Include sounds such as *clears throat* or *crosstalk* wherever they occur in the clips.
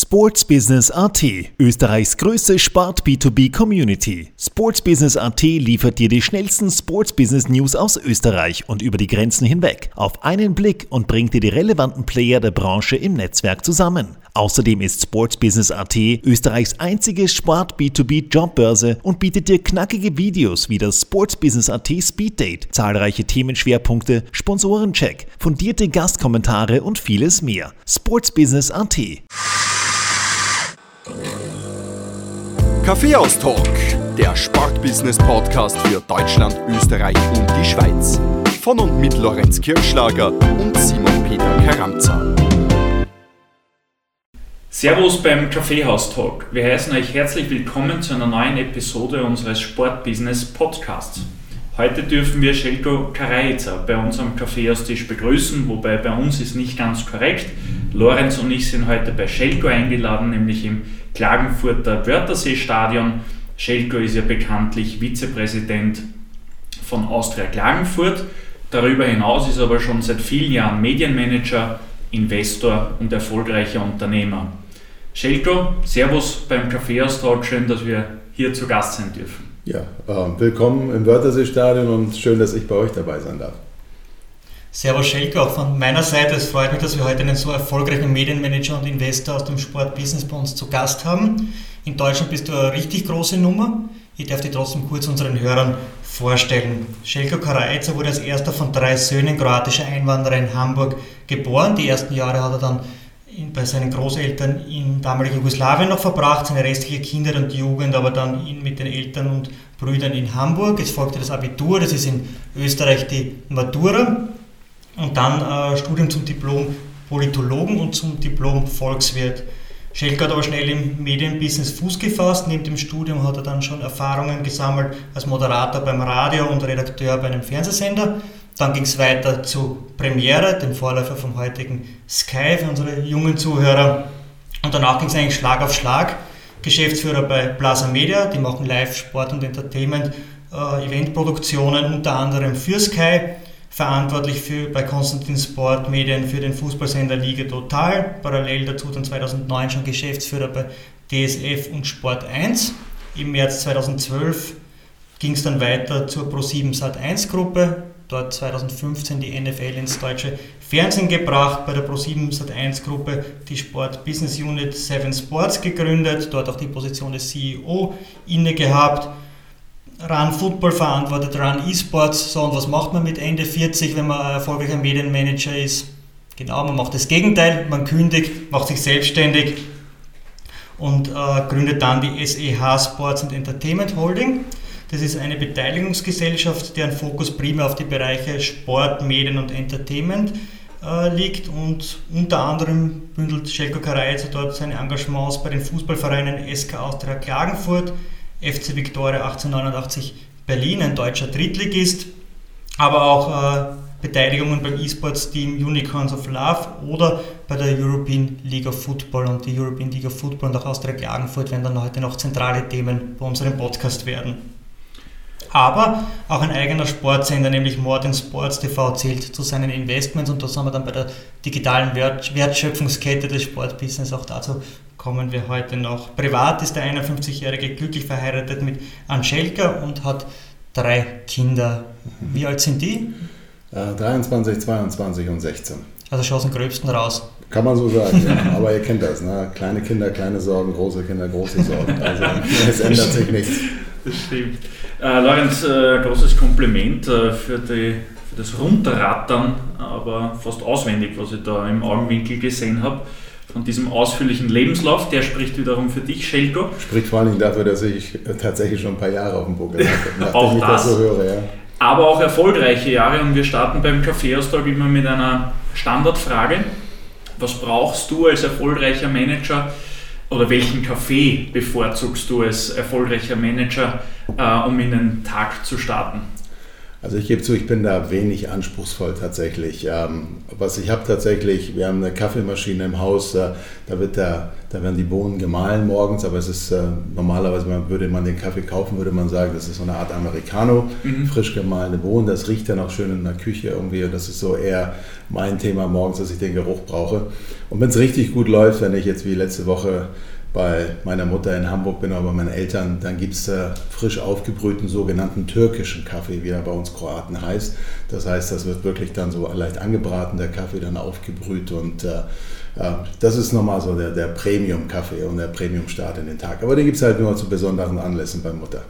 Sports Business AT, Österreichs größte Sport B2B Community. Sports Business AT liefert dir die schnellsten Sports Business News aus Österreich und über die Grenzen hinweg auf einen Blick und bringt dir die relevanten Player der Branche im Netzwerk zusammen. Außerdem ist Sports Business AT Österreichs einzige Sport B2B Jobbörse und bietet dir knackige Videos wie das Sports Business AT Speed Date, zahlreiche Themenschwerpunkte, Sponsorencheck, fundierte Gastkommentare und vieles mehr. Sports Business AT. Kaffeehaus-Talk, der Sportbusiness-Podcast für Deutschland, Österreich und die Schweiz. Von und mit Lorenz Kirschlager und Simon Peter Karamza. Servus beim Kaffeehaus-Talk. Wir heißen euch herzlich willkommen zu einer neuen Episode unseres Sportbusiness-Podcasts. Heute dürfen wir Shelko Karajica bei unserem Kaffeehaustisch begrüßen, wobei bei uns ist nicht ganz korrekt. Lorenz und ich sind heute bei Shelko eingeladen, nämlich im Klagenfurter Wörthersee-Stadion. Schelko ist ja bekanntlich Vizepräsident von Austria Klagenfurt. Darüber hinaus ist er aber schon seit vielen Jahren Medienmanager, Investor und erfolgreicher Unternehmer. Schelko, Servus beim Kaffeeaustausch, schön, dass wir hier zu Gast sein dürfen. Ja, äh, willkommen im Wörthersee-Stadion und schön, dass ich bei euch dabei sein darf. Servus Schelke, auch von meiner Seite. Es freut mich, dass wir heute einen so erfolgreichen Medienmanager und Investor aus dem Sportbusiness bei uns zu Gast haben. In Deutschland bist du eine richtig große Nummer. Ich darf dich trotzdem kurz unseren Hörern vorstellen. Željko Karajica wurde als erster von drei Söhnen kroatischer Einwanderer in Hamburg geboren. Die ersten Jahre hat er dann bei seinen Großeltern in damaligen Jugoslawien noch verbracht, seine restliche Kindheit und Jugend aber dann mit den Eltern und Brüdern in Hamburg. Es folgte das Abitur, das ist in Österreich die Matura und dann äh, Studium zum Diplom Politologen und zum Diplom Volkswirt. Schelke hat aber schnell im Medienbusiness Fuß gefasst. Neben dem Studium hat er dann schon Erfahrungen gesammelt als Moderator beim Radio und Redakteur bei einem Fernsehsender. Dann ging es weiter zu Premiere, dem Vorläufer vom heutigen Sky für unsere jungen Zuhörer. Und danach ging es eigentlich Schlag auf Schlag. Geschäftsführer bei Plaza Media, die machen Live, Sport und Entertainment, äh, Eventproduktionen unter anderem für Sky verantwortlich für, bei Konstantin Sport Medien für den Fußballsender Liga Total, parallel dazu dann 2009 schon Geschäftsführer bei DSF und Sport 1. Im März 2012 ging es dann weiter zur Pro7 Sat1 Gruppe, dort 2015 die NFL ins deutsche Fernsehen gebracht, bei der Pro7 Sat1 Gruppe die Sport Business Unit 7 Sports gegründet, dort auch die Position des CEO inne gehabt Run Football verantwortet, Run Esports. So, und was macht man mit Ende 40, wenn man erfolgreicher Medienmanager ist? Genau, man macht das Gegenteil, man kündigt, macht sich selbstständig und äh, gründet dann die SEH Sports and Entertainment Holding. Das ist eine Beteiligungsgesellschaft, deren Fokus primär auf die Bereiche Sport, Medien und Entertainment äh, liegt und unter anderem bündelt Schelko Karajica dort seine Engagements bei den Fußballvereinen SK Austria Klagenfurt, FC Viktoria 1889 Berlin, ein deutscher Drittligist, aber auch äh, Beteiligungen beim E-Sports-Team Unicorns of Love oder bei der European League of Football. Und die European League of Football und auch Austria Klagenfurt werden dann heute noch zentrale Themen bei unserem Podcast werden. Aber auch ein eigener Sportsender, nämlich More Sports TV, zählt zu seinen Investments und da sind wir dann bei der digitalen Wertschöpfungskette des Sportbusiness. Auch dazu kommen wir heute noch. Privat ist der 51-Jährige glücklich verheiratet mit Angelika und hat drei Kinder. Wie alt sind die? Äh, 23, 22 und 16. Also schon aus dem Gröbsten raus. Kann man so sagen, ja. aber ihr kennt das. Ne? Kleine Kinder, kleine Sorgen, große Kinder, große Sorgen. Also es ändert sich nichts. Das stimmt. Äh, Lorenz, äh, großes Kompliment äh, für, die, für das Runterrattern, aber fast auswendig, was ich da im Augenwinkel gesehen habe von diesem ausführlichen Lebenslauf. Der spricht wiederum für dich, Schelko. Spricht vor allen Dingen dafür, dass ich tatsächlich schon ein paar Jahre auf dem Buckel *laughs* habe, auch ich das, das so höre. Ja. Aber auch erfolgreiche Jahre und wir starten beim Kaffeeaustag immer mit einer Standardfrage. Was brauchst du als erfolgreicher Manager oder welchen Kaffee bevorzugst du als erfolgreicher Manager, äh, um in den Tag zu starten? Also ich gebe zu, ich bin da wenig anspruchsvoll tatsächlich. Ähm, was ich habe tatsächlich, wir haben eine Kaffeemaschine im Haus, äh, da, wird der, da werden die Bohnen gemahlen morgens, aber es ist äh, normalerweise, man, würde man den Kaffee kaufen, würde man sagen, das ist so eine Art Americano, mhm. frisch gemahlene Bohnen, das riecht dann auch schön in der Küche irgendwie und das ist so eher mein Thema morgens, dass ich den Geruch brauche. Und wenn es richtig gut läuft, wenn ich jetzt wie letzte Woche bei meiner Mutter in Hamburg bin, aber bei meinen Eltern, dann gibt es äh, frisch aufgebrühten sogenannten türkischen Kaffee, wie er bei uns Kroaten heißt. Das heißt, das wird wirklich dann so leicht angebraten, der Kaffee dann aufgebrüht und äh, äh, das ist nochmal so der, der Premium-Kaffee und der Premium-Start in den Tag. Aber den gibt es halt nur zu besonderen Anlässen bei Mutter.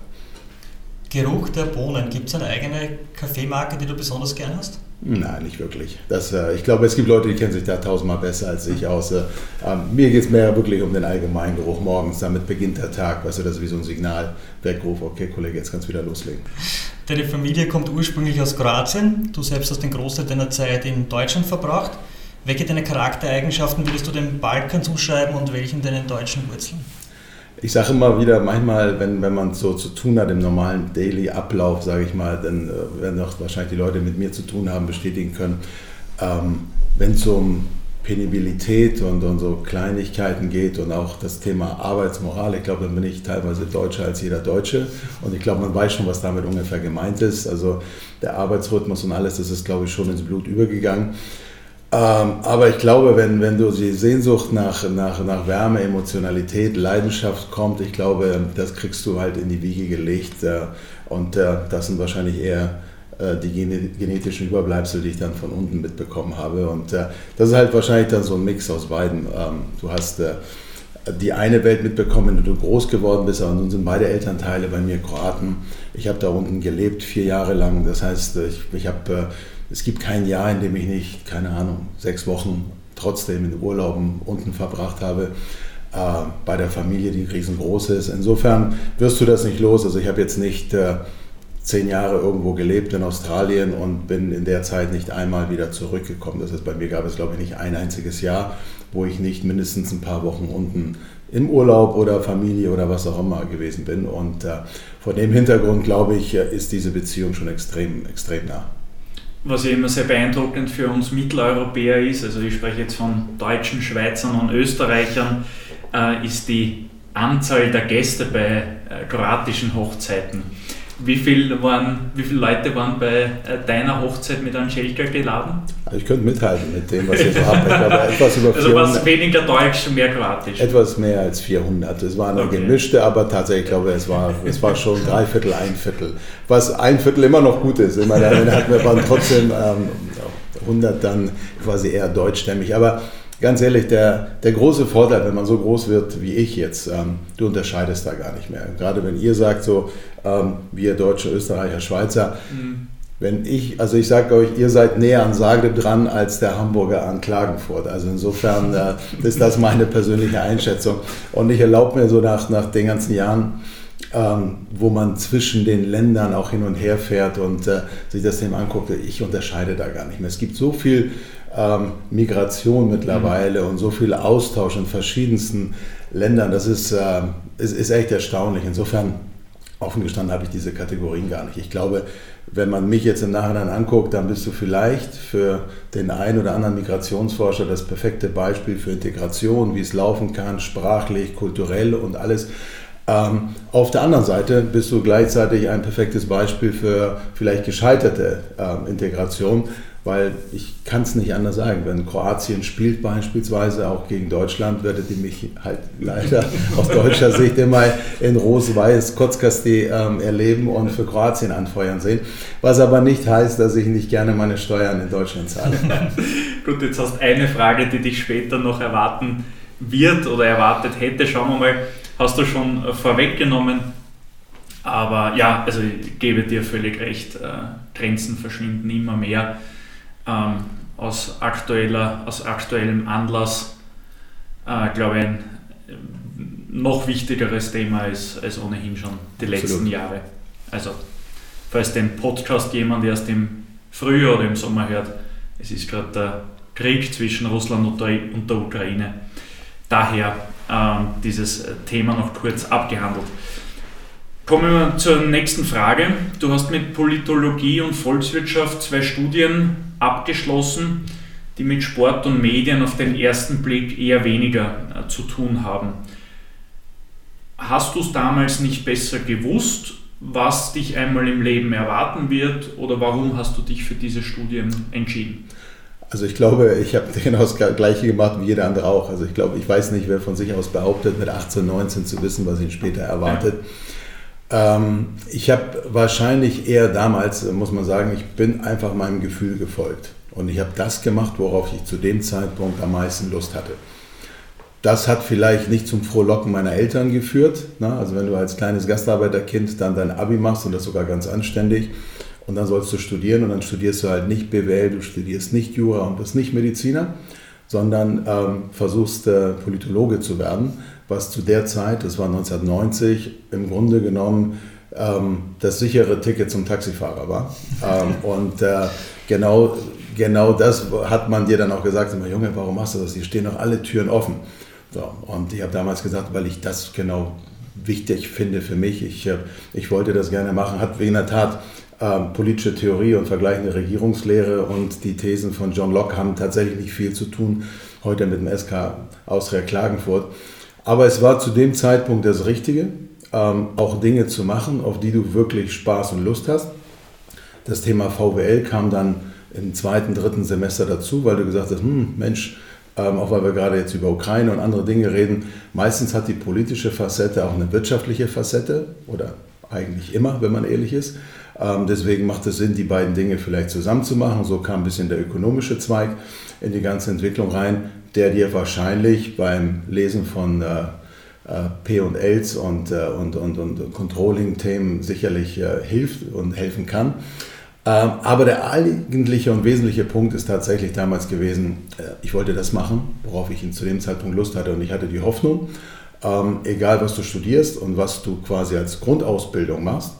Geruch der Bohnen, gibt es eine eigene Kaffeemarke, die du besonders gern hast? Nein, nicht wirklich. Das, äh, ich glaube, es gibt Leute, die kennen sich da tausendmal besser als ich aus. Äh, ähm, mir geht es mehr wirklich um den allgemeinen Geruch morgens. Damit beginnt der Tag. Weißt du, das ist wie so ein Signal, Weckruf, okay, Kollege, jetzt kannst du wieder loslegen. Deine Familie kommt ursprünglich aus Kroatien. Du selbst hast den Großteil deiner Zeit in Deutschland verbracht. Welche deiner Charaktereigenschaften würdest du dem Balkan zuschreiben und welchen deinen deutschen Wurzeln? Ich sage immer wieder, manchmal, wenn, wenn man so zu tun hat im normalen Daily-Ablauf, sage ich mal, dann äh, werden auch wahrscheinlich die Leute mit mir zu tun haben, bestätigen können, ähm, wenn es um Penibilität und, und so Kleinigkeiten geht und auch das Thema Arbeitsmoral, ich glaube, dann bin ich teilweise deutscher als jeder Deutsche und ich glaube, man weiß schon, was damit ungefähr gemeint ist. Also der Arbeitsrhythmus und alles, das ist, glaube ich, schon ins Blut übergegangen. Ähm, aber ich glaube, wenn, wenn du die Sehnsucht nach, nach, nach Wärme, Emotionalität, Leidenschaft kommt, ich glaube, das kriegst du halt in die Wiege gelegt. Äh, und äh, das sind wahrscheinlich eher äh, die genetischen Überbleibsel, die ich dann von unten mitbekommen habe. Und das ist halt wahrscheinlich dann so ein Mix aus beiden. Ähm, du hast die eine Welt mitbekommen, wenn du groß geworden bist, aber nun sind beide Elternteile bei mir Kroaten. Ich habe da unten gelebt, vier Jahre lang. Das heißt, ich, ich habe es gibt kein Jahr, in dem ich nicht, keine Ahnung, sechs Wochen trotzdem in Urlauben unten verbracht habe. Äh, bei der Familie, die riesengroß ist. Insofern wirst du das nicht los. Also ich habe jetzt nicht äh, zehn Jahre irgendwo gelebt in Australien und bin in der Zeit nicht einmal wieder zurückgekommen. Das heißt, bei mir gab es, glaube ich, nicht ein einziges Jahr, wo ich nicht mindestens ein paar Wochen unten im Urlaub oder Familie oder was auch immer gewesen bin. Und äh, vor dem Hintergrund, glaube ich, äh, ist diese Beziehung schon extrem, extrem nah was ja immer sehr beeindruckend für uns Mitteleuropäer ist, also ich spreche jetzt von Deutschen, Schweizern und Österreichern, äh, ist die Anzahl der Gäste bei äh, kroatischen Hochzeiten. Wie, viel waren, wie viele Leute waren bei äh, deiner Hochzeit mit Angelika geladen? Ich könnte mithalten mit dem, was ihr so habt. Ich glaube, *laughs* etwas über 400, also was weniger Deutsch, und mehr Kroatisch. Etwas mehr als 400. Es war eine okay. gemischte, aber tatsächlich, ich glaube, es war, es war schon drei Viertel, ein Viertel. Was ein Viertel immer noch gut ist. Immer dann hatten wir waren trotzdem ähm, 100 dann quasi eher deutschstämmig. Aber ganz ehrlich, der, der große Vorteil, wenn man so groß wird wie ich jetzt, ähm, du unterscheidest da gar nicht mehr. Gerade wenn ihr sagt, so, ähm, wir Deutsche, Österreicher, Schweizer, mhm. wenn ich, also ich sage euch, ihr seid näher an Zagreb dran als der Hamburger an Klagenfurt. Also insofern äh, *laughs* ist das meine persönliche Einschätzung. Und ich erlaube mir so nach, nach den ganzen Jahren, ähm, wo man zwischen den Ländern auch hin und her fährt und äh, sich das Thema anguckt, ich unterscheide da gar nicht mehr. Es gibt so viel ähm, Migration mittlerweile mhm. und so viel Austausch in verschiedensten Ländern. Das ist, äh, ist, ist echt erstaunlich. Insofern, offen gestanden, habe ich diese Kategorien gar nicht. Ich glaube, wenn man mich jetzt im Nachhinein anguckt, dann bist du vielleicht für den einen oder anderen Migrationsforscher das perfekte Beispiel für Integration, wie es laufen kann, sprachlich, kulturell und alles. Ähm, auf der anderen Seite bist du gleichzeitig ein perfektes Beispiel für vielleicht gescheiterte ähm, Integration, weil ich kann es nicht anders sagen. Wenn Kroatien spielt beispielsweise auch gegen Deutschland, werdet ihr mich halt leider *laughs* aus deutscher Sicht immer in Rot-Weiß Kotzkasti ähm, erleben und für Kroatien anfeuern sehen. Was aber nicht heißt, dass ich nicht gerne meine Steuern in Deutschland zahle. *laughs* Gut, jetzt hast eine Frage, die dich später noch erwarten wird oder erwartet hätte. Schauen wir mal hast du schon vorweggenommen. Aber ja, also ich gebe dir völlig recht, äh, Grenzen verschwinden immer mehr. Ähm, aus, aktueller, aus aktuellem Anlass, äh, glaube ich, ein äh, noch wichtigeres Thema ist als ohnehin schon die letzten Absolut. Jahre. Also, falls den Podcast jemand erst im Frühjahr oder im Sommer hört, es ist gerade der Krieg zwischen Russland und der, und der Ukraine. Daher ähm, dieses Thema noch kurz abgehandelt. Kommen wir zur nächsten Frage. Du hast mit Politologie und Volkswirtschaft zwei Studien abgeschlossen, die mit Sport und Medien auf den ersten Blick eher weniger äh, zu tun haben. Hast du es damals nicht besser gewusst, was dich einmal im Leben erwarten wird oder warum hast du dich für diese Studien entschieden? Also ich glaube, ich habe *laughs* genau das Gleiche gemacht wie jeder andere auch. Also ich glaube, ich weiß nicht, wer von sich aus behauptet, mit 18, 19 zu wissen, was ihn später erwartet. Ja. Ähm, ich habe wahrscheinlich eher damals, muss man sagen, ich bin einfach meinem Gefühl gefolgt. Und ich habe das gemacht, worauf ich zu dem Zeitpunkt am meisten Lust hatte. Das hat vielleicht nicht zum Frohlocken meiner Eltern geführt. Ne? Also wenn du als kleines Gastarbeiterkind dann dein Abi machst und das sogar ganz anständig und dann sollst du studieren und dann studierst du halt nicht BWL, du studierst nicht Jura und bist nicht Mediziner, sondern ähm, versuchst äh, Politologe zu werden was zu der Zeit, das war 1990, im Grunde genommen ähm, das sichere Ticket zum Taxifahrer war. Ähm, *laughs* und äh, genau, genau das hat man dir dann auch gesagt, immer, Junge, warum machst du das? Hier stehen noch alle Türen offen. So, und ich habe damals gesagt, weil ich das genau wichtig finde für mich. Ich, äh, ich wollte das gerne machen. Hat in der Tat ähm, politische Theorie und vergleichende Regierungslehre und die Thesen von John Locke haben tatsächlich nicht viel zu tun heute mit dem SK Austria Klagenfurt. Aber es war zu dem Zeitpunkt das Richtige, ähm, auch Dinge zu machen, auf die du wirklich Spaß und Lust hast. Das Thema VWL kam dann im zweiten, dritten Semester dazu, weil du gesagt hast, hm, Mensch, ähm, auch weil wir gerade jetzt über Ukraine und andere Dinge reden, meistens hat die politische Facette auch eine wirtschaftliche Facette oder eigentlich immer, wenn man ehrlich ist. Ähm, deswegen macht es Sinn, die beiden Dinge vielleicht zusammen zu machen. So kam ein bisschen der ökonomische Zweig in die ganze Entwicklung rein der dir wahrscheinlich beim Lesen von äh, äh P und Ls und, äh, und, und, und Controlling-Themen sicherlich hilft und helfen kann. Ähm, aber der eigentliche und wesentliche Punkt ist tatsächlich damals gewesen, ich wollte das machen, worauf ich zu dem Zeitpunkt Lust hatte und ich hatte die Hoffnung, ähm, egal was du studierst und was du quasi als Grundausbildung machst,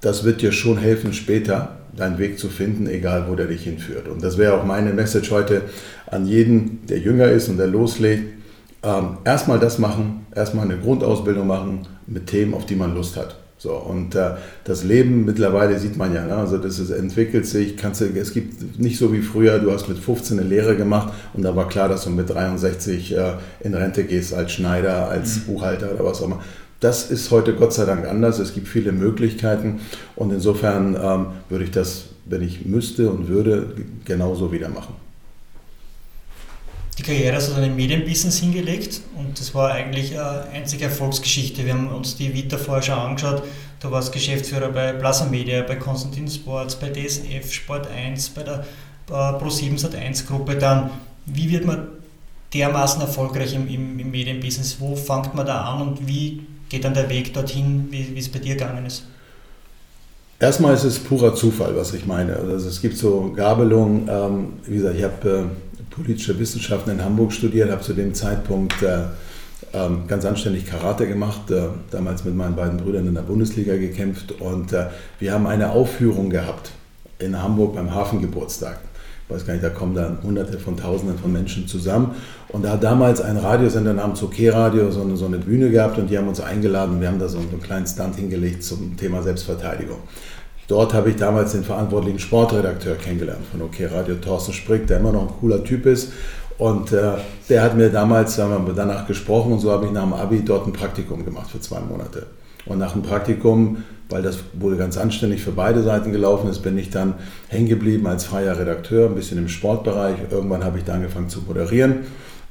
das wird dir schon helfen, später deinen Weg zu finden, egal wo der dich hinführt. Und das wäre auch meine Message heute an jeden, der jünger ist und der loslegt. Ähm, erstmal das machen, erstmal eine Grundausbildung machen mit Themen, auf die man Lust hat. So, und äh, das Leben mittlerweile sieht man ja, ne? also das ist, entwickelt sich, kannst du, es gibt nicht so wie früher, du hast mit 15 eine Lehre gemacht und da war klar, dass du mit 63 äh, in Rente gehst als Schneider, als mhm. Buchhalter oder was auch immer. Das ist heute Gott sei Dank anders. Es gibt viele Möglichkeiten und insofern ähm, würde ich das, wenn ich müsste und würde, genauso wieder machen. Die Karriere hast du dann im Medienbusiness hingelegt und das war eigentlich eine einzige Erfolgsgeschichte. Wir haben uns die Vita vorher schon angeschaut. Du warst Geschäftsführer bei Plaza Media, bei Konstantin Sports, bei DSF, Sport 1, bei der äh, Pro7 Sat1 Gruppe. Dann, wie wird man dermaßen erfolgreich im, im, im Medienbusiness? Wo fängt man da an und wie geht dann der Weg dorthin, wie, es bei dir gegangen ist? Erstmal ist es purer Zufall, was ich meine. Also es gibt so Gabelungen. Ähm, wie gesagt, ich habe äh, politische Wissenschaften in Hamburg studiert, habe zu dem Zeitpunkt äh, ähm, ganz anständig Karate gemacht, äh, damals mit meinen beiden Brüdern in der Bundesliga gekämpft und äh, wir haben eine Aufführung gehabt in Hamburg beim Hafengeburtstag ich weiß gar nicht, da kommen dann Hunderte von Tausenden von Menschen zusammen. Und da hat damals ein Radiosender namens OK Radio so eine, so eine Bühne gehabt und die haben uns eingeladen. Wir haben da so einen kleinen Stand hingelegt zum Thema Selbstverteidigung. Dort habe ich damals den verantwortlichen Sportredakteur kennengelernt von OK Radio, Thorsten Sprick, der immer noch ein cooler Typ ist. Und äh, der hat mir damals, haben wir danach gesprochen und so habe ich nach dem Abi dort ein Praktikum gemacht für zwei Monate. Und nach dem Praktikum weil das wohl ganz anständig für beide Seiten gelaufen ist, bin ich dann hängen geblieben als freier Redakteur, ein bisschen im Sportbereich. Irgendwann habe ich dann angefangen zu moderieren.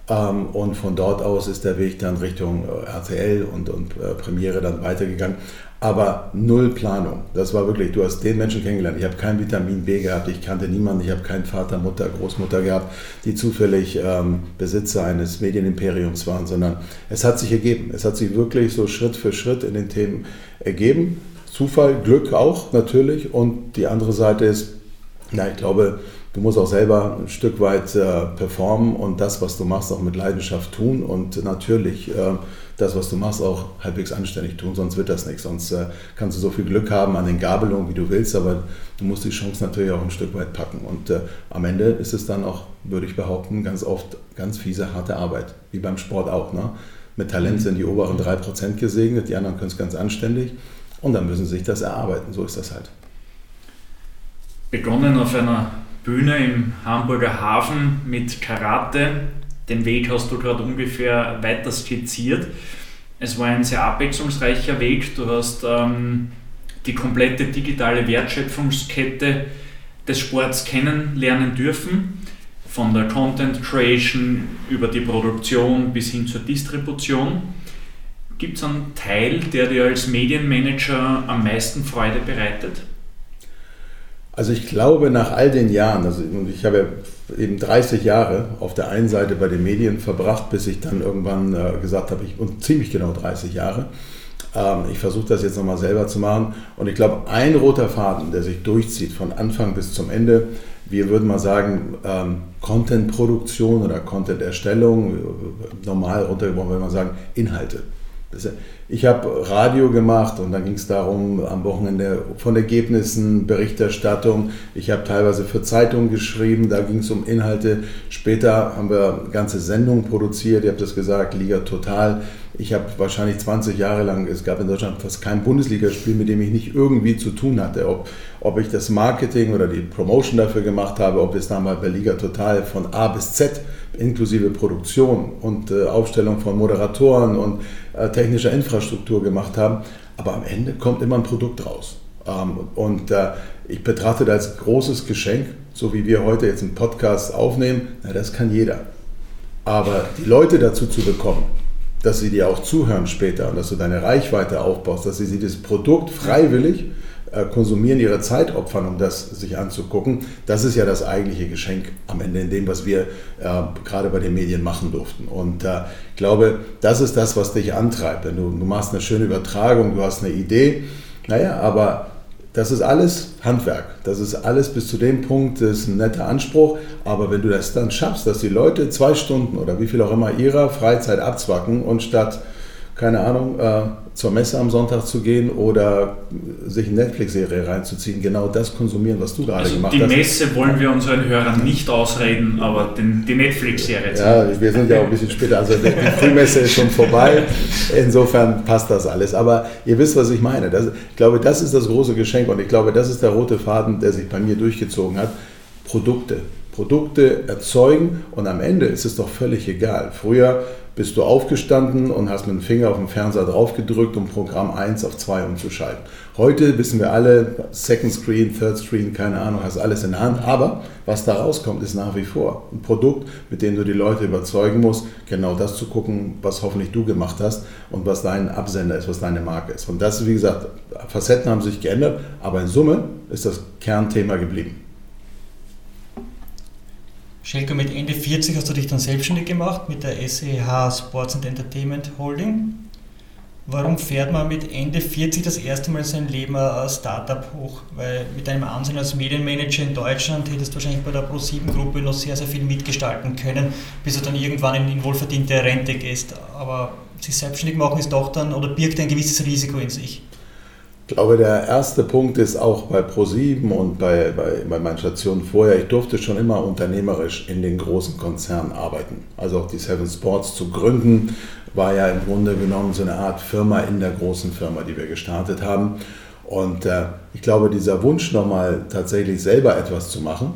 Ähm, und von dort aus ist der Weg dann Richtung äh, RTL und, und äh, Premiere dann weitergegangen. Aber null Planung. Das war wirklich, du hast den Menschen kennengelernt. Ich habe kein Vitamin B gehabt, ich kannte niemanden, ich habe keinen Vater, Mutter, Großmutter gehabt, die zufällig ähm, Besitzer eines Medienimperiums waren, sondern es hat sich ergeben. Es hat sich wirklich so Schritt für Schritt in den Themen ergeben. Zufall, Glück auch natürlich. Und die andere Seite ist, na, ich glaube, du musst auch selber ein Stück weit äh, performen und das, was du machst, auch mit Leidenschaft tun und natürlich äh, das, was du machst, auch halbwegs anständig tun, sonst wird das nichts. Sonst äh, kannst du so viel Glück haben an den Gabelungen, wie du willst, aber du musst die Chance natürlich auch ein Stück weit packen. Und äh, am Ende ist es dann auch, würde ich behaupten, ganz oft ganz fiese, harte Arbeit, wie beim Sport auch. Ne? Mit Talent sind die oberen 3% gesegnet, die anderen können es ganz anständig und dann müssen sie sich das erarbeiten. So ist das halt. Begonnen auf einer Bühne im Hamburger Hafen mit Karate. Den Weg hast du gerade ungefähr weiter skizziert. Es war ein sehr abwechslungsreicher Weg. Du hast ähm, die komplette digitale Wertschöpfungskette des Sports kennenlernen dürfen. Von der Content Creation über die Produktion bis hin zur Distribution. Gibt es einen Teil, der dir als Medienmanager am meisten Freude bereitet? Also ich glaube, nach all den Jahren, also ich habe ja eben 30 Jahre auf der einen Seite bei den Medien verbracht, bis ich dann irgendwann äh, gesagt habe, ich, und ziemlich genau 30 Jahre, ähm, ich versuche das jetzt nochmal selber zu machen. Und ich glaube, ein roter Faden, der sich durchzieht von Anfang bis zum Ende, wir würden mal sagen, ähm, Content-Produktion oder Content-Erstellung, normal runtergebrochen würde man sagen, Inhalte. Ich habe Radio gemacht und dann ging es darum, am Wochenende von Ergebnissen, Berichterstattung. Ich habe teilweise für Zeitungen geschrieben, da ging es um Inhalte. Später haben wir ganze Sendungen produziert, ihr habt das gesagt, Liga Total. Ich habe wahrscheinlich 20 Jahre lang, es gab in Deutschland fast kein Bundesligaspiel, mit dem ich nicht irgendwie zu tun hatte. Ob, ob ich das Marketing oder die Promotion dafür gemacht habe, ob es damals bei Liga Total von A bis Z inklusive Produktion und äh, Aufstellung von Moderatoren und äh, technischer Infrastruktur gemacht haben. Aber am Ende kommt immer ein Produkt raus. Ähm, und äh, ich betrachte das als großes Geschenk, so wie wir heute jetzt einen Podcast aufnehmen. Na, das kann jeder. Aber die Leute dazu zu bekommen, dass sie dir auch zuhören später und dass du deine Reichweite aufbaust, dass sie dieses Produkt freiwillig konsumieren, ihre Zeit opfern, um das sich anzugucken. Das ist ja das eigentliche Geschenk am Ende in dem, was wir äh, gerade bei den Medien machen durften. Und äh, ich glaube, das ist das, was dich antreibt. Wenn du, du machst eine schöne Übertragung, du hast eine Idee, naja, aber das ist alles Handwerk. Das ist alles bis zu dem Punkt, das ist ein netter Anspruch. Aber wenn du das dann schaffst, dass die Leute zwei Stunden oder wie viel auch immer ihrer Freizeit abzwacken und statt keine Ahnung, äh, zur Messe am Sonntag zu gehen oder sich eine Netflix-Serie reinzuziehen, genau das konsumieren, was du gerade also gemacht die hast. Die Messe wollen wir unseren Hörern nicht ausreden, aber den, die Netflix-Serie. Ja, wir sind ja auch ein bisschen später, also die Frühmesse ist schon vorbei, insofern passt das alles. Aber ihr wisst, was ich meine. Das, ich glaube, das ist das große Geschenk und ich glaube, das ist der rote Faden, der sich bei mir durchgezogen hat. Produkte. Produkte erzeugen und am Ende ist es doch völlig egal. Früher bist du aufgestanden und hast mit dem Finger auf den Fernseher drauf gedrückt, um Programm 1 auf 2 umzuschalten. Heute wissen wir alle, Second Screen, Third Screen, keine Ahnung, hast alles in der Hand. Aber was da rauskommt, ist nach wie vor ein Produkt, mit dem du die Leute überzeugen musst, genau das zu gucken, was hoffentlich du gemacht hast und was dein Absender ist, was deine Marke ist. Und das, wie gesagt, Facetten haben sich geändert, aber in Summe ist das Kernthema geblieben. Schelko, mit Ende 40 hast du dich dann selbstständig gemacht mit der SEH Sports and Entertainment Holding. Warum fährt man mit Ende 40 das erste Mal sein Leben ein Startup hoch? Weil mit deinem Ansehen als Medienmanager in Deutschland hättest du wahrscheinlich bei der Pro7-Gruppe noch sehr, sehr viel mitgestalten können, bis du dann irgendwann in wohlverdiente Rente gehst. Aber sich selbstständig machen ist doch dann oder birgt ein gewisses Risiko in sich. Ich glaube, der erste Punkt ist auch bei ProSieben und bei, bei, bei meinen Stationen vorher, ich durfte schon immer unternehmerisch in den großen Konzernen arbeiten. Also auch die Seven Sports zu gründen, war ja im Grunde genommen so eine Art Firma in der großen Firma, die wir gestartet haben. Und äh, ich glaube, dieser Wunsch nochmal tatsächlich selber etwas zu machen,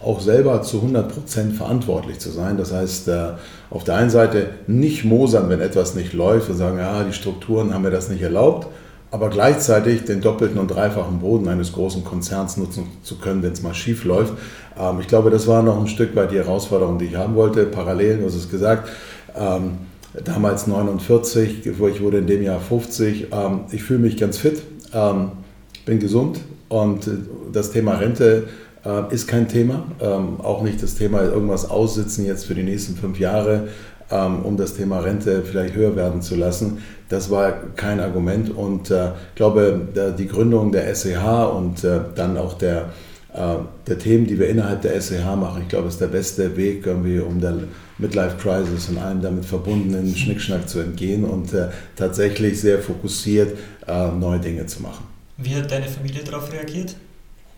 auch selber zu 100% verantwortlich zu sein. Das heißt, äh, auf der einen Seite nicht mosern, wenn etwas nicht läuft und sagen, ja, die Strukturen haben mir das nicht erlaubt, aber gleichzeitig den doppelten und dreifachen Boden eines großen Konzerns nutzen zu können, wenn es mal schief läuft. Ähm, ich glaube, das war noch ein Stück weit die Herausforderung, die ich haben wollte. Parallel, du hast es gesagt, ähm, damals 49, ich wurde in dem Jahr 50. Ähm, ich fühle mich ganz fit, bin gesund und äh, das Thema Rente äh, ist kein Thema. Auch nicht das Thema irgendwas aussitzen jetzt für die nächsten fünf Jahre ähm, um das Thema Rente vielleicht höher werden zu lassen. Das war kein Argument und äh, ich glaube, die Gründung der SEH und äh, dann auch der äh, der Themen, die wir innerhalb der SEH machen. Ich glaube, ist der beste Weg, irgendwie, um der Midlife Crisis und allem damit verbundenen Schnickschnack zu entgehen und äh, tatsächlich sehr fokussiert äh, neue Dinge zu machen. Wie hat deine Familie darauf reagiert?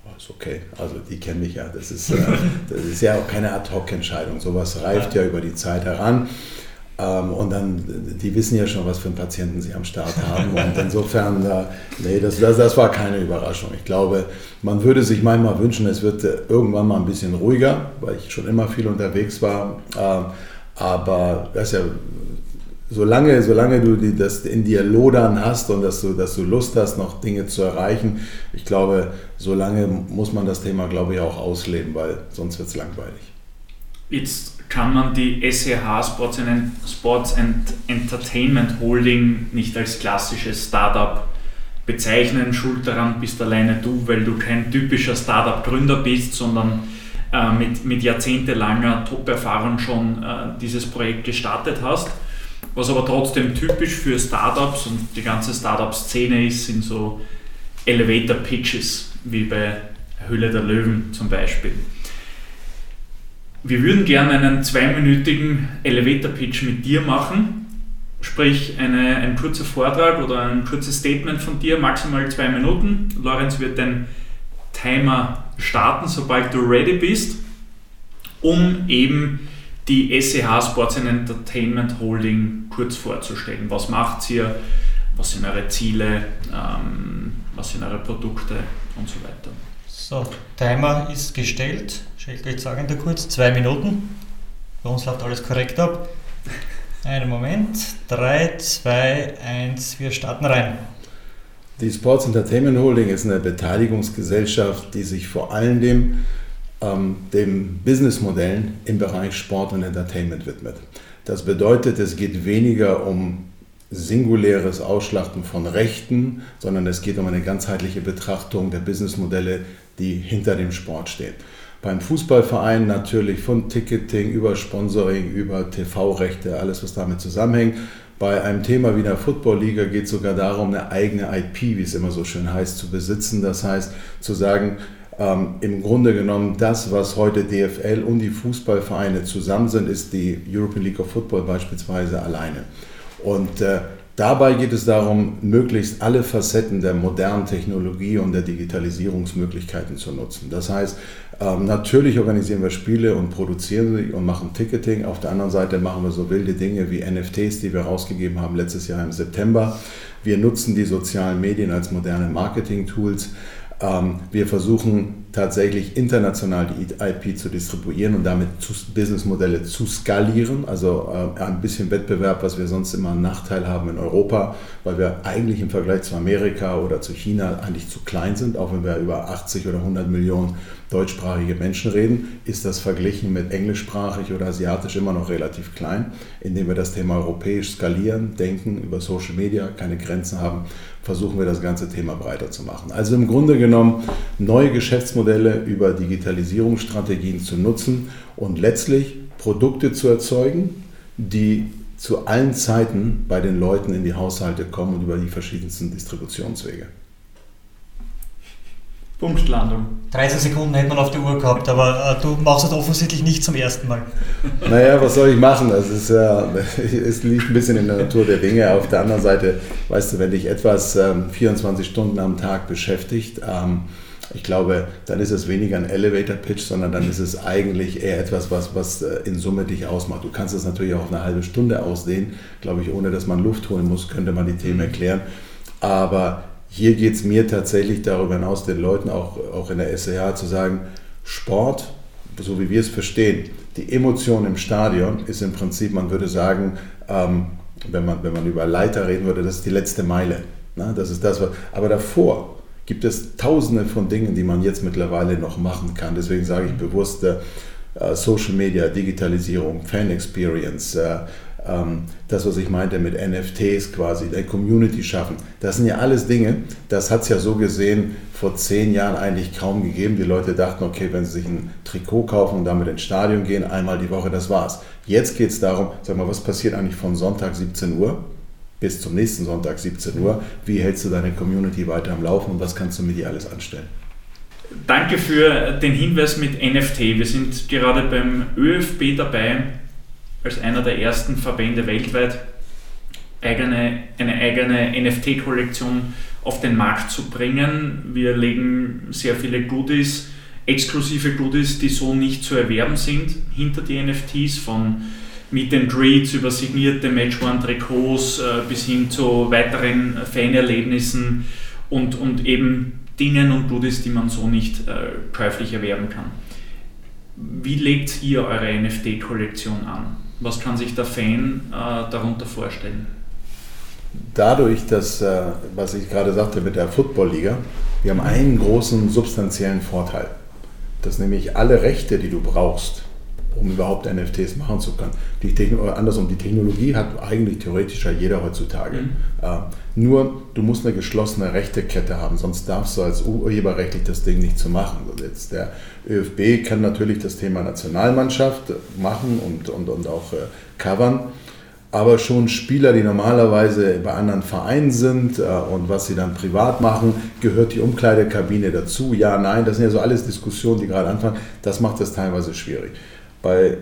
Oh, ist okay, also die kennen mich ja. Das ist, äh, *laughs* das ist ja auch keine Ad-Hoc-Entscheidung. Sowas reift ja. ja über die Zeit heran. Ähm, und dann, die wissen ja schon, was für einen Patienten sie am Start haben. *laughs* Und insofern, äh, nee, das, das, das war keine Überraschung. Ich glaube, man würde sich manchmal wünschen, es wird äh, irgendwann mal ein bisschen ruhiger, weil ich schon immer viel unterwegs war. Ähm, aber das ist ja, solange, solange du die, das in dir lodern hast und dass du, dass du Lust hast, noch Dinge zu erreichen, ich glaube, solange muss man das Thema, glaube ich, auch ausleben, weil sonst wird es langweilig. Jetzt kann man die SEH Sports and, Sports and Entertainment Holding nicht als klassisches Startup bezeichnen. Schuld daran bist alleine du, weil du kein typischer Startup-Gründer bist, sondern äh, mit, mit jahrzehntelanger Top-Erfahrung schon äh, dieses Projekt gestartet hast. Was aber trotzdem typisch für Startups und die ganze Startup-Szene ist, sind so Elevator-Pitches, wie bei Hülle der Löwen zum Beispiel. Wir würden gerne einen zweiminütigen Elevator-Pitch mit dir machen. Sprich, eine, ein kurzer Vortrag oder ein kurzes Statement von dir, maximal zwei Minuten. Lorenz wird den Timer starten, sobald du ready bist, um eben die SEH Sports and Entertainment Holding kurz vorzustellen. Was macht ihr? Was sind eure Ziele? Ähm, was sind eure Produkte und so weiter? So, Timer ist gestellt. Schelke, ich sage dir kurz, zwei Minuten. Bei uns läuft alles korrekt ab. Einen Moment. 3, 2, 1, wir starten rein. Die Sports Entertainment Holding ist eine Beteiligungsgesellschaft, die sich vor allem dem, ähm, dem Businessmodellen im Bereich Sport und Entertainment widmet. Das bedeutet, es geht weniger um singuläres Ausschlachten von Rechten, sondern es geht um eine ganzheitliche Betrachtung der Businessmodelle, die hinter dem Sport stehen. Beim Fußballverein natürlich von Ticketing über Sponsoring, über TV-Rechte, alles was damit zusammenhängt. Bei einem Thema wie der Football-Liga geht es sogar darum, eine eigene IP, wie es immer so schön heißt, zu besitzen. Das heißt, zu sagen, ähm, im Grunde genommen, das, was heute DFL und die Fußballvereine zusammen sind, ist die European League of Football beispielsweise alleine. Und äh, dabei geht es darum, möglichst alle Facetten der modernen Technologie und der Digitalisierungsmöglichkeiten zu nutzen. Das heißt, ähm, natürlich organisieren wir Spiele und produzieren sie und machen Ticketing. Auf der anderen Seite machen wir so wilde Dinge wie NFTs, die wir rausgegeben haben letztes Jahr im September. Wir nutzen die sozialen Medien als moderne Marketing-Tools. Ähm, wir versuchen tatsächlich international die IP zu distribuieren und damit Businessmodelle zu skalieren. Also äh, ein bisschen Wettbewerb, was wir sonst immer einen Nachteil haben in Europa, weil wir eigentlich im Vergleich zu Amerika oder zu China eigentlich zu klein sind, auch wenn wir über 80 oder 100 Millionen deutschsprachige Menschen reden, ist das verglichen mit englischsprachig oder asiatisch immer noch relativ klein, indem wir das Thema europäisch skalieren, denken, über Social Media keine Grenzen haben, versuchen wir das ganze Thema breiter zu machen. Also im Grunde genommen neue Geschäftsmodelle über Digitalisierungsstrategien zu nutzen und letztlich Produkte zu erzeugen, die zu allen Zeiten bei den Leuten in die Haushalte kommen und über die verschiedensten Distributionswege. Punktlandung. 30 Sekunden hätte man auf der Uhr gehabt, aber äh, du machst es offensichtlich nicht zum ersten Mal. Naja, was soll ich machen? Das ist, äh, *laughs* es liegt ein bisschen in der Natur der Dinge. Auf der anderen Seite, weißt du, wenn dich etwas ähm, 24 Stunden am Tag beschäftigt, ähm, ich glaube, dann ist es weniger ein Elevator-Pitch, sondern dann ist es eigentlich eher etwas, was, was äh, in Summe dich ausmacht. Du kannst es natürlich auch auf eine halbe Stunde ausdehnen. Glaube ich, ohne dass man Luft holen muss, könnte man die Themen erklären. Aber hier geht es mir tatsächlich darüber hinaus, den Leuten auch, auch in der SEH zu sagen, Sport, so wie wir es verstehen, die Emotion im Stadion ist im Prinzip, man würde sagen, ähm, wenn, man, wenn man über Leiter reden würde, das ist die letzte Meile. Na, das ist das, was, aber davor gibt es tausende von Dingen, die man jetzt mittlerweile noch machen kann. Deswegen sage ich bewusst äh, Social Media, Digitalisierung, Fan Experience, äh, das, was ich meinte mit NFTs quasi, der Community schaffen. Das sind ja alles Dinge, das hat es ja so gesehen vor zehn Jahren eigentlich kaum gegeben. Die Leute dachten, okay, wenn sie sich ein Trikot kaufen und damit ins Stadion gehen, einmal die Woche, das war's. Jetzt geht es darum, sag mal, was passiert eigentlich von Sonntag 17 Uhr? bis zum nächsten Sonntag 17 Uhr. Wie hältst du deine Community weiter am Laufen und was kannst du mit ihr alles anstellen? Danke für den Hinweis mit NFT. Wir sind gerade beim ÖFB dabei, als einer der ersten Verbände weltweit eigene, eine eigene NFT-Kollektion auf den Markt zu bringen. Wir legen sehr viele Goodies, exklusive Goodies, die so nicht zu erwerben sind, hinter die NFTs von Meet and Greets über signierte Matchworn-Trikots äh, bis hin zu weiteren Fanerlebnissen und, und eben Dingen und Goodies, die man so nicht äh, käuflich erwerben kann. Wie legt ihr eure NFT-Kollektion an? Was kann sich der Fan äh, darunter vorstellen? dadurch, dass, äh, was ich gerade sagte mit der Football-Liga, wir haben einen großen substanziellen Vorteil. Dass nämlich alle Rechte, die du brauchst, um überhaupt NFTs machen zu können. Die Techno andersrum, die Technologie hat eigentlich theoretisch ja jeder heutzutage. Mhm. Äh, nur du musst eine geschlossene Rechtekette haben, sonst darfst du als urheberrechtlich das Ding nicht zu machen. Also jetzt der ÖFB kann natürlich das Thema Nationalmannschaft machen und, und, und auch äh, covern aber schon Spieler, die normalerweise bei anderen Vereinen sind äh, und was sie dann privat machen, gehört die Umkleidekabine dazu? Ja, nein, das sind ja so alles Diskussionen, die gerade anfangen. Das macht das teilweise schwierig. Bei,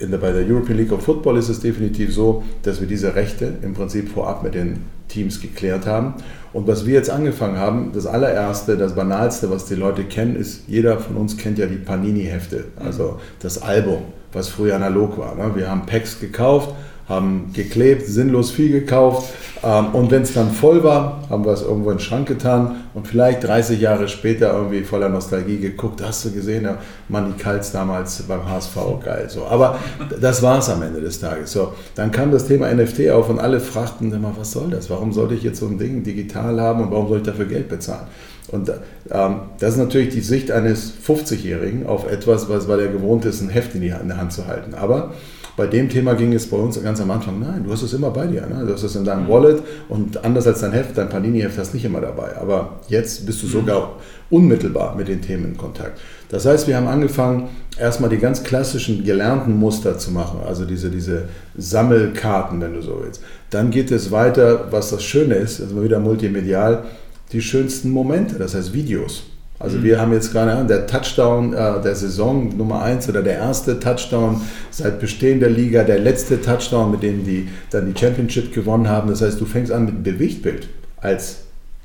der, bei der European League of Football ist es definitiv so, dass wir diese Rechte im Prinzip vorab mit den Teams geklärt haben. Und was wir jetzt angefangen haben, das allererste, das banalste, was die Leute kennen, ist, jeder von uns kennt ja die Panini-Hefte, also das Album, was früher analog war. Ne? Wir haben Packs gekauft haben geklebt, sinnlos viel gekauft. Ähm, und wenn es dann voll war, haben wir es irgendwo in den Schrank getan und vielleicht 30 Jahre später irgendwie voller Nostalgie geguckt, hast du gesehen, ja, Manni Kals damals beim HSV, geil. So. Aber das war es am Ende des Tages. So, dann kam das Thema NFT auf und alle fragten immer, was soll das? Warum sollte ich jetzt so ein Ding digital haben und warum soll ich dafür Geld bezahlen? Und ähm, das ist natürlich die Sicht eines 50-Jährigen auf etwas, was weil er gewohnt ist, ein Heft in, die, in der Hand zu halten. Aber bei dem Thema ging es bei uns ganz am Anfang, nein, du hast es immer bei dir. Ne? Du hast es in deinem Wallet und anders als dein Heft, dein Panini-Heft hast du nicht immer dabei. Aber jetzt bist du sogar unmittelbar mit den Themen in Kontakt. Das heißt, wir haben angefangen, erstmal die ganz klassischen gelernten Muster zu machen, also diese, diese Sammelkarten, wenn du so willst. Dann geht es weiter, was das Schöne ist, also wieder multimedial, die schönsten Momente, das heißt Videos. Also mhm. wir haben jetzt gerade der Touchdown äh, der Saison Nummer 1 oder der erste Touchdown seit Bestehen der Liga, der letzte Touchdown, mit dem die dann die Championship gewonnen haben. Das heißt, du fängst an mit einem Bewegtbild als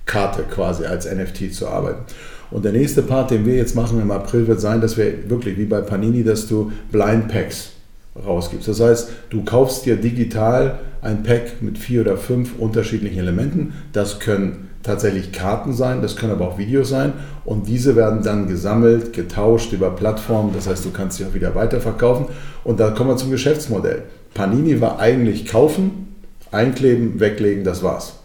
Karte quasi, als NFT zu arbeiten. Und der nächste Part, den wir jetzt machen im April, wird sein, dass wir wirklich wie bei Panini, dass du Blind Packs rausgibst. Das heißt, du kaufst dir digital ein Pack mit vier oder fünf unterschiedlichen Elementen. Das können tatsächlich Karten sein, das können aber auch Videos sein und diese werden dann gesammelt, getauscht über Plattformen, das heißt, du kannst sie auch wieder weiterverkaufen und da kommen wir zum Geschäftsmodell. Panini war eigentlich kaufen, einkleben, weglegen, das war's.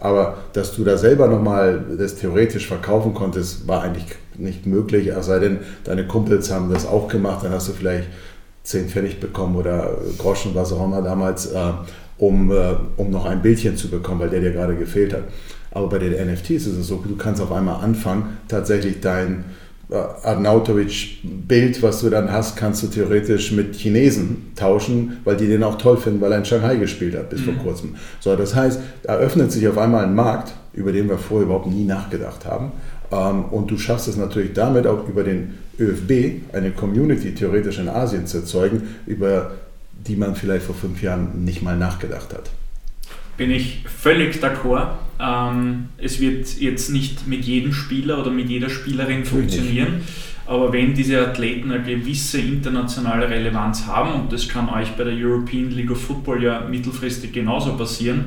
Aber dass du da selber nochmal das theoretisch verkaufen konntest, war eigentlich nicht möglich, es sei denn, deine Kumpels haben das auch gemacht, dann hast du vielleicht 10 Pfennig bekommen oder Groschen, was auch immer damals, äh, um, äh, um noch ein Bildchen zu bekommen, weil der dir gerade gefehlt hat. Aber bei den NFTs ist es so, du kannst auf einmal anfangen, tatsächlich dein äh, Arnautovic-Bild, was du dann hast, kannst du theoretisch mit Chinesen tauschen, weil die den auch toll finden, weil er in Shanghai gespielt hat bis mhm. vor kurzem. So, das heißt, da öffnet sich auf einmal ein Markt, über den wir vorher überhaupt nie nachgedacht haben. Ähm, und du schaffst es natürlich damit auch über den ÖFB eine Community theoretisch in Asien zu erzeugen, über die man vielleicht vor fünf Jahren nicht mal nachgedacht hat bin ich völlig d'accord. Ähm, es wird jetzt nicht mit jedem Spieler oder mit jeder Spielerin funktionieren, aber wenn diese Athleten eine gewisse internationale Relevanz haben, und das kann euch bei der European League of Football ja mittelfristig genauso passieren,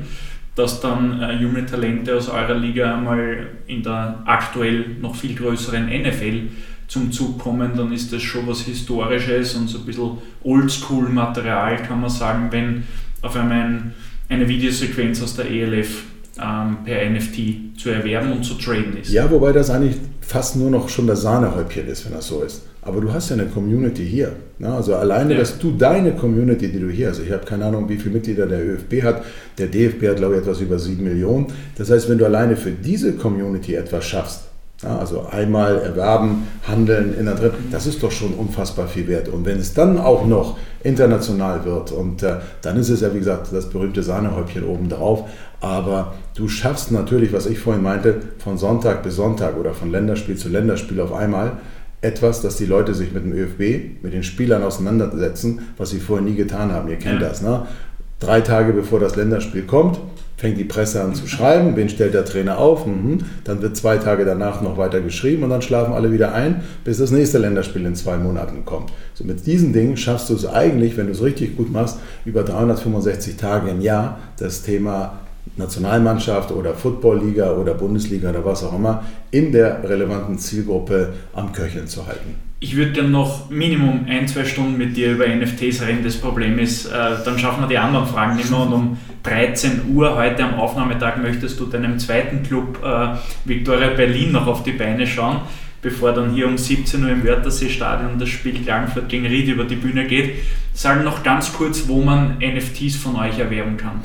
dass dann äh, junge Talente aus eurer Liga einmal in der aktuell noch viel größeren NFL zum Zug kommen, dann ist das schon was Historisches und so ein bisschen Oldschool-Material, kann man sagen, wenn auf einmal ein eine Videosequenz aus der ELF ähm, per NFT zu erwerben und zu traden ist. Ja, wobei das eigentlich fast nur noch schon das Sahnehäubchen ist, wenn das so ist. Aber du hast ja eine Community hier. Ne? Also alleine, ja. dass du deine Community, die du hier hast, ich habe keine Ahnung, wie viele Mitglieder der ÖFB hat, der DFB hat, glaube ich, etwas über sieben Millionen. Das heißt, wenn du alleine für diese Community etwas schaffst, Ja, also einmal erwerben, handeln in der dritten, das ist doch schon unfassbar viel wert. Und wenn es dann auch noch international wird, und äh, dann ist es ja, wie gesagt, das berühmte Sahnehäubchen obendrauf. Aber du schaffst natürlich, was ich vorhin meinte, von Sonntag bis Sonntag oder von Länderspiel zu Länderspiel auf einmal etwas, dass die Leute sich mit dem ÖFB, mit den Spielern auseinandersetzen, was sie vorher nie getan haben. Ihr kennt ja. das. Ne? Drei Tage bevor das Länderspiel kommt, fängt die Presse an zu schreiben, wen stellt der Trainer auf, mhm. dann wird zwei Tage danach noch weiter geschrieben und dann schlafen alle wieder ein, bis das nächste Länderspiel in zwei Monaten kommt. So mit diesen Dingen schaffst du es eigentlich, wenn du es richtig gut machst, über 365 Tage im Jahr das Thema Nationalmannschaft oder Footballliga oder Bundesliga oder was auch immer in der relevanten Zielgruppe am Köcheln zu halten. Ich würde gerne noch Minimum ein, zwei Stunden mit dir über NFTs reden. Das Problem ist, äh, dann schaffen wir die anderen Fragen nicht mehr. Und um 13 Uhr heute am Aufnahmetag möchtest du deinem zweiten Club äh, Victoria Berlin noch auf die Beine schauen, bevor dann hier um 17 Uhr im Wörthersee-Stadion das Spiel Klagenfurt gegen Ried über die Bühne geht. Sagen noch ganz kurz, wo man NFTs von euch erwerben kann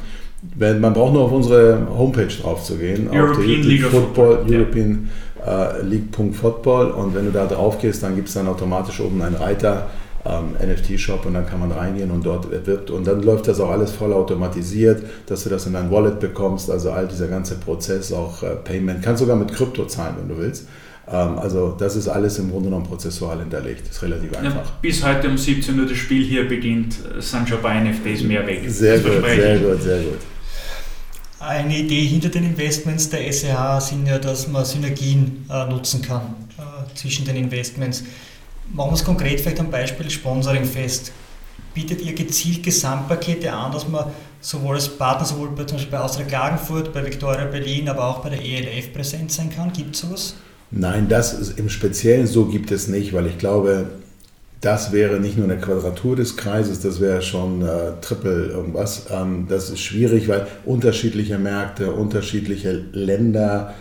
man braucht nur auf unsere Homepage drauf zu gehen, European auf die, League Football, Football, European ja. uh, League.football und wenn du da drauf gehst, dann gibt es dann automatisch oben einen Reiter ähm, NFT-Shop und dann kann man reingehen und dort erwirbt und dann läuft das auch alles voll automatisiert, dass du das in dein Wallet bekommst, also all dieser ganze Prozess, auch äh, Payment, kannst sogar mit Krypto zahlen, wenn du willst. Ähm, also das ist alles im Grunde genommen prozessual hinterlegt. Das ist relativ einfach. Ja, bis heute um 17 Uhr das Spiel hier beginnt, sind schon bei NFTs mehr weg. Sehr gut, sehr gut, sehr gut. Eine Idee hinter den Investments der SEH sind ja, dass man Synergien äh, nutzen kann äh, zwischen den Investments. Machen wir es konkret vielleicht am Beispiel Sponsoring fest. Bietet ihr gezielt Gesamtpakete an, dass man sowohl als Partner, sowohl bei, zum Beispiel bei Austria Klagenfurt, bei Victoria Berlin, aber auch bei der ELF präsent sein kann? Gibt es sowas? Nein, das im Speziellen so gibt es nicht, weil ich glaube, das wäre nicht nur eine Quadratur des Kreises, das wäre schon äh, Triple irgendwas. Ähm, das ist schwierig, weil unterschiedliche Märkte, unterschiedliche Länder,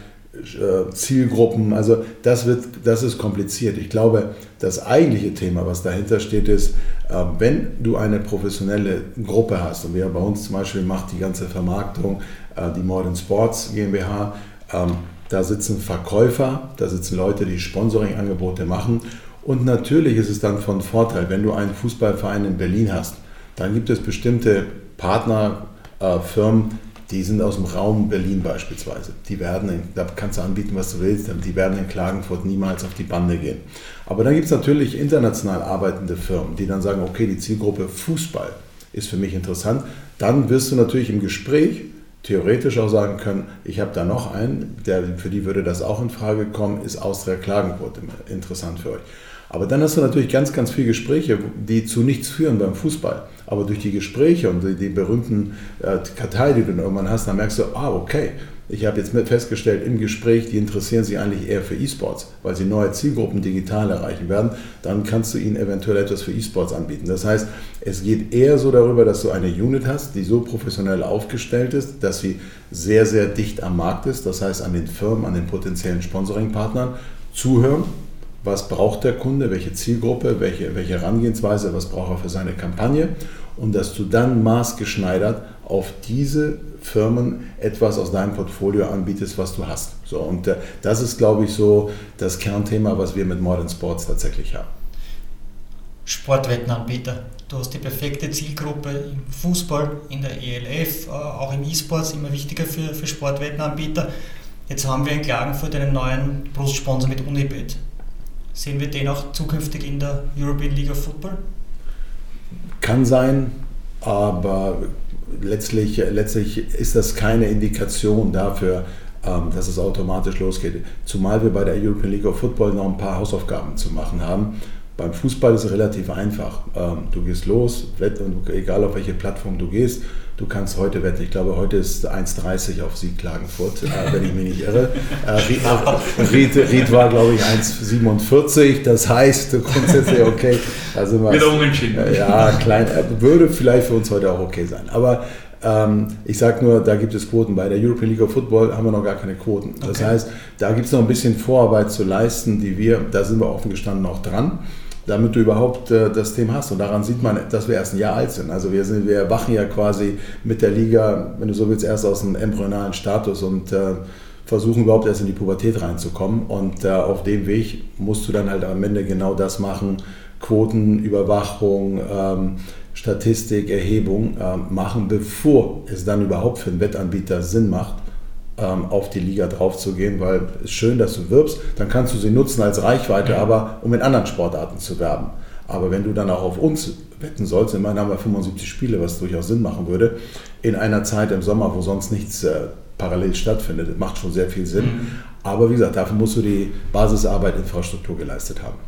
Zielgruppen, also das, wird, das ist kompliziert. Ich glaube, das eigentliche Thema, was dahinter steht, ist, äh, wenn du eine professionelle Gruppe hast, und wir bei uns zum Beispiel macht die ganze Vermarktung äh, die Modern Sports GmbH, ähm, da sitzen Verkäufer, da sitzen Leute, die Sponsoring-Angebote machen. Und natürlich ist es dann von Vorteil, wenn du einen Fußballverein in Berlin hast, dann gibt es bestimmte Partnerfirmen, äh, die sind aus dem Raum Berlin beispielsweise. Die werden, da kannst du anbieten, was du willst, die werden in Klagenfurt niemals auf die Bande gehen. Aber dann gibt es natürlich international arbeitende Firmen, die dann sagen, okay, die Zielgruppe Fußball ist für mich interessant. Dann wirst du natürlich im Gespräch theoretisch auch sagen können, ich habe da noch einen, der, für die würde das auch in Frage kommen, ist Austria Klagenfurt interessant für euch. Aber dann hast du natürlich ganz, ganz viele Gespräche, die zu nichts führen beim Fußball. Aber durch die Gespräche und die, die berühmten äh, Kartei, die du irgendwann hast, dann merkst du, ah, okay, ich habe jetzt festgestellt im Gespräch, die interessieren sich eigentlich eher für E-Sports, weil sie neue Zielgruppen digital erreichen werden. Dann kannst du ihnen eventuell etwas für E-Sports anbieten. Das heißt, es geht eher so darüber, dass du eine Unit hast, die so professionell aufgestellt ist, dass sie sehr, sehr dicht am Markt ist. Das heißt, an den Firmen, an den potenziellen Sponsoring-Partnern zuhören. Was braucht der Kunde? Welche Zielgruppe? Welche, welche Herangehensweise? Was braucht er für seine Kampagne? Und dass du dann maßgeschneidert auf diese Firmen etwas aus deinem Portfolio anbietest, was du hast. So, und äh, das ist, glaube ich, so das Kernthema, was wir mit Modern Sports tatsächlich haben. Sportwettenanbieter. Du hast die perfekte Zielgruppe im Fußball, in der ELF, äh, auch im E-Sports, immer wichtiger für, für Sportwettenanbieter. Jetzt haben wir in Klagenfurt einen neuen Brustsponsor mit Unibet. Sehen wir den auch zukünftig in der European League of Football? Kann sein, aber letztlich, letztlich ist das keine Indikation dafür, ähm, dass es automatisch losgeht. Zumal wir bei der European League of Football noch ein paar Hausaufgaben zu machen haben. Beim Fußball ist es relativ einfach. Ähm, du gehst los, egal auf welche Plattform du gehst, du kannst heute wetten. Ich glaube, heute ist 1,30 auf Sieg Klagenfurt, äh, wenn ich mich nicht irre. Äh, *laughs* Ried, Ried war, glaube ich, 1,47. Das heißt, grundsätzlich okay. Also Wieder unentschieden. Ja, klein, äh, würde vielleicht für uns heute auch okay sein. Aber ähm, ich sage nur, da gibt es Quoten. Bei der European League of Football haben wir noch gar keine Quoten. Das okay. heißt, da gibt es noch ein bisschen Vorarbeit zu leisten, die wir, da sind wir offen gestanden auch dran damit du überhaupt äh, das Thema hast. Und daran sieht man, dass wir erst ein Jahr alt sind. Also wir, sind, wir wachen ja quasi mit der Liga, wenn du so willst, erst aus dem embryonalen Status und äh, versuchen überhaupt erst in die Pubertät reinzukommen. Und äh, auf dem Weg musst du dann halt am Ende genau das machen, Quotenüberwachung, ähm, Statistik, Erhebung ähm, machen, bevor es dann überhaupt für einen Wettanbieter Sinn macht, ähm, auf die Liga draufzugehen, weil es ist schön, dass du wirbst, dann kannst du sie nutzen als Reichweite, aber um in anderen Sportarten zu werben. Aber wenn du dann auch auf uns wetten sollst, immerhin haben wir 75 Spiele, was durchaus Sinn machen würde, in einer Zeit im Sommer, wo sonst nichts äh, parallel stattfindet, das macht schon sehr viel Sinn. Mhm. Aber wie gesagt, dafür musst du die Basisarbeit, Infrastruktur geleistet haben.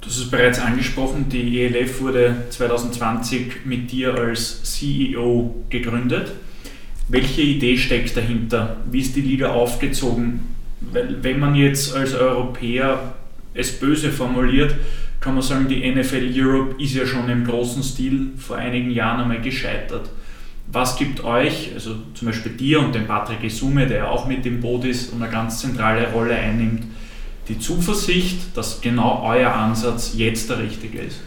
Du hast es bereits angesprochen, die ELF wurde 2020 mit dir als CEO gegründet. Welche Idee steckt dahinter? Wie ist die Liga aufgezogen? Weil wenn man jetzt als Europäer es böse formuliert, kann man sagen, die NFL Europe ist ja schon im großen Stil vor einigen Jahren einmal gescheitert. Was gibt euch, also zum Beispiel dir und dem Patrick Esume, der auch mit im Boot ist und eine ganz zentrale Rolle einnimmt, die Zuversicht, dass genau euer Ansatz jetzt der richtige ist?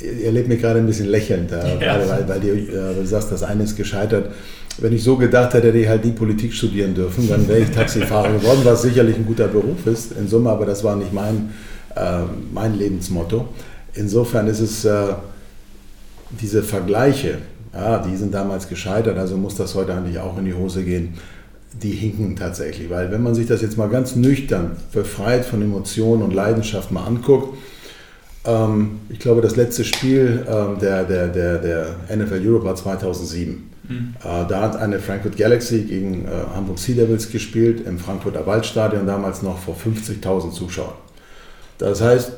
Ihr lebt mir gerade ein bisschen lächelnd, äh, ja. weil, weil, du, äh, du sagst, das eine ist gescheitert. Wenn ich so gedacht hätte, hätte ich halt nie Politik studieren dürfen, dann wäre ich Taxifahrer geworden, was sicherlich ein guter Beruf ist. In Summe, aber das war nicht mein, äh, mein Lebensmotto. Insofern ist es äh, diese Vergleiche, ja, die sind damals gescheitert, also muss das heute eigentlich auch in die Hose gehen die hinken tatsächlich. Weil wenn man sich das jetzt mal ganz nüchtern, befreit von Emotionen und Leidenschaft mal anguckt, ähm, ich glaube, das letzte Spiel ähm, der, der, der, der NFL Europe war 2007. Mhm. Da hat eine Frankfurt Galaxy gegen äh, Hamburg Sea Devils gespielt im Frankfurter Waldstadion, damals noch vor 50.000 Zuschauern. Das heißt,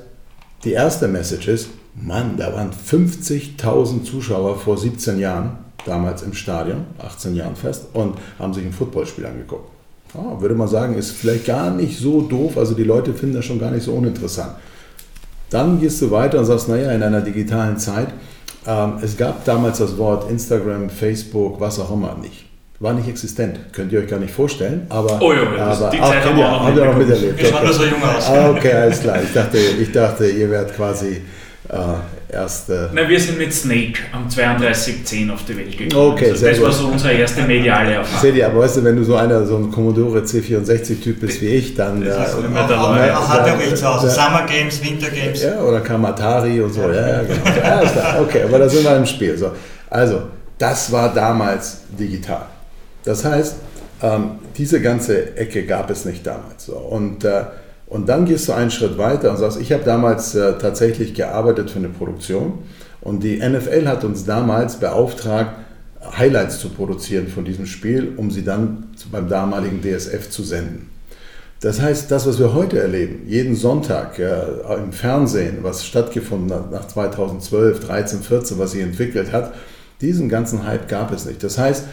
die erste Message ist, Mann, da waren 50.000 Zuschauer vor 17 Jahren damals im Stadion, 18 Jahren fest, und haben sich ein Footballspiel angeguckt. Ja, würde man sagen, ist vielleicht gar nicht so doof, also die Leute finden das schon gar nicht so uninteressant. Dann gehst du weiter und sagst, naja, in einer digitalen Zeit, es gab damals das Wort Instagram, Facebook, was auch immer nicht. War nicht existent, könnt ihr euch gar nicht vorstellen, aber, oh, ja, aber die Zeit haben wir auch noch miterlebt. Wir schauen nur so jung aus. Ah, okay, alles klar. Ich dachte, ich dachte ihr werdet quasi äh, erste. Nein, wir sind mit Snake am 3210 auf die Welt gekommen. Okay, also das war so unsere erste mediale Erfahrung. Seht ihr, aber weißt du, wenn du so einer, so ein Commodore C64-Typ bist wie ich, dann. Das äh, ist immer dabei. Auch hat er zu Hause. Summer Games, Winter Games. Ja, oder Kamatari und so. Ja, ja, genau. ja, ist klar. Okay, aber da sind wir im Spiel. So. Also, das war damals digital. Das heißt, ähm, diese ganze Ecke gab es nicht damals. So. Und äh, und dann gehst du einen Schritt weiter und sagst, ich habe damals äh, tatsächlich gearbeitet für eine Produktion und die NFL hat uns damals beauftragt, Highlights zu produzieren von diesem Spiel, um sie dann beim damaligen DSF zu senden. Das heißt, das, was wir heute erleben, jeden Sonntag äh, im Fernsehen, was stattgefunden hat nach 2012, 13, 14, was sich entwickelt hat, diesen ganzen Hype gab es nicht. Das heißt,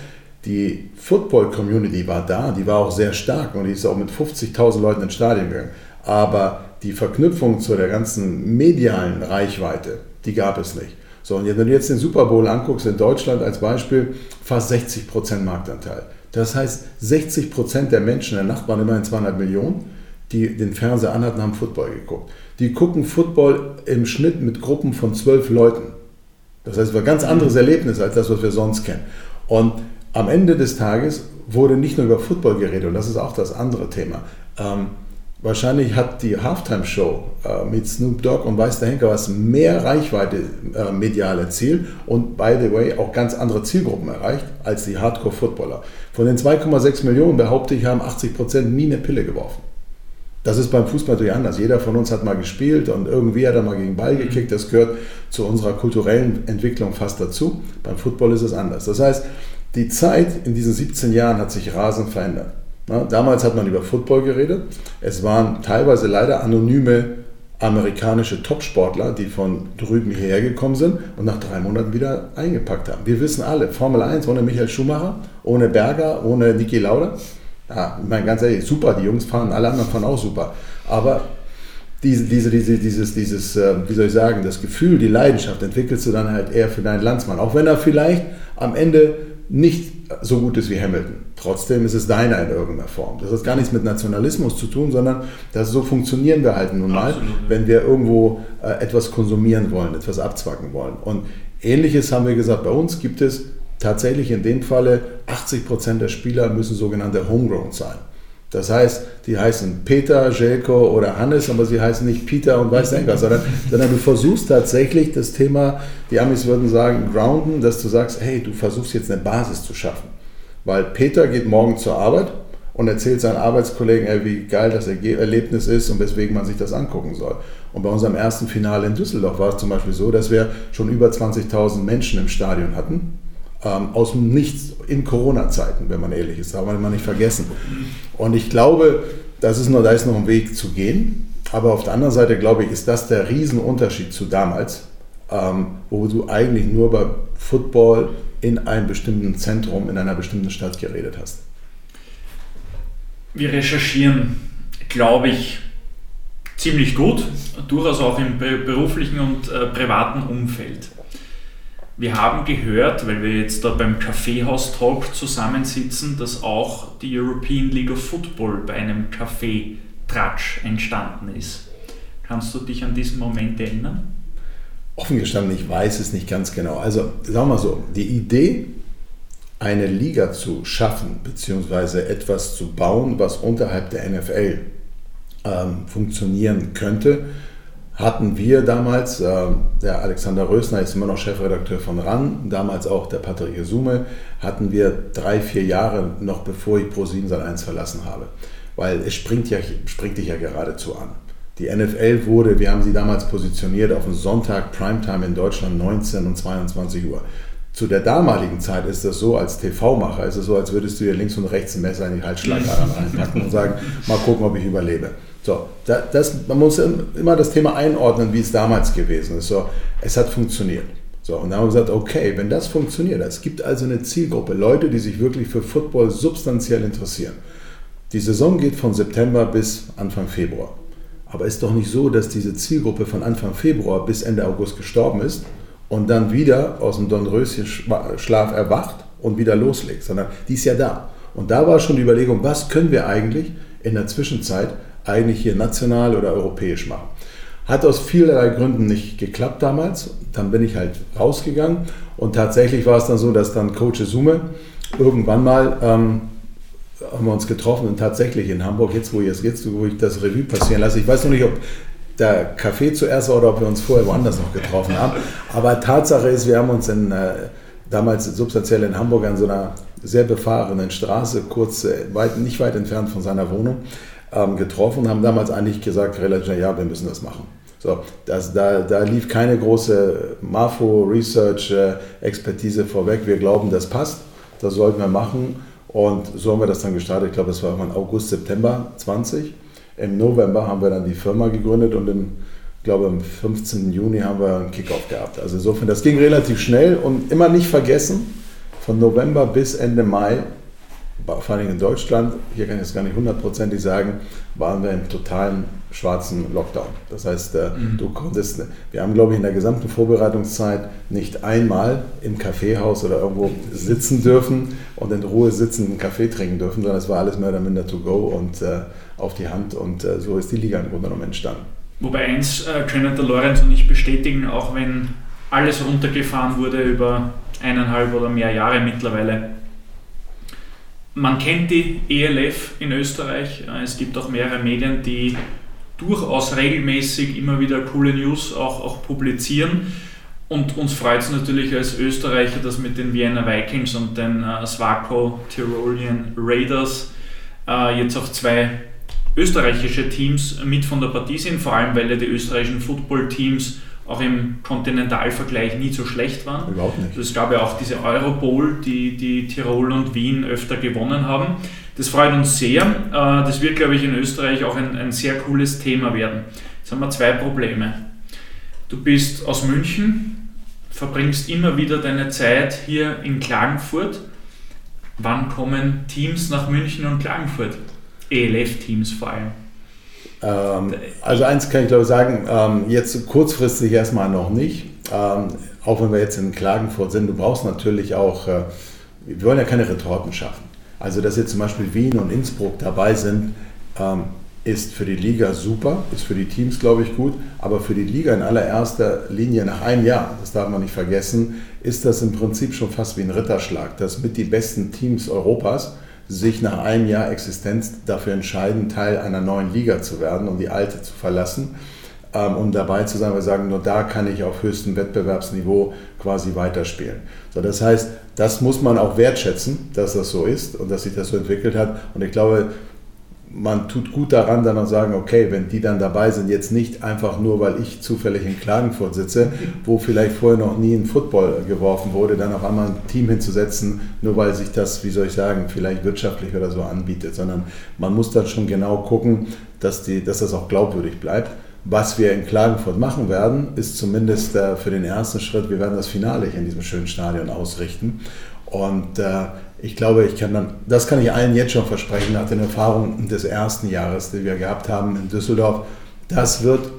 die Football-Community war da, die war auch sehr stark und die ist auch mit 50.000 Leuten ins Stadion gegangen. Aber die Verknüpfung zu der ganzen medialen Reichweite, die gab es nicht. So, und wenn du jetzt den Super Bowl anguckst in Deutschland als Beispiel, fast 60% Marktanteil. Das heißt, 60% der Menschen, der Nacht waren immerhin 200 Millionen, die den Fernseher anhatten, haben Football geguckt. Die gucken Football im Schnitt mit Gruppen von zwölf Leuten. Das heißt, es war ein ganz anderes Erlebnis als das, was wir sonst kennen. Und am Ende des Tages wurde nicht nur über Football geredet, und das ist auch das andere Thema. Ähm, wahrscheinlich hat die Halftime-Show äh, mit Snoop Dogg und Weiß der Henker was mehr Reichweite äh, medial erzielt und, by the way, auch ganz andere Zielgruppen erreicht als die Hardcore-Footballer. Von den 2,6 Millionen, behaupte ich, haben 80 Prozent nie eine Pille geworfen. Das ist beim Fußball natürlich anders. Jeder von uns hat mal gespielt und irgendwie hat er mal gegen Ball gekickt. Das gehört zu unserer kulturellen Entwicklung fast dazu. Beim Football ist es anders. Das heißt, die Zeit in diesen 17 Jahren hat sich rasend verändert. Damals hat man über Football geredet. Es waren teilweise leider anonyme amerikanische Topsportler, die von drüben hierher gekommen sind und nach drei Monaten wieder eingepackt haben. Wir wissen alle, Formel 1 ohne Michael Schumacher, ohne Berger, ohne Niki Lauda. Ja, ich meine, ganz ehrlich, super, die Jungs fahren, alle anderen fahren auch super. Aber diese, diese, diese, dieses, dieses, äh, wie soll ich sagen, das Gefühl, die Leidenschaft entwickelst du dann halt eher für deinen Landsmann. Auch wenn er vielleicht am Ende nicht so gut ist wie Hamilton. Trotzdem ist es deiner in irgendeiner Form. Das hat gar nichts mit Nationalismus zu tun, sondern das, so funktionieren wir halt nun mal, Absolut. wenn wir irgendwo äh, etwas konsumieren wollen, etwas abzwacken wollen. Und ähnliches haben wir gesagt, bei uns gibt es tatsächlich in dem Falle 80 Prozent der Spieler müssen sogenannte Homegrown sein. Das heißt, die heißen Peter, Jelko oder Hannes, aber sie heißen nicht Peter und weiß nicht was, sondern, *laughs* sondern du versuchst tatsächlich das Thema, die Amis würden sagen, grounden, dass du sagst, hey, du versuchst jetzt eine Basis zu schaffen. Weil Peter geht morgen zur Arbeit und erzählt seinen Arbeitskollegen, ey, wie geil das Erlebnis ist und weswegen man sich das angucken soll. Und bei unserem ersten Finale in Düsseldorf war es zum Beispiel so, dass wir schon über 20.000 Menschen im Stadion hatten ähm, aus dem Nichts in Corona-Zeiten, wenn man ehrlich ist, darf man immer nicht vergessen. Und ich glaube, das ist noch, da ist noch ein Weg zu gehen. Aber auf der anderen Seite, glaube ich, ist das der Riesenunterschied zu damals, ähm, wo du eigentlich nur bei Football in einem bestimmten Zentrum, in einer bestimmten Stadt geredet hast. Wir recherchieren, glaube ich, ziemlich gut, durchaus auch im beruflichen und äh, privaten Umfeld. Wir haben gehört, weil wir jetzt da beim Kaffeehaus-Talk zusammensitzen, dass auch die European League of Football bei einem Kaffeetratsch entstanden ist. Kannst du dich an diesen Moment erinnern? Offen gestanden, ich weiß es nicht ganz genau. Also sagen wir so, die Idee, eine Liga zu schaffen, beziehungsweise etwas zu bauen, was unterhalb der NFL ähm, funktionieren könnte, hatten wir damals, äh, der Alexander Rösner ist immer noch Chefredakteur von RAN, damals auch der Patrick Sume, hatten wir drei, vier Jahre noch bevor ich Pro7 1 verlassen habe. Weil es springt, ja, springt dich ja geradezu an. Die NFL wurde, wir haben sie damals positioniert auf den Sonntag Primetime in Deutschland 19 und 22 Uhr. Zu der damaligen Zeit ist das so, als TV-Macher ist es so, als würdest du dir links und rechts ein Messer in die Halsschlagader reinpacken und sagen, mal gucken, ob ich überlebe. So, das, man muss immer das Thema einordnen, wie es damals gewesen ist. So, es hat funktioniert. So, und dann haben wir gesagt, okay, wenn das funktioniert, es gibt also eine Zielgruppe, Leute, die sich wirklich für Football substanziell interessieren. Die Saison geht von September bis Anfang Februar. Aber ist doch nicht so, dass diese Zielgruppe von Anfang Februar bis Ende August gestorben ist und dann wieder aus dem Dornröschen-Schlaf erwacht und wieder loslegt, sondern die ist ja da. Und da war schon die Überlegung, was können wir eigentlich in der Zwischenzeit eigentlich hier national oder europäisch machen. Hat aus vielerlei Gründen nicht geklappt damals. Dann bin ich halt rausgegangen und tatsächlich war es dann so, dass dann Coach Sume irgendwann mal ähm, haben wir uns getroffen und tatsächlich in Hamburg, jetzt wo, jetzt, jetzt, wo ich das Revue passieren lasse, ich weiß noch nicht, ob der Café zuerst war oder ob wir uns vorher woanders noch getroffen haben, aber Tatsache ist, wir haben uns in, äh, damals substanziell in Hamburg an so einer sehr befahrenen Straße, kurz, äh, weit, nicht weit entfernt von seiner Wohnung, ähm, getroffen und haben damals eigentlich gesagt, relativ schnell, ja, wir müssen das machen. So, das, da, da lief keine große Marfo-Research-Expertise äh, vorweg. Wir glauben, das passt, das sollten wir machen. Und so haben wir das dann gestartet. Ich glaube, es war irgendwann August, September 20. Im November haben wir dann die Firma gegründet und im, ich glaube, am 15. Juni haben wir einen Kickoff gehabt. Also insofern, das ging relativ schnell und immer nicht vergessen, von November bis Ende Mai vor allem in Deutschland, hier kann ich es gar nicht hundertprozentig sagen, waren wir im totalen schwarzen Lockdown. Das heißt, äh, mhm. du konntest, wir haben glaube ich in der gesamten Vorbereitungszeit nicht einmal im Kaffeehaus oder irgendwo sitzen dürfen und in Ruhe sitzen einen Kaffee trinken dürfen, sondern es war alles mehr oder minder to go und äh, auf die Hand und äh, so ist die Liga im Grunde genommen entstanden. Wobei eins äh, können der Lorenz und ich bestätigen, auch wenn alles runtergefahren wurde über eineinhalb oder mehr Jahre mittlerweile, man kennt die ELF in Österreich. Es gibt auch mehrere Medien, die durchaus regelmäßig immer wieder coole News auch, auch publizieren. Und uns freut es natürlich als Österreicher, dass mit den Vienna Vikings und den äh, Swaco Tyrolean Raiders äh, jetzt auch zwei österreichische Teams mit von der Partie sind, vor allem weil ja die österreichischen Football-Teams auch im Kontinentalvergleich nie so schlecht waren. Überhaupt nicht. Es gab ja auch diese Europol, die, die Tirol und Wien öfter gewonnen haben. Das freut uns sehr. Äh, das wird, glaube ich, in Österreich auch ein, ein sehr cooles Thema werden. Jetzt haben wir zwei Probleme. Du bist aus München, verbringst immer wieder deine Zeit hier in Klagenfurt. Wann kommen Teams nach München und Klagenfurt? ELF-Teams vor allem. Ähm, also eins kann ich glaube ich sagen, ähm, jetzt kurzfristig erstmal noch nicht. Ähm, auch wenn wir jetzt in Klagenfurt sind, du brauchst natürlich auch, äh, wir wollen ja keine Retorten schaffen. Also dass jetzt zum Beispiel Wien und Innsbruck dabei sind, ähm, ist für die Liga super, ist für die Teams, glaube ich, gut, aber für die Liga in allererster Linie nach einem Jahr, das darf man nicht vergessen, ist das im Prinzip schon fast wie ein Ritterschlag, dass mit die besten Teams Europas sich nach einem Jahr Existenz dafür entscheiden, Teil einer neuen Liga zu werden und die alte zu verlassen, ähm, um dabei zu sein. Wir sagen, nur da kann ich auf höchstem Wettbewerbsniveau quasi weiterspielen. So, das heißt, das muss man auch wertschätzen, dass das so ist und dass sich das so entwickelt hat. Und ich glaube, man tut gut daran, dann auch sagen, okay, wenn die dann dabei sind, jetzt nicht einfach nur, weil ich zufällig in Klagenfurt sitze, wo vielleicht vorher noch nie ein Football geworfen wurde, dann auf einmal ein Team hinzusetzen, nur weil sich das, wie soll ich sagen, vielleicht wirtschaftlich oder so anbietet, sondern man muss dann schon genau gucken, dass, die, dass das auch glaubwürdig bleibt. Was wir in Klagenfurt machen werden, ist zumindest äh, für den ersten Schritt, wir werden das Finale hier in diesem schönen Stadion ausrichten. Und äh, ich glaube, ich kann dann, das kann ich allen jetzt schon versprechen, nach den Erfahrungen des ersten Jahres, die wir gehabt haben in Düsseldorf, das wird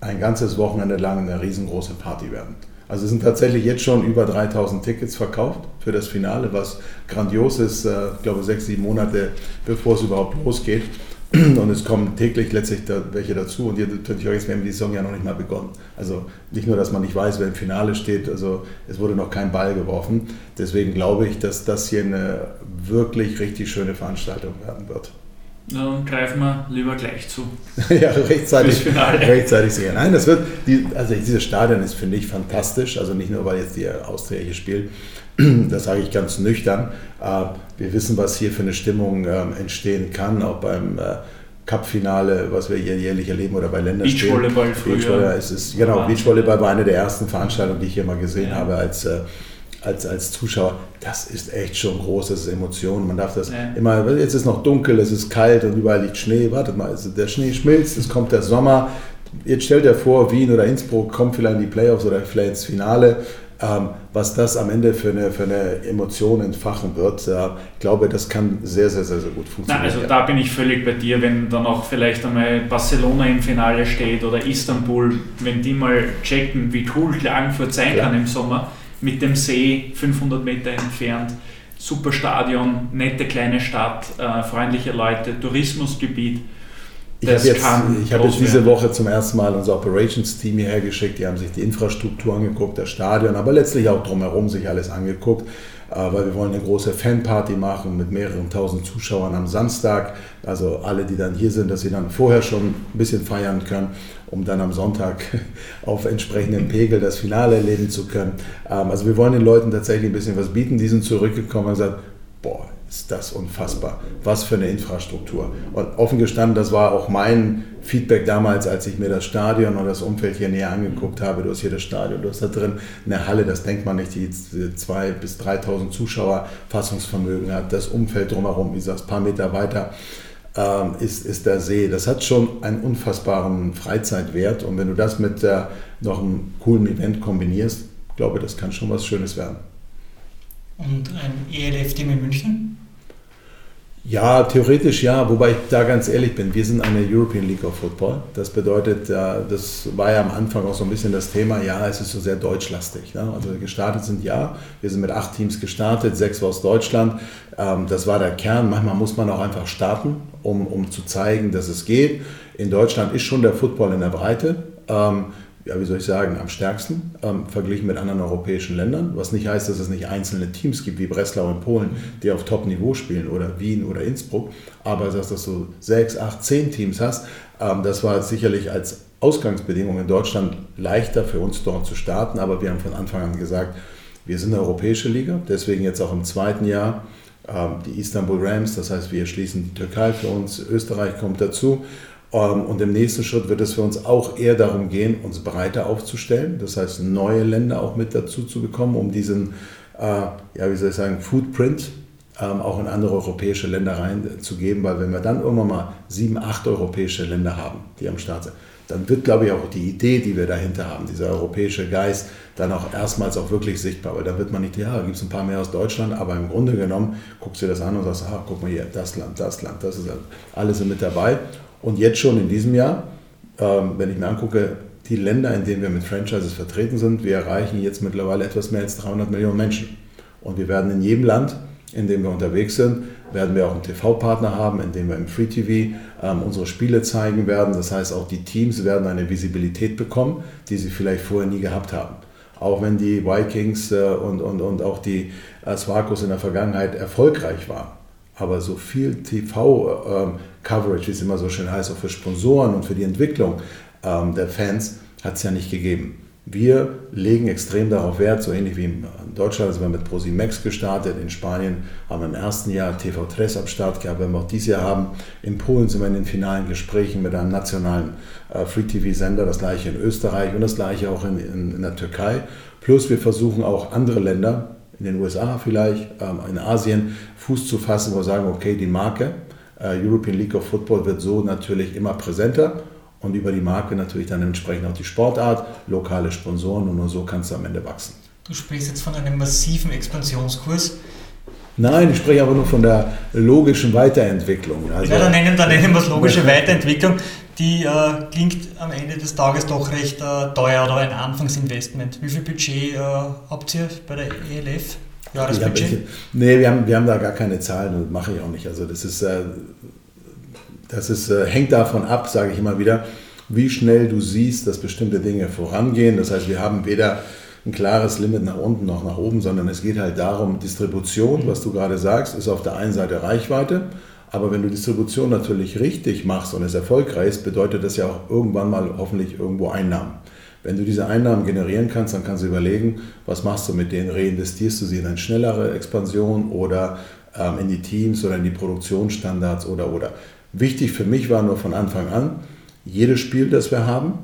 ein ganzes Wochenende lang eine riesengroße Party werden. Also es sind tatsächlich jetzt schon über 3000 Tickets verkauft für das Finale, was grandios ist, äh, ich glaube sechs, sieben Monate bevor es überhaupt losgeht. *clears throat* Und es kommen täglich letztlich da welche dazu. Und ihr natürlich auch jetzt, wir haben die Saison ja noch nicht mal begonnen. Also nicht nur, dass man nicht weiß, wer im Finale steht, also es wurde noch kein Ball geworfen. Deswegen glaube ich, dass das hier eine wirklich richtig schöne Veranstaltung werden wird. Dann greifen wir lieber gleich zu. *laughs* ja, rechtzeitig, rechtzeitig sicher. Nein, das wird, die, also dieses Stadion ist, finde ich, fantastisch. Also nicht nur, weil jetzt die Austria hier spielt, *clears throat* das sage ich ganz nüchtern. Äh, wir wissen, was hier für eine Stimmung ähm, entstehen kann, auch beim äh, Cup-Finale, was wir hier jährlich erleben oder bei Länderspielen. Beachvolleyball früher. Beachvolleyball, es ist, genau, Beachvolleyball war eine der ersten Veranstaltungen, die ich hier mal gesehen ja. habe als, äh, als, als Zuschauer. Das ist echt schon groß, das ist Emotion. Man darf das ja. immer, jetzt ist noch dunkel, es ist kalt und überall liegt Schnee. Wartet mal, der Schnee schmilzt, es kommt der Sommer. Jetzt stellt er vor, Wien oder Innsbruck kommt vielleicht in die Playoffs oder vielleicht ins Finale ähm, was das am Ende für eine, für eine Emotion entfachen wird, äh, ich glaube, das kann sehr, sehr, sehr, sehr gut funktionieren. Na, also da bin ich völlig bei dir, wenn dann auch vielleicht einmal Barcelona im Finale steht oder Istanbul, wenn die mal checken, wie cool Klagenfurt sein Klar. kann im Sommer, mit dem See 500 Meter entfernt, super Stadion, nette kleine Stadt, äh, freundliche Leute, Tourismusgebiet ich habe jetzt, hab jetzt diese Woche zum ersten Mal unser Operations-Team hierher geschickt. Die haben sich die Infrastruktur angeguckt, das Stadion, aber letztlich auch drumherum sich alles angeguckt, äh, weil wir wollen eine große Fanparty machen mit mehreren tausend Zuschauern am Samstag. Also alle, die dann hier sind, dass sie dann vorher schon ein bisschen feiern können, um dann am Sonntag *laughs* auf entsprechendem Pegel das Finale erleben zu können. Ähm, also wir wollen den Leuten tatsächlich ein bisschen was bieten. Die sind zurückgekommen und gesagt, boah, ist das unfassbar. Was für eine Infrastruktur. Und offen gestanden, das war auch mein Feedback damals, als ich mir das Stadion und das Umfeld hier näher angeguckt habe. Du hast hier das Stadion, du hast da drin eine Halle, das denkt man nicht, die 2.000 bis 3.000 Zuschauer Fassungsvermögen hat. Das Umfeld drumherum, wie gesagt, ein paar Meter weiter ähm, ist, ist der See. Das hat schon einen unfassbaren Freizeitwert. Und wenn du das mit äh, noch einem coolen Event kombinierst, glaube ich, das kann schon was Schönes werden. Und ein ELF-Team in München? Ja, theoretisch ja, wobei ich da ganz ehrlich bin. Wir sind eine European League of Football. Das bedeutet, das war ja am Anfang auch so ein bisschen das Thema, ja, es ist so sehr deutschlastig. Ne? Also gestartet sind ja, wir sind mit acht Teams gestartet, sechs aus Deutschland. Ähm, das war der Kern. Manchmal muss man auch einfach starten, um, um zu zeigen, dass es geht. In Deutschland ist schon der Football in der Breite. Ja, wie soll ich sagen, am stärksten ähm, verglichen mit anderen europäischen Ländern. Was nicht heißt, dass es nicht einzelne Teams gibt, wie Breslau in Polen, die auf Top-Niveau spielen oder Wien oder Innsbruck. Aber dass du so sechs, acht, zehn Teams hast, ähm, das war sicherlich als Ausgangsbedingung in Deutschland leichter für uns dort zu starten. Aber wir haben von Anfang an gesagt, wir sind eine europäische Liga, deswegen jetzt auch im zweiten Jahr ähm, die Istanbul Rams, das heißt, wir schließen die Türkei für uns, Österreich kommt dazu und im nächsten Schritt wird es für uns auch eher darum gehen, uns breiter aufzustellen. Das heißt, neue Länder auch mit dazu zu bekommen, um diesen, äh, ja, wie soll ich sagen, Footprint ähm, auch in andere europäische Länder reinzugeben. Weil wenn wir dann irgendwann mal sieben, acht europäische Länder haben, die am Start sind, dann wird, glaube ich, auch die Idee, die wir dahinter haben, dieser europäische Geist, dann auch erstmals auch wirklich sichtbar. Weil da wird man nicht, ja, da gibt es ein paar mehr aus Deutschland, aber im Grunde genommen guckst du dir das an und sagst, ah, guck mal hier, das Land, das Land, das ist alle sind mit dabei. Und jetzt schon in diesem Jahr, ähm, wenn ich mir angucke, die Länder, in denen wir mit Franchises vertreten sind, wir erreichen jetzt mittlerweile etwas mehr als 300 Millionen Menschen. Und wir werden in jedem Land in dem wir unterwegs sind, werden wir auch einen TV-Partner haben, in dem wir im Free TV ähm, unsere Spiele zeigen werden. Das heißt, auch die Teams werden eine Visibilität bekommen, die sie vielleicht vorher nie gehabt haben. Auch wenn die Vikings äh, und, und, und auch die äh, Swakos in der Vergangenheit erfolgreich waren. Aber so viel TV-Coverage, ähm, wie es immer so schön heißt, auch für Sponsoren und für die Entwicklung ähm, der Fans, hat es ja nicht gegeben. Wir legen extrem darauf Wert, so ähnlich wie in Deutschland sind wir mit ProSimax gestartet, in Spanien haben wir im ersten Jahr TV3 am Start gehabt, wenn wir auch dieses Jahr haben. In Polen sind wir in den finalen Gesprächen mit einem nationalen äh, Free-TV-Sender, das gleiche in Österreich und das gleiche auch in, in, in, der Türkei. Plus wir versuchen auch andere Länder, in den USA vielleicht, ähm, in Asien, Fuß zu fassen, wo wir sagen, okay, die Marke European League of Football wird so natürlich immer präsenter und über die Marke natürlich dann entsprechend auch die Sportart, lokale Sponsoren und nur so kannst du am Ende wachsen. Du sprichst jetzt von einem massiven Expansionskurs. Nein, ich spreche aber nur von der logischen Weiterentwicklung. Also, ja, dann nennen, dann nennen wir es logische *laughs* Weiterentwicklung. Die äh, klingt am Ende des Tages doch recht äh, teuer oder ein Anfangsinvestment. Wie viel Budget äh, habt ihr bei der ELF? Jahresbudget? Nee, wir haben, wir haben da gar keine Zahlen und mache ich auch nicht. Also das ist äh, das ist, äh, hängt davon ab, sage ich immer wieder, wie schnell du siehst, dass bestimmte Dinge vorangehen. Das heißt, wir haben weder ein klares Limit nach unten noch nach oben, sondern es geht halt darum, Distribution, was du gerade sagst, ist auf der einen Seite Reichweite, aber wenn du Distribution natürlich richtig machst und es erfolgreich ist, bedeutet das ja auch irgendwann mal hoffentlich irgendwo Einnahmen. Wenn du diese Einnahmen generieren kannst, dann kannst du überlegen, was machst du mit denen? Reinvestierst du sie in eine schnellere Expansion oder ähm, in die Teams oder in die Produktionsstandards oder oder. Wichtig für mich war nur von Anfang an, jedes Spiel, das wir haben,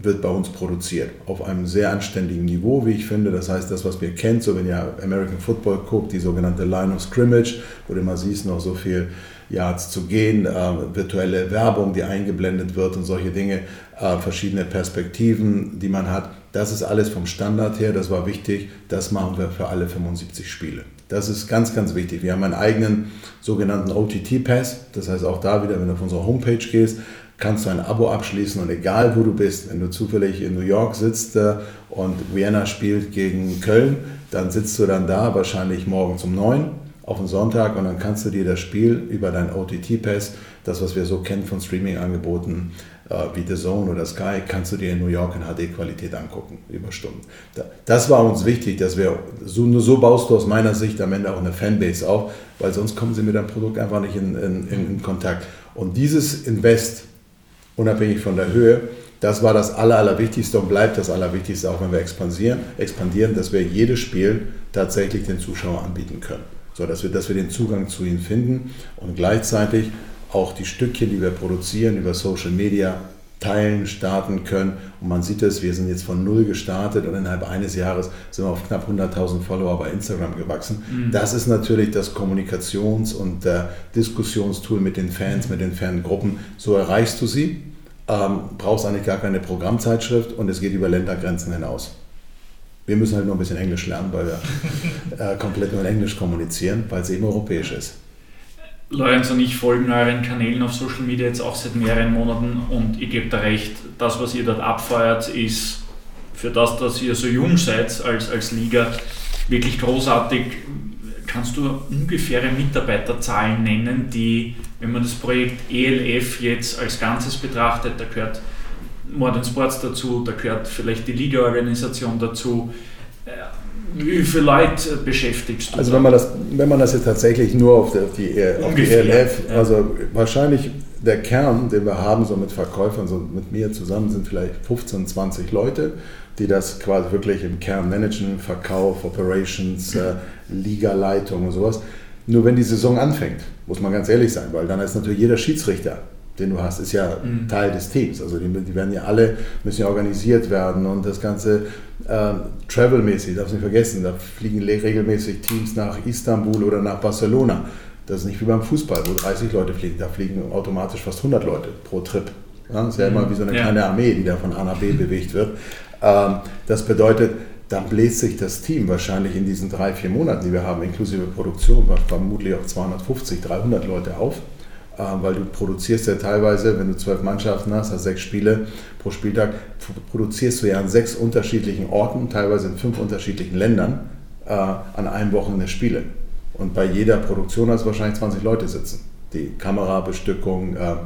wird bei uns produziert. Auf einem sehr anständigen Niveau, wie ich finde. Das heißt, das, was wir kennt, so wenn ihr American Football guckt, die sogenannte Line of Scrimmage, wo du immer siehst, noch so viel Yards zu gehen, äh, virtuelle Werbung, die eingeblendet wird und solche Dinge, äh, verschiedene Perspektiven, die man hat. Das ist alles vom Standard her, das war wichtig. Das machen wir für alle 75 Spiele. Das ist ganz, ganz wichtig. Wir haben einen eigenen sogenannten OTT-Pass. Das heißt auch da wieder, wenn du auf unsere Homepage gehst, kannst du ein Abo abschließen und egal wo du bist, wenn du zufällig in New York sitzt äh, und Vienna spielt gegen Köln, dann sitzt du dann da wahrscheinlich morgen um 9 auf den Sonntag und dann kannst du dir das Spiel über dein OTT-Pass, das was wir so kennen von Streaming-Angeboten, äh, wie The Zone oder Sky, kannst du dir in New York in HD-Qualität angucken, über Stunden. Das war uns wichtig, dass wir, so, nur so baust du aus meiner Sicht am Ende auch eine Fanbase auf, weil sonst kommen sie mit deinem Produkt einfach nicht in, in, in Kontakt. Und dieses Invest, unabhängig von der Höhe, das war das Aller, Allerwichtigste und bleibt das Allerwichtigste, auch wenn wir expandieren, expandieren, dass wir jedes Spiel tatsächlich den Zuschauer anbieten können. So, dass wir, dass wir den Zugang zu ihnen finden und gleichzeitig auch die Stückchen, die wir produzieren, über Social Media teilen, starten können. Und man sieht es, wir sind jetzt von null gestartet und innerhalb eines Jahres sind wir auf knapp 100.000 Follower bei Instagram gewachsen. Mhm. Das ist natürlich das Kommunikations- und äh, Diskussionstool mit den Fans, mit den Fangruppen. So erreichst du sie, ähm, brauchst eigentlich gar keine Programmzeitschrift und es geht über Ländergrenzen hinaus. Wir müssen halt nur ein bisschen Englisch lernen, weil wir *laughs* äh, komplett nur in Englisch kommunizieren, weil es eben europäisch ist. Lorenz und ich folgen euren Kanälen auf Social Media jetzt auch seit mehreren Monaten und ich gebe da recht, das, was ihr dort abfeuert, ist für das, dass ihr so jung seid als, als Liga, wirklich großartig. Kannst du ungefähre Mitarbeiterzahlen nennen, die, wenn man das Projekt ELF jetzt als Ganzes betrachtet, da gehört Modern Sports dazu, da gehört vielleicht die Liga-Organisation dazu, wie viele Leute beschäftigst du? Also wenn man das, wenn man das jetzt tatsächlich nur auf, der, die, auf die ELF, ja. also wahrscheinlich der Kern, den wir haben, so mit Verkäufern, so mit mir zusammen sind vielleicht 15, 20 Leute, die das quasi wirklich im Kern managen, Verkauf, Operations, äh, Liga-Leitung und sowas. Nur wenn die Saison anfängt, muss man ganz ehrlich sein, weil dann ist natürlich jeder Schiedsrichter den du hast, ist ja mhm. Teil des Teams. Also die, die, werden ja alle, müssen ja organisiert werden und das Ganze äh, Travel-mäßig, darfst nicht vergessen, da fliegen regelmäßig Teams nach Istanbul oder nach Barcelona. Das ist nicht wie beim Fußball, wo 30 Leute fliegen, da fliegen automatisch fast 100 Leute pro Trip. Ja, das ist ja immer wie so eine ja. kleine Armee, die da von A nach B *laughs* bewegt wird. Ähm, das bedeutet, dann bläst sich das Team wahrscheinlich in diesen drei, vier Monaten, die wir haben, inklusive Produktion, vermutlich auf 250, 300 Leute auf. Ähm, weil du produzierst ja teilweise, wenn du zwölf Mannschaften hast, hast sechs Spiele pro Spieltag, produzierst du ja an sechs unterschiedlichen Orten, teilweise in fünf unterschiedlichen Ländern, äh, an einem Wochenende Spiele. Und bei jeder Produktion hast du wahrscheinlich 20 Leute sitzen. Die Kamerabestückung, äh,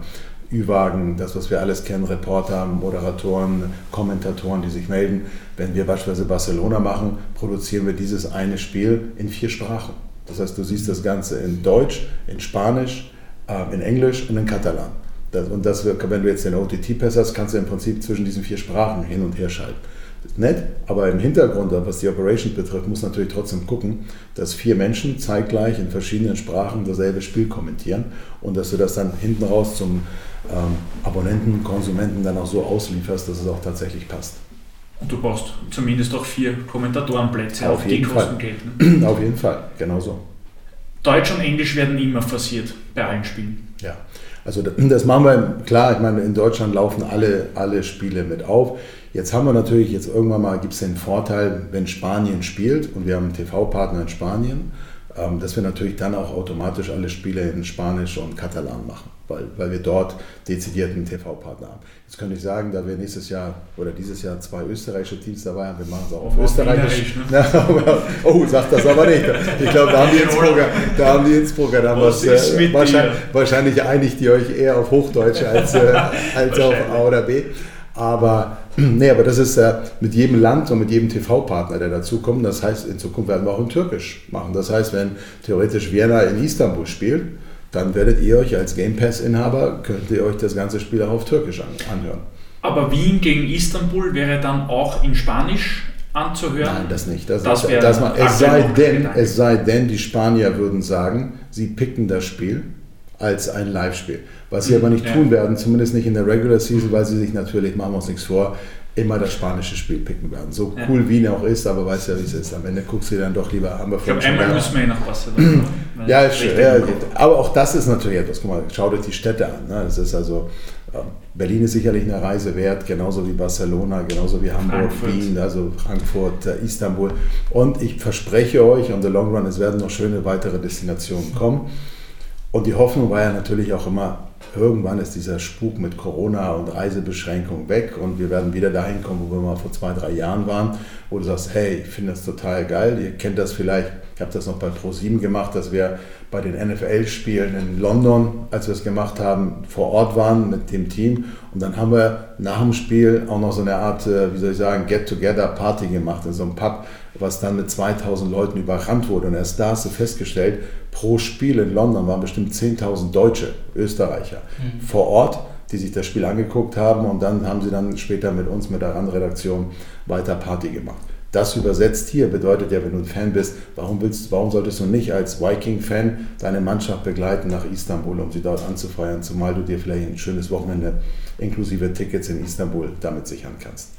Ü-Wagen, das, was wir alles kennen, Reporter, Moderatoren, Kommentatoren, die sich melden. Wenn wir beispielsweise Barcelona machen, produzieren wir dieses eine Spiel in vier Sprachen. Das heißt, du siehst das Ganze in Deutsch, in Spanisch, äh, in Englisch und in Katalan. Das, und das, wenn du jetzt den OTT-Pass hast, kannst du im Prinzip zwischen diesen vier Sprachen hin und her schalten. Das ist nett, aber im Hintergrund, was die Operations betrifft, muss natürlich trotzdem gucken, dass vier Menschen zeitgleich in verschiedenen Sprachen dasselbe Spiel kommentieren und dass du das dann hinten raus zum ähm, Abonnenten, Konsumenten dann auch so auslieferst, dass es auch tatsächlich passt. Und du brauchst zumindest auch vier Kommentatorenplätze, auf, auf die Kosten geht. Ne? *clears throat* Auf jeden Fall, genau so. Deutsch und Englisch werden immer forciert bei allen Spielen. Ja, also das machen wir, klar, ich meine, in Deutschland laufen alle, alle Spiele mit auf. Jetzt haben wir natürlich, jetzt irgendwann mal gibt es den Vorteil, wenn Spanien spielt und wir haben einen TV-Partner in Spanien, dass wir natürlich dann auch automatisch alle Spiele in Spanisch und Katalan machen, weil, weil wir dort dezidierten TV-Partner haben. Jetzt könnte ich sagen, da wir nächstes Jahr oder dieses Jahr zwei österreichische Teams dabei haben, wir machen es auch auf Österreichisch. Ne? *laughs* oh, sagt das aber nicht. Ich glaube, da haben die Innsbrucker, da haben die Innsbrucker dann was, was äh, wahrscheinlich, wahrscheinlich einigt ihr euch eher auf Hochdeutsch als, äh, *laughs* als auf A oder B. Aber, *clears throat* nee, aber das ist äh, mit jedem Land und mit jedem TV-Partner, der dazukommt. Das heißt, in Zukunft werden wir auch in Türkisch machen. Das heißt, wenn theoretisch Vienna in Istanbul spielt, dann werdet ihr euch als Game Pass-Inhaber, könnt ihr euch das ganze Spiel auch auf Türkisch an, anhören. Aber Wien gegen Istanbul wäre dann auch in Spanisch anzuhören? Nein, das nicht. Das, das wäre das, es, sei denn, es sei denn, die Spanier würden sagen, sie picken das Spiel als ein Live-Spiel. Was sie aber nicht ja. tun werden, zumindest nicht in der Regular Season, weil sie sich natürlich, machen wir uns nichts vor, immer das spanische Spiel picken werden. So ja. cool Wien auch ist, aber weißt ja, wie es ist. Am Ende guckst du dann doch lieber, haben wir Ich glaube, einmal müssen wir nach Barcelona. ja, *clears throat* ist schön. Ja, aber auch das ist natürlich etwas. Guck mal, schau dir die Städte an. Ne? Das ist also, ähm, Berlin ist sicherlich eine Reise wert, genauso wie Barcelona, genauso wie Hamburg, Frankfurt. Wien, also Frankfurt, äh, Istanbul. Und ich verspreche euch, on the long run, es werden noch schöne weitere Destinationen kommen. Und die Hoffnung war ja natürlich auch immer, irgendwann ist dieser Spuk mit Corona und Reisebeschränkung weg und wir werden wieder dahin kommen, wo wir mal vor zwei, drei Jahren waren, wo du sagst, hey, ich finde das total geil. Ihr kennt das vielleicht, ich habe das noch bei Pro7 gemacht, dass wir bei den NFL-Spielen in London, als wir es gemacht haben, vor Ort waren mit dem Team. Und dann haben wir nach dem Spiel auch noch so eine Art, äh, wie soll ich sagen, Get-Together-Party gemacht in so einem Pub, was dann mit 2000 Leuten überrannt wurde. Und erst da hast du festgestellt, pro Spiel in London waren bestimmt 10.000 Deutsche, Österreicher mhm. vor Ort, die sich das Spiel angeguckt haben und dann haben sie dann später mit uns, mit der RAN-Redaktion, weiter Party gemacht. Das übersetzt hier bedeutet ja, wenn du ein Fan bist, warum, willst, warum solltest du nicht als Viking-Fan deine Mannschaft begleiten nach Istanbul, um sie dort anzufeiern, zumal du dir vielleicht ein schönes Wochenende inklusive Tickets in Istanbul damit sichern kannst.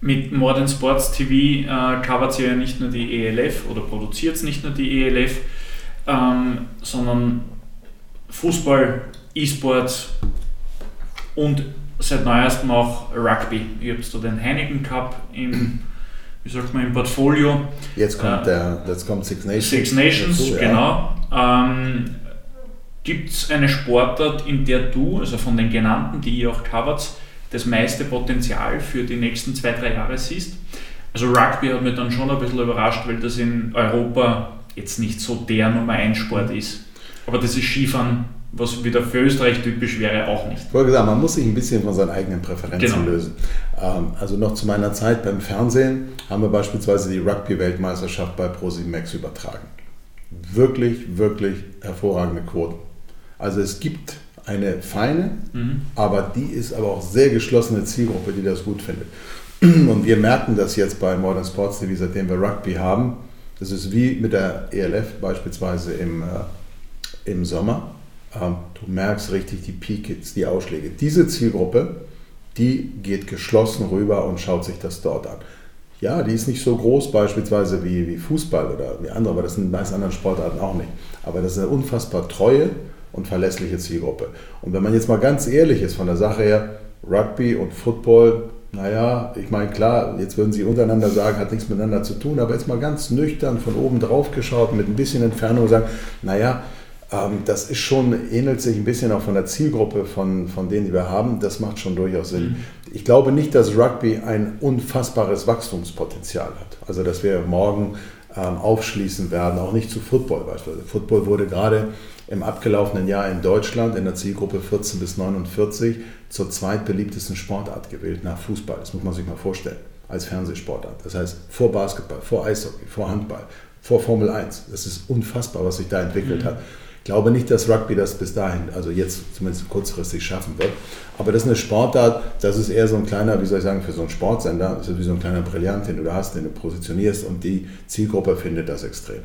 Mit Modern Sports TV äh, covert sie ja nicht nur die ELF oder produziert es nicht nur die ELF, ähm, sondern Fußball, E-Sports und seit neuestem auch Rugby. Ich habe so den Heineken Cup im, *clears throat* wie sagt man, im Portfolio. Jetzt kommt, äh, der, jetzt kommt Six Nations. Six Nations, dazu, genau. Ja. Ähm, Gibt es eine Sportart, in der du, also von den genannten, die ihr auch covert, das meiste Potenzial für die nächsten zwei, drei Jahre siehst? Also Rugby hat mich dann schon ein bisschen überrascht, weil das in Europa jetzt nicht so der Nummer 1 Sport ist. Aber das ist Skifahren, was wieder für Österreich typisch wäre, auch nicht. Ich wollte gesagt, man muss sich ein bisschen von seinen eigenen Präferenzen genau. lösen. Ähm, also noch zu meiner Zeit beim Fernsehen haben wir beispielsweise die Rugby-Weltmeisterschaft bei Pro7 Max übertragen. Wirklich, wirklich hervorragende Quoten. Also es gibt eine feine, mhm. aber die ist aber auch sehr geschlossene Zielgruppe, die das gut findet. *clears throat* Und wir merken das jetzt bei Modern Sports TV, seitdem wir Rugby haben. Das ist wie mit der ELF beispielsweise im, äh, im Sommer. Ähm, du merkst richtig die Peak-Hits, die Ausschläge. Diese Zielgruppe, die geht geschlossen rüber und schaut sich das dort an. Ja, die ist nicht so groß beispielsweise wie, wie Fußball oder wie andere, aber das sind in meisten anderen Sportarten auch nicht. Aber das ist eine unfassbar treue und verlässliche Zielgruppe. Und wenn man jetzt mal ganz ehrlich ist von der Sache her, Rugby und Football naja, ich meine, klar, jetzt würden Sie untereinander sagen, hat nichts miteinander zu tun, aber jetzt mal ganz nüchtern von oben drauf geschaut, mit ein bisschen Entfernung sagen, naja, ähm, das ist schon, ähnelt sich ein bisschen auch von der Zielgruppe von, von denen, die wir haben. Das macht schon durchaus Sinn. Mhm. Ich glaube nicht, dass Rugby ein unfassbares Wachstumspotenzial hat. Also, dass wir morgen ähm, aufschließen werden, auch nicht zu Football beispielsweise. Football wurde gerade im abgelaufenen Jahr in Deutschland in der Zielgruppe 14 bis 49 zur zweitbeliebtesten Sportart gewählt nach Fußball. Das muss man sich mal vorstellen als Fernsehsportart. Das heißt vor Basketball, vor Eishockey, vor Handball, vor Formel 1. Das ist unfassbar, was sich da entwickelt mhm. hat. Ich glaube nicht, dass Rugby das bis dahin, also jetzt zumindest kurzfristig schaffen wird. Aber das ist eine Sportart, das ist eher so ein kleiner, wie soll ich sagen, für so einen Sportsender, das ist wie so ein kleiner Brillant, den du da hast, den du positionierst und die Zielgruppe findet das extrem.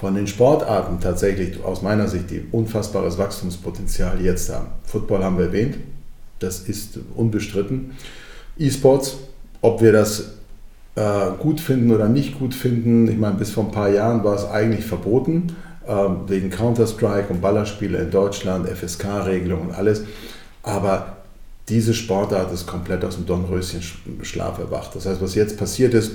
Von den Sportarten tatsächlich aus meiner Sicht, die unfassbares Wachstumspotenzial jetzt haben. Football haben wir erwähnt, das ist unbestritten. E-Sports, ob wir das äh, gut finden oder nicht gut finden, ich meine, bis vor ein paar Jahren war es eigentlich verboten, äh, wegen Counter-Strike und Ballerspiele in Deutschland, FSK-Regelung und alles. Aber diese Sportart ist komplett aus dem Dornröschen-Schlaf erwacht. Das heißt, was jetzt passiert ist,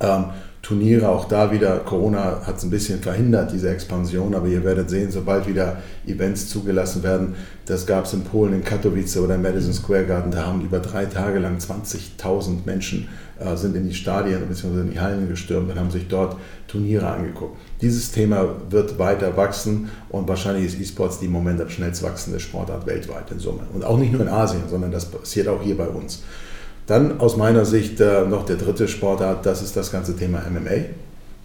ähm, Turniere, auch da wieder, Corona hat es ein bisschen verhindert, diese Expansion, aber ihr werdet sehen, sobald wieder Events zugelassen werden, das gab es in Polen, in Katowice oder im Madison Square Garden, da haben über drei Tage lang 20.000 Menschen äh, sind in die Stadien bzw. in die Hallen gestürmt und haben sich dort Turniere angeguckt. Dieses Thema wird weiter wachsen und wahrscheinlich ist E-Sports die im Moment am schnellst wachsende Sportart weltweit in Summe. Und auch nicht nur in Asien, sondern das passiert auch hier bei uns. Dann aus meiner Sicht äh, noch der dritte Sportart, das ist das ganze Thema MMA.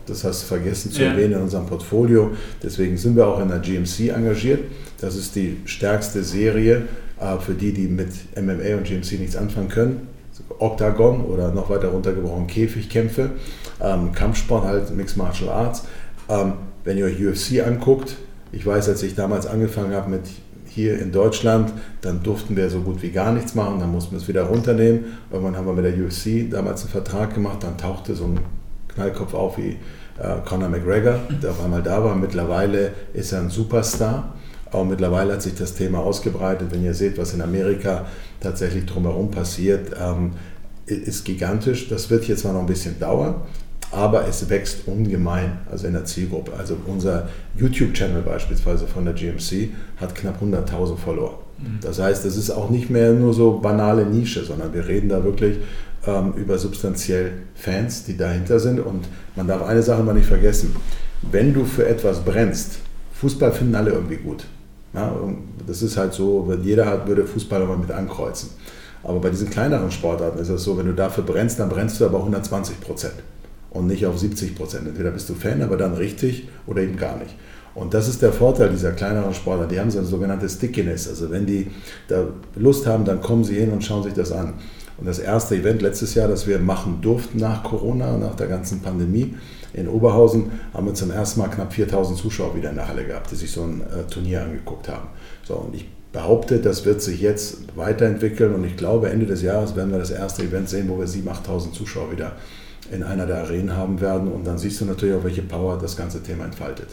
Das hast du vergessen zu ja. erwähnen in unserem Portfolio. Deswegen sind wir auch in der GMC engagiert. Das ist die stärkste Serie äh, für die, die mit MMA und GMC nichts anfangen können. Octagon oder noch weiter runtergebrochen Käfigkämpfe, ähm, Kampfsport halt, Mixed Martial Arts. Ähm, wenn ihr euch UFC anguckt, ich weiß, als ich damals angefangen habe mit hier in Deutschland, dann durften wir so gut wie gar nichts machen, dann mussten wir es wieder runternehmen. Irgendwann haben wir mit der UFC damals einen Vertrag gemacht, dann tauchte so ein Knallkopf auf wie äh, Conor McGregor, der auf einmal da war. Mittlerweile ist er ein Superstar. Auch mittlerweile hat sich das Thema ausgebreitet. Wenn ihr seht, was in Amerika tatsächlich drumherum passiert, ähm, ist gigantisch. Das wird jetzt zwar noch ein bisschen dauern, aber es wächst ungemein, also in der Zielgruppe. Also unser YouTube-Channel beispielsweise von der GMC hat knapp 100.000 Follower. Mhm. Das heißt, es ist auch nicht mehr nur so banale Nische, sondern wir reden da wirklich ähm, über substanziell Fans, die dahinter sind. Und man darf eine Sache mal nicht vergessen. Wenn du für etwas brennst, Fußball finden alle irgendwie gut. Ja, das ist halt so, jeder hat, würde Fußball immer mit ankreuzen. Aber bei diesen kleineren Sportarten ist es so, wenn du dafür brennst, dann brennst du aber 120 Prozent und nicht auf 70 Prozent. Entweder bist du Fan, aber dann richtig oder eben gar nicht. Und das ist der Vorteil dieser kleineren Sportler. Die haben so ein sogenanntes Stickiness. Also wenn die da Lust haben, dann kommen sie hin und schauen sich das an. Und das erste Event letztes Jahr, das wir machen durften nach Corona, nach der ganzen Pandemie, in Oberhausen haben wir zum ersten Mal knapp 4000 Zuschauer wieder in der Halle gehabt, die sich so ein äh, Turnier angeguckt haben. So, und ich behaupte, das wird sich jetzt weiterentwickeln und ich glaube, Ende des Jahres werden wir das erste Event sehen, wo wir 7.000, 8.000 Zuschauer wieder in einer der Arenen haben werden. Und dann siehst du natürlich auch, welche Power das ganze Thema entfaltet.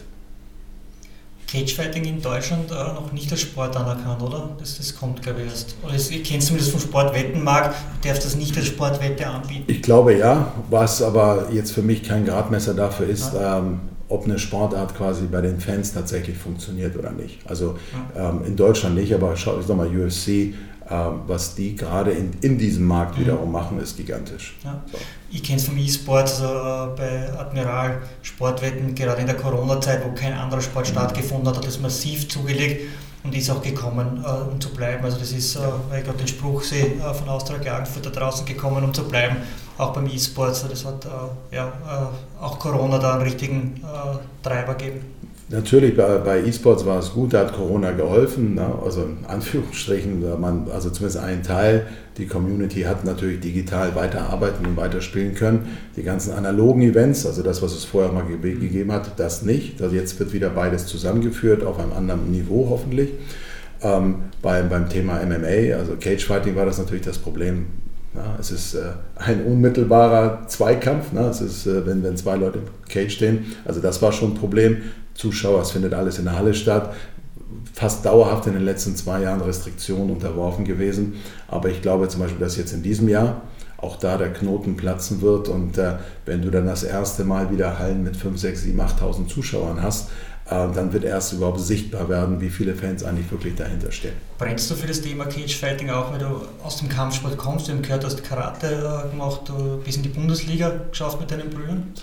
Cagefighting in Deutschland äh, noch nicht als Sport anerkannt, oder? Das, das kommt, glaube ich, erst. Oder ich kenne zumindest vom Sportwettenmarkt, du darfst das nicht als Sportwette anbieten. Ich glaube ja, was aber jetzt für mich kein Gradmesser dafür ist, ja. ähm, ob eine Sportart quasi bei den Fans tatsächlich funktioniert oder nicht. Also ja. ähm, in Deutschland nicht, aber schau, ich sag mal, UFC ähm, was die gerade in, in diesem Markt mhm. wiederum machen, ist gigantisch. Ja. So. Ich kenne es vom E-Sport, also äh, bei Admiral Sportwetten, gerade in der Corona-Zeit, wo kein anderer Sport stattgefunden hat, hat es massiv zugelegt und ist auch gekommen, äh, um zu bleiben. Also das ist, äh, weil ich gerade den Spruch sehe, äh, von Austria Klagenfurt da draußen gekommen, um zu bleiben, auch beim E-Sport. Also das hat äh, ja, äh, auch Corona da einen richtigen Treiber gegeben. Natürlich, bei, E-Sports war es gut, da hat Corona geholfen, ne? also in Anführungsstrichen, man, also zumindest ein Teil, die Community hat natürlich digital weiterarbeiten und weiterspielen können. Die ganzen analogen Events, also das, was es vorher mal ge gegeben hat, das nicht. Also jetzt wird wieder beides zusammengeführt, auf einem anderen Niveau hoffentlich. Ähm, beim, beim Thema MMA, also Cagefighting, war das natürlich das Problem. Ja, es ist äh, ein unmittelbarer Zweikampf. Ne? Es ist, äh, wenn, wenn zwei Leute im Cage stehen. Also das war schon ein Problem. Zuschauer, es findet alles in der Halle statt. Fast dauerhaft in den letzten zwei Jahren Restriktionen unterworfen gewesen. Aber ich glaube zum Beispiel, dass jetzt in diesem Jahr auch da der Knoten platzen wird. Und äh, wenn du dann das erste Mal wieder Hallen mit 5, 6, 7, 8.000 Zuschauern hast, äh, dann wird erst überhaupt sichtbar werden, wie viele Fans eigentlich wirklich dahinter stehen. Brennst du für das Thema Cagefighting auch, weil du aus dem Kampfsport kommst? Du hast gehört, du hast Karate äh, gemacht, du bist in die Bundesliga geschafft mit deinen Brüdern?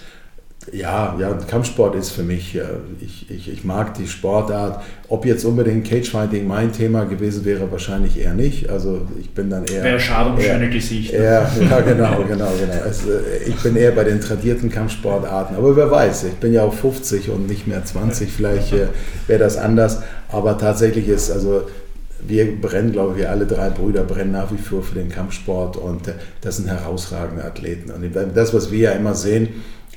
Ja, ja, Kampfsport ist für mich, ich, ich, ich mag die Sportart. Ob jetzt unbedingt Cagefighting mein Thema gewesen wäre, wahrscheinlich eher nicht. Also ich bin dann eher... Wäre schade um schöne Gesichter. Eher, ja, genau, genau, genau. Also ich bin eher bei den tradierten Kampfsportarten. Aber wer weiß, ich bin ja auch 50 und nicht mehr 20, vielleicht äh, wäre das anders. Aber tatsächlich ist, also wir brennen, glaube ich, wir alle drei Brüder brennen nach wie vor für den Kampfsport und äh, das sind herausragende Athleten. Und das, was wir ja immer sehen,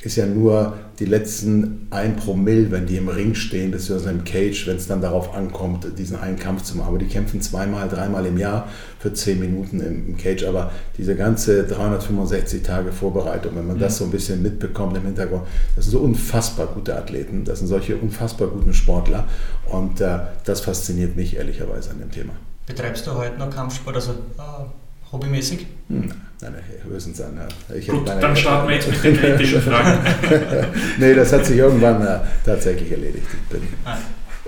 ist ja nur die letzten ein Promille, wenn die im Ring stehen, beziehungsweise im Cage, wenn es dann darauf ankommt, diesen einen Kampf zu machen. Aber die kämpfen zweimal, dreimal im Jahr für zehn Minuten im, Cage. Aber diese ganze 365 Tage Vorbereitung, wenn man das so ein bisschen mitbekommt im Hintergrund, das sind so unfassbar gute Athleten, das sind solche unfassbar guten Sportler. Und äh, das fasziniert mich ehrlicherweise an dem Thema. Betreibst du heute noch Kampfsport, also äh, hobbymäßig? Hm. Nein, höchstens an. Gut, dann starten wir jetzt mit den *laughs* kritischen Fragen. *laughs* nee, das hat sich irgendwann äh, tatsächlich erledigt. Ich bin ah.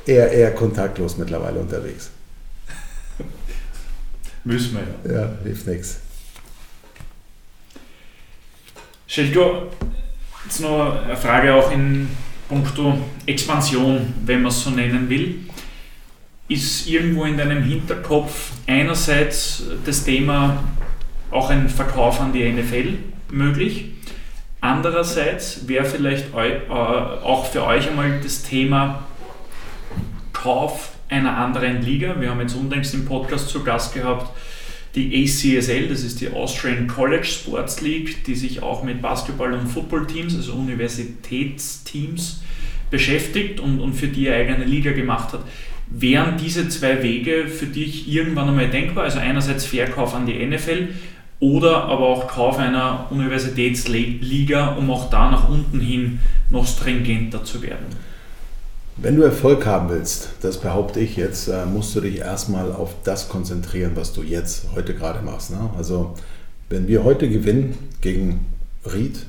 eher, eher kontaktlos mittlerweile unterwegs. Müssen wir ja. Ja, hilft nichts. Schelko, jetzt noch eine Frage auch in puncto Expansion, wenn man es so nennen will. Ist irgendwo in deinem Hinterkopf einerseits das Thema auch ein Verkauf an die NFL möglich. Andererseits wäre vielleicht äh, auch für euch einmal das Thema Kauf einer anderen Liga. Wir haben jetzt unlängst im Podcast zu Gast gehabt die ACSL, das ist die Austrian College Sports League, die sich auch mit Basketball- und Footballteams, also Universitätsteams, beschäftigt und, und für die eigene Liga gemacht hat. Wären diese zwei Wege für dich irgendwann einmal denkbar? Also einerseits Verkauf an die NFL oder aber auch Kauf einer Universitätsliga, um auch da nach unten hin noch stringenter zu werden. Wenn du Erfolg haben willst, das behaupte ich jetzt, äh, musst du dich erstmal auf das konzentrieren, was du jetzt heute gerade machst. Ne? Also wenn wir heute gewinnen gegen Ried,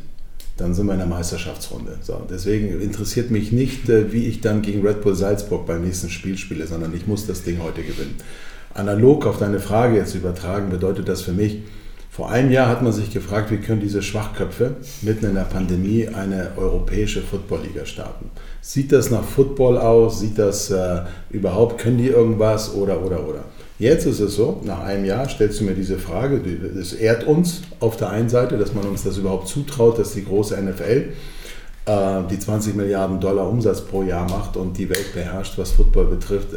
dann sind wir in der Meisterschaftsrunde. So, deswegen interessiert mich nicht, äh, wie ich dann gegen Red Bull Salzburg beim nächsten Spiel spiele, sondern ich muss das Ding heute gewinnen. Analog auf deine Frage jetzt übertragen bedeutet das für mich, vor einem Jahr hat man sich gefragt, wie können diese Schwachköpfe mitten in der Pandemie eine europäische Footballliga starten. Sieht das nach Football aus? Sieht das äh, überhaupt, können die irgendwas oder oder oder? Jetzt ist es so, nach einem Jahr stellst du mir diese Frage, das ehrt uns auf der einen Seite, dass man uns das überhaupt zutraut, dass die große NFL äh, die 20 Milliarden Dollar Umsatz pro Jahr macht und die Welt beherrscht, was Football betrifft,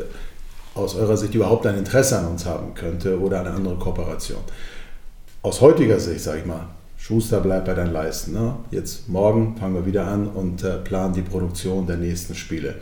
aus eurer Sicht überhaupt ein Interesse an uns haben könnte oder eine andere Kooperation aus heutiger Sicht, sage ich mal, Schuster bleibt bei deinen Leisten. Ne? Jetzt morgen fangen wir wieder an und äh, planen die Produktion der nächsten Spiele.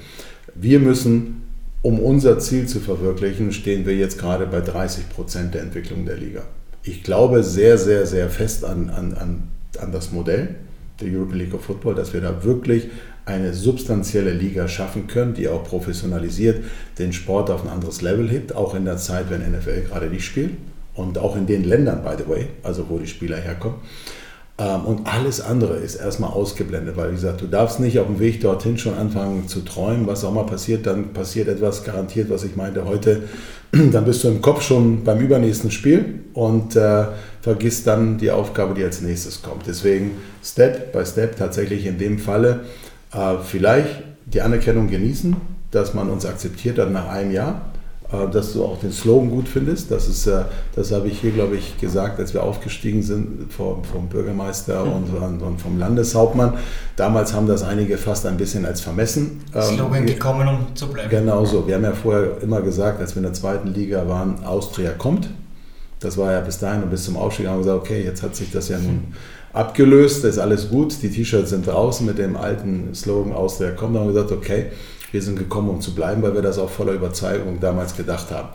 Wir müssen, um unser Ziel zu verwirklichen, stehen wir jetzt gerade bei 30 Prozent der Entwicklung der Liga. Ich glaube sehr, sehr, sehr fest an, an, an, an das Modell der European League of Football, dass wir da wirklich eine substanzielle Liga schaffen können, die auch professionalisiert den Sport auf ein anderes Level hebt, auch in der Zeit, wenn NFL gerade nicht spielt und auch in den Ländern, by the way, also wo die Spieler herkommen. Ähm, und alles andere ist erstmal ausgeblendet, weil wie gesagt, du darfst nicht auf dem Weg dorthin schon anfangen zu träumen, was auch mal passiert, dann passiert etwas garantiert, was ich meinte heute, *clears throat* dann bist du im Kopf schon beim übernächsten Spiel und äh, vergisst dann die Aufgabe, die als nächstes kommt. Deswegen Step by Step tatsächlich in dem Falle äh, vielleicht die Anerkennung genießen, dass man uns akzeptiert hat nach einem Jahr dass du auch den Slogan gut findest. Das, ist, äh, das habe ich hier, glaube ich, gesagt, als wir aufgestiegen sind vom, vom Bürgermeister mhm. und, und, vom Landeshauptmann. Damals haben das einige fast ein bisschen als vermessen. Ähm, Slogan gekommen, um zu bleiben. Genau so. Wir haben ja vorher immer gesagt, als wir in der zweiten Liga waren, Austria kommt. Das war ja bis dahin und bis zum Aufstieg haben wir gesagt, okay, jetzt hat sich das ja nun abgelöst, ist alles gut. Die T-Shirts sind draußen mit dem alten Slogan Austria kommt. Da haben wir gesagt, okay, wir sind gekommen, um zu bleiben, weil wir das auch voller Überzeugung damals gedacht haben.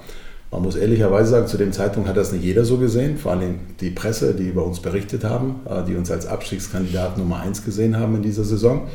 Man muss ehrlicherweise sagen, zu dem Zeitpunkt hat das nicht jeder so gesehen, vor allem die Presse, die über uns berichtet haben, äh, die uns als Abstiegskandidat Nummer 1 gesehen haben in dieser Saison,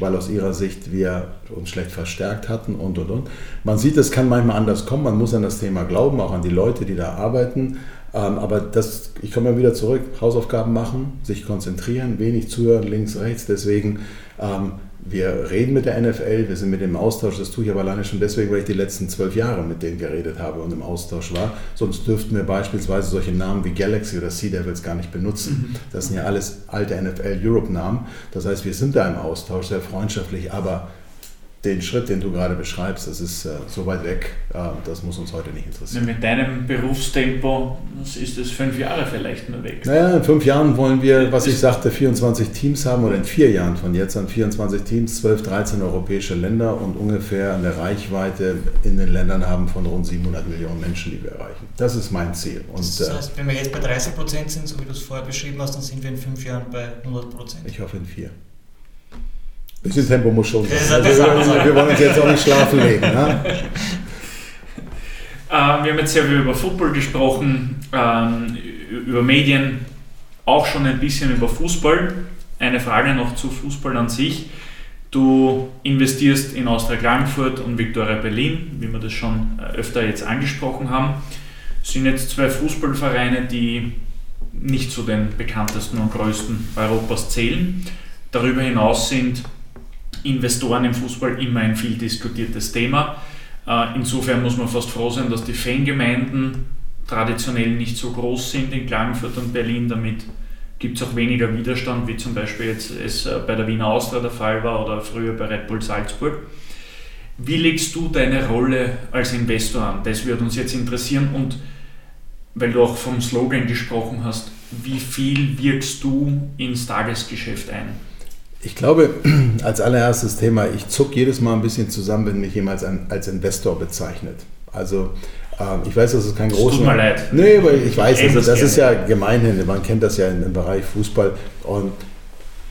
weil aus ihrer Sicht wir uns schlecht verstärkt hatten und und und. Man sieht, es kann manchmal anders kommen, man muss an das Thema glauben, auch an die Leute, die da arbeiten. Ähm, aber das, ich komme mal wieder zurück, Hausaufgaben machen, sich konzentrieren, wenig zuhören, links, rechts. Deswegen ähm, wir reden mit der NFL, wir sind mit dem Austausch, das tue ich aber alleine schon deswegen, weil ich die letzten zwölf Jahre mit denen geredet habe und im Austausch war. Sonst dürften wir beispielsweise solche Namen wie Galaxy oder Sea Devils gar nicht benutzen. Mhm. Das sind ja alles alte NFL Europe Namen. Das heißt, wir sind da im Austausch, sehr freundschaftlich, aber den Schritt, den du gerade beschreibst, das ist äh, so weit weg, äh, das muss uns heute nicht interessieren. Mit deinem Berufstempo ist es fünf Jahre vielleicht nur weg. Naja, in fünf Jahren wollen wir, was ich sagte, 24 Teams haben oder in vier Jahren von jetzt an 24 Teams, 12, 13 europäische Länder und ungefähr eine Reichweite in den Ländern haben von rund 700 Millionen Menschen, die wir erreichen. Das ist mein Ziel. Und, das äh, heißt, wenn wir jetzt bei 30 Prozent sind, so wie du es vorher beschrieben hast, dann sind wir in fünf Jahren bei 100 Prozent. Ich hoffe in vier. Bisschen Tempo muss schon sein. Also wir, wir, wollen uns jetzt auch nicht schlafen legen. Ne? *laughs* wir haben jetzt sehr viel über Football gesprochen, ähm, über Medien, auch schon ein bisschen über Fußball. Eine Frage noch zu Fußball an sich. Du investierst in Austria Klagenfurt und Viktoria Berlin, wie wir das schon äh, öfter jetzt angesprochen haben. Das sind jetzt zwei Fußballvereine, die nicht zu den bekanntesten und größten Europas zählen. Darüber hinaus sind Investoren im Fußball immer ein viel diskutiertes Thema. Äh, insofern muss man fast froh sein, dass die Fangemeinden traditionell nicht so groß sind in Klagenfurt und Berlin. Damit gibt es auch weniger Widerstand, wie zum Beispiel jetzt es äh, bei der Wiener Austria der Fall war oder früher bei Red Bull Salzburg. Wie legst du deine Rolle als Investor an? Das wird uns jetzt interessieren und weil du auch vom Slogan gesprochen hast, wie viel wirkst du ins Tagesgeschäft ein? Ich glaube, *clears throat* als allererstes Thema, ich zucke jedes Mal ein bisschen zusammen, wenn mich jemand als Investor bezeichnet. Also ähm, ich weiß, das ist kein großer... Tut mir leid. Nee, aber ich weiß, also, das ist ja gemeinhin, man kennt das ja im, Bereich Fußball. Und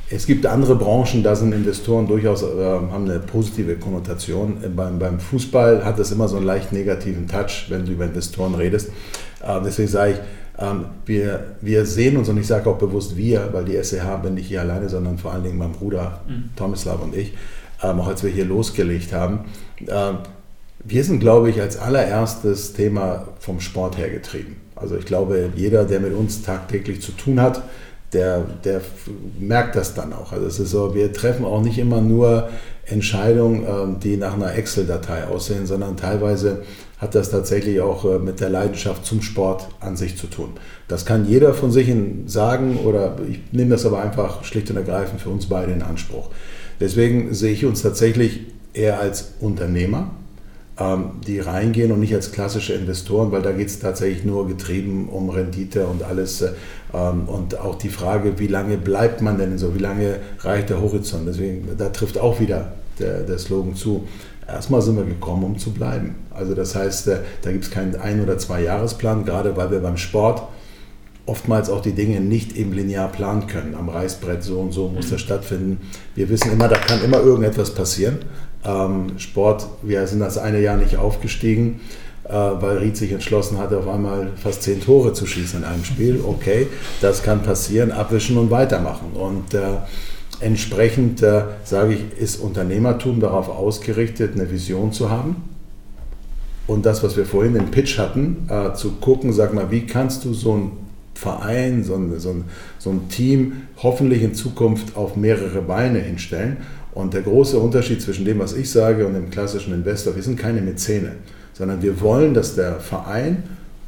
es gibt andere Branchen, da sind Investoren durchaus, äh, haben eine positive Konnotation. Beim, beim Fußball hat das immer so einen leicht negativen Touch, wenn du über Investoren redest. Äh, deswegen sage ich, wir, wir sehen uns, und ich sage auch bewusst wir, weil die SEH bin nicht hier alleine, sondern vor allen Dingen mein Bruder mhm. Tomislav und ich, ähm, auch als wir hier losgelegt haben. Ähm, wir sind, glaube ich, als allererstes Thema vom Sport her getrieben. Also ich glaube, jeder, der mit uns tagtäglich zu tun hat, der, der merkt das dann auch. Also es ist so, wir treffen auch nicht immer nur Entscheidungen, die nach einer Excel-Datei aussehen, sondern teilweise hat das tatsächlich auch äh, mit der Leidenschaft zum Sport an sich zu tun. Das kann jeder von sich sagen oder ich nehme das aber einfach schlicht und ergreifend für uns beide in Anspruch. Deswegen sehe ich uns tatsächlich eher als Unternehmer, ähm, die reingehen und nicht als klassische Investoren, weil da geht es tatsächlich nur getrieben um Rendite und alles. Äh, ähm, und auch die Frage, wie lange bleibt man denn so, wie lange reicht der Horizont? Deswegen, da trifft auch wieder der, der Slogan zu. Erstmal sind wir gekommen, um zu bleiben. Also das heißt, äh, da gibt es keinen Ein- oder Zwei-Jahresplan, gerade weil wir beim Sport oftmals auch die Dinge nicht eben linear planen können. Am Reißbrett so und so muss das stattfinden. Wir wissen immer, da kann immer irgendetwas passieren. Ähm, Sport, wir sind das eine Jahr nicht aufgestiegen, äh, weil Ried sich entschlossen hatte, auf einmal fast zehn Tore zu schießen in einem Spiel. Okay, das kann passieren, abwischen und weitermachen. Und äh, Entsprechend äh, sage ich, ist Unternehmertum darauf ausgerichtet, eine Vision zu haben. Und das, was wir vorhin den Pitch hatten, äh, zu gucken, sag mal, wie kannst du so ein Verein, so ein, so, ein, so ein Team hoffentlich in Zukunft auf mehrere Beine hinstellen. Und der große Unterschied zwischen dem, was ich sage, und dem klassischen Investor, wir sind keine Mäzene, sondern wir wollen, dass der Verein